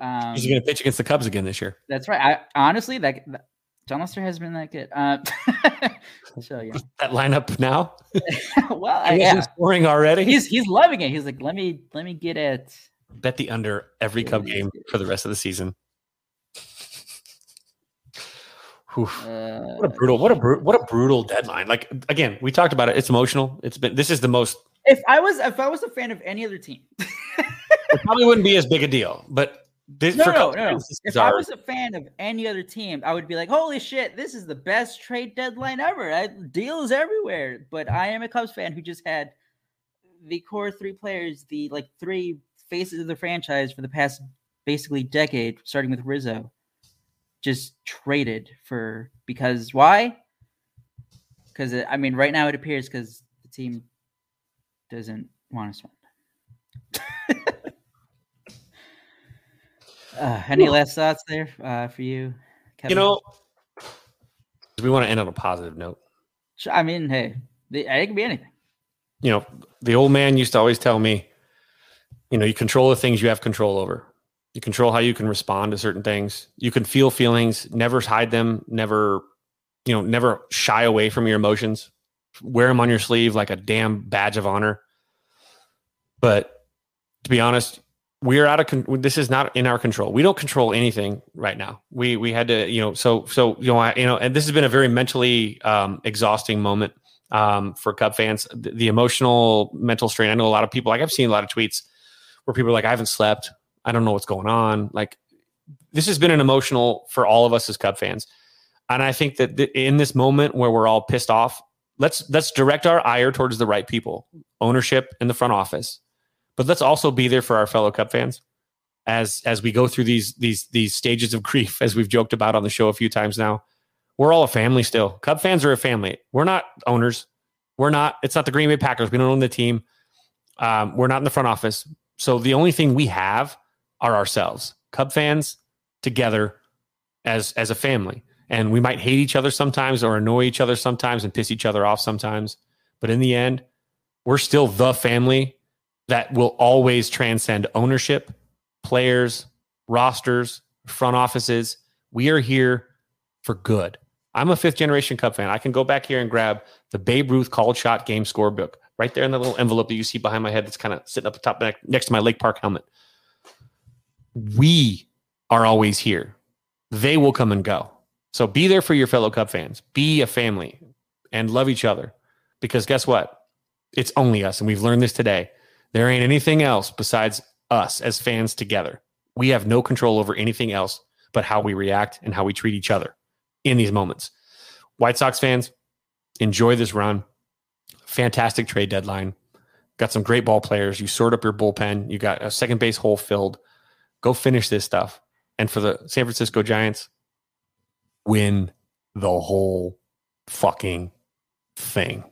Um, He's going to pitch against the Cubs again this year. that's right. I honestly, that, that Jon Lester has been that good. Uh, so yeah, That lineup now. well, I, yeah, scoring already. he's he's loving it. He's like, let me let me get it. Bet the under every Cub game for the rest of the season. Uh, What a brutal, what a bru- what a brutal deadline. Like again, we talked about it. It's emotional. It's been this is the most if I was if I was a fan of any other team, it probably wouldn't be as big a deal, but this no, for no, no, no. fans, this If I was a fan of any other team, I would be like, "Holy shit, this is the best trade deadline ever! I, deals everywhere." But I am a Cubs fan who just had the core three players, the like three faces of the franchise for the past basically decade, starting with Rizzo, just traded for because why? Because I mean, right now it appears because the team doesn't want to swing. Uh, any last thoughts there uh, for you? you know, we want to end on a positive note. I mean, hey, the, it can be anything. You know, the old man used to always tell me, you know, you control the things you have control over. You control how you can respond to certain things. You can feel feelings, never hide them, never, you know, never shy away from your emotions. Wear them on your sleeve like a damn badge of honor. But to be honest, we're out of con- this is not in our control. We don't control anything right now. We we had to, you know, so so you know, I, you know, and this has been a very mentally um, exhausting moment um, for Cub fans. The, the emotional, mental strain. I know a lot of people. Like I've seen a lot of tweets where people are like, "I haven't slept. I don't know what's going on." Like this has been an emotional for all of us as Cub fans, and I think that th- in this moment where we're all pissed off, let's let's direct our ire towards the right people, ownership in the front office, but let's also be there for our fellow Cub fans as as we go through these these these stages of grief, as we've joked about on the show a few times now. We're all a family still. Cub fans are a family. We're not owners. We're not. It's not the Green Bay Packers. We don't own the team. Um, we're not in the front office. So the only thing we have are ourselves. Cub fans together as as a family. And we might hate each other sometimes or annoy each other sometimes and piss each other off sometimes. But in the end, we're still the family that will always transcend ownership, players, rosters, front offices. We are here for good. I'm a fifth generation Cub fan. I can go back here and grab the Babe Ruth called shot game score book right there in the little envelope that you see behind my head that's kind of sitting up the top next to my Lake Park helmet. We are always here. They will come and go. So be there for your fellow Cub fans. Be a family and love each other. Because guess what? It's only us. And we've learned this today. There ain't anything else besides us as fans together. We have no control over anything else but how we react and how we treat each other in these moments. White Sox fans, enjoy this run. Fantastic trade deadline. Got some great ball players. You sort up your bullpen. You got a second base hole filled. Go finish this stuff. And for the San Francisco Giants, win the whole fucking thing.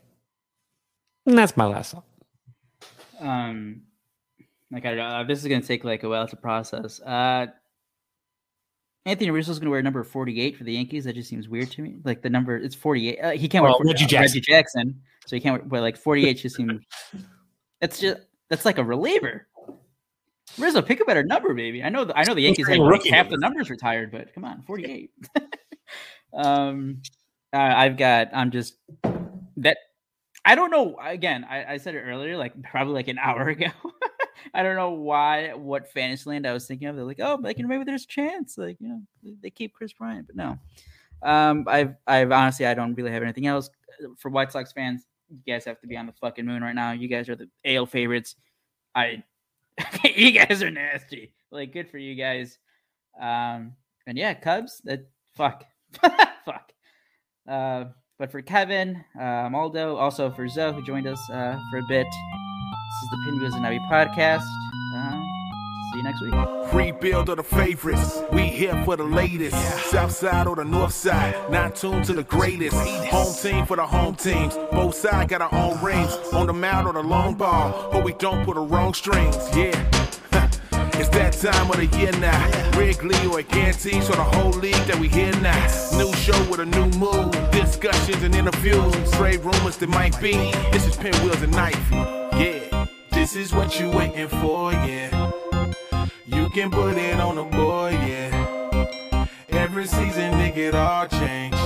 And that's my last thought. Um, like I don't know, this is gonna take like a while to process. Uh, Anthony Rizzo's gonna wear number forty-eight for the Yankees. That just seems weird to me. Like the number, it's forty-eight. Uh, he can't Well, wear 48, Reggie uh, Jackson. Reggie Jackson, so he can't wear. But like forty-eight just seems. That's just that's like a reliever. Rizzo, pick a better number, baby. I know. The, I know the Yankees have like half the numbers retired, but come on, forty-eight. um, uh, I've got. I'm just that. I don't know. Again, I, I said it earlier, like probably like an hour ago. I don't know why, what Fantasyland I was thinking of. They're like, oh, like maybe there's a chance, like you know, they- keep Kris Bryant, but no. Um, I've, I've honestly, I don't really have anything else for White Sox fans. You guys have to be on the fucking moon right now. You guys are the AL favorites. I, you guys are nasty. Like, good for you guys. Um, and yeah, Cubs. That fuck, fuck. Uh, but for Kevin, uh, Maldo, also for Zoe, who joined us uh, for a bit, this is the Pinwheels and Ivy podcast. Uh, see you next week. Rebuild of the favorites. We here for the latest. South side or the north side. Not tuned to the greatest. Home team for the home teams. Both sides got our own rings. On the mound or the long ball. But we don't put the wrong strings. Yeah. It's that time of the year now. Wrigley or Gantes or the whole league that we hear now. New show with a new mood. Discussions and interviews. Trade rumors that might be. This is Pinwheels and Ivy. Yeah. This is what you waiting for, yeah. You can put it on the board, yeah. Every season, it get all change.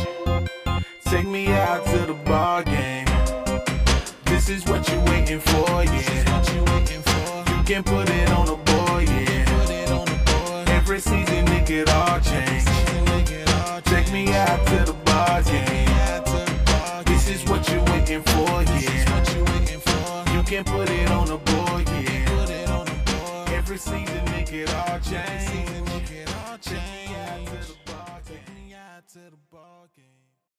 Take me out to the ball game. This is what you waiting for, yeah. You can put it on the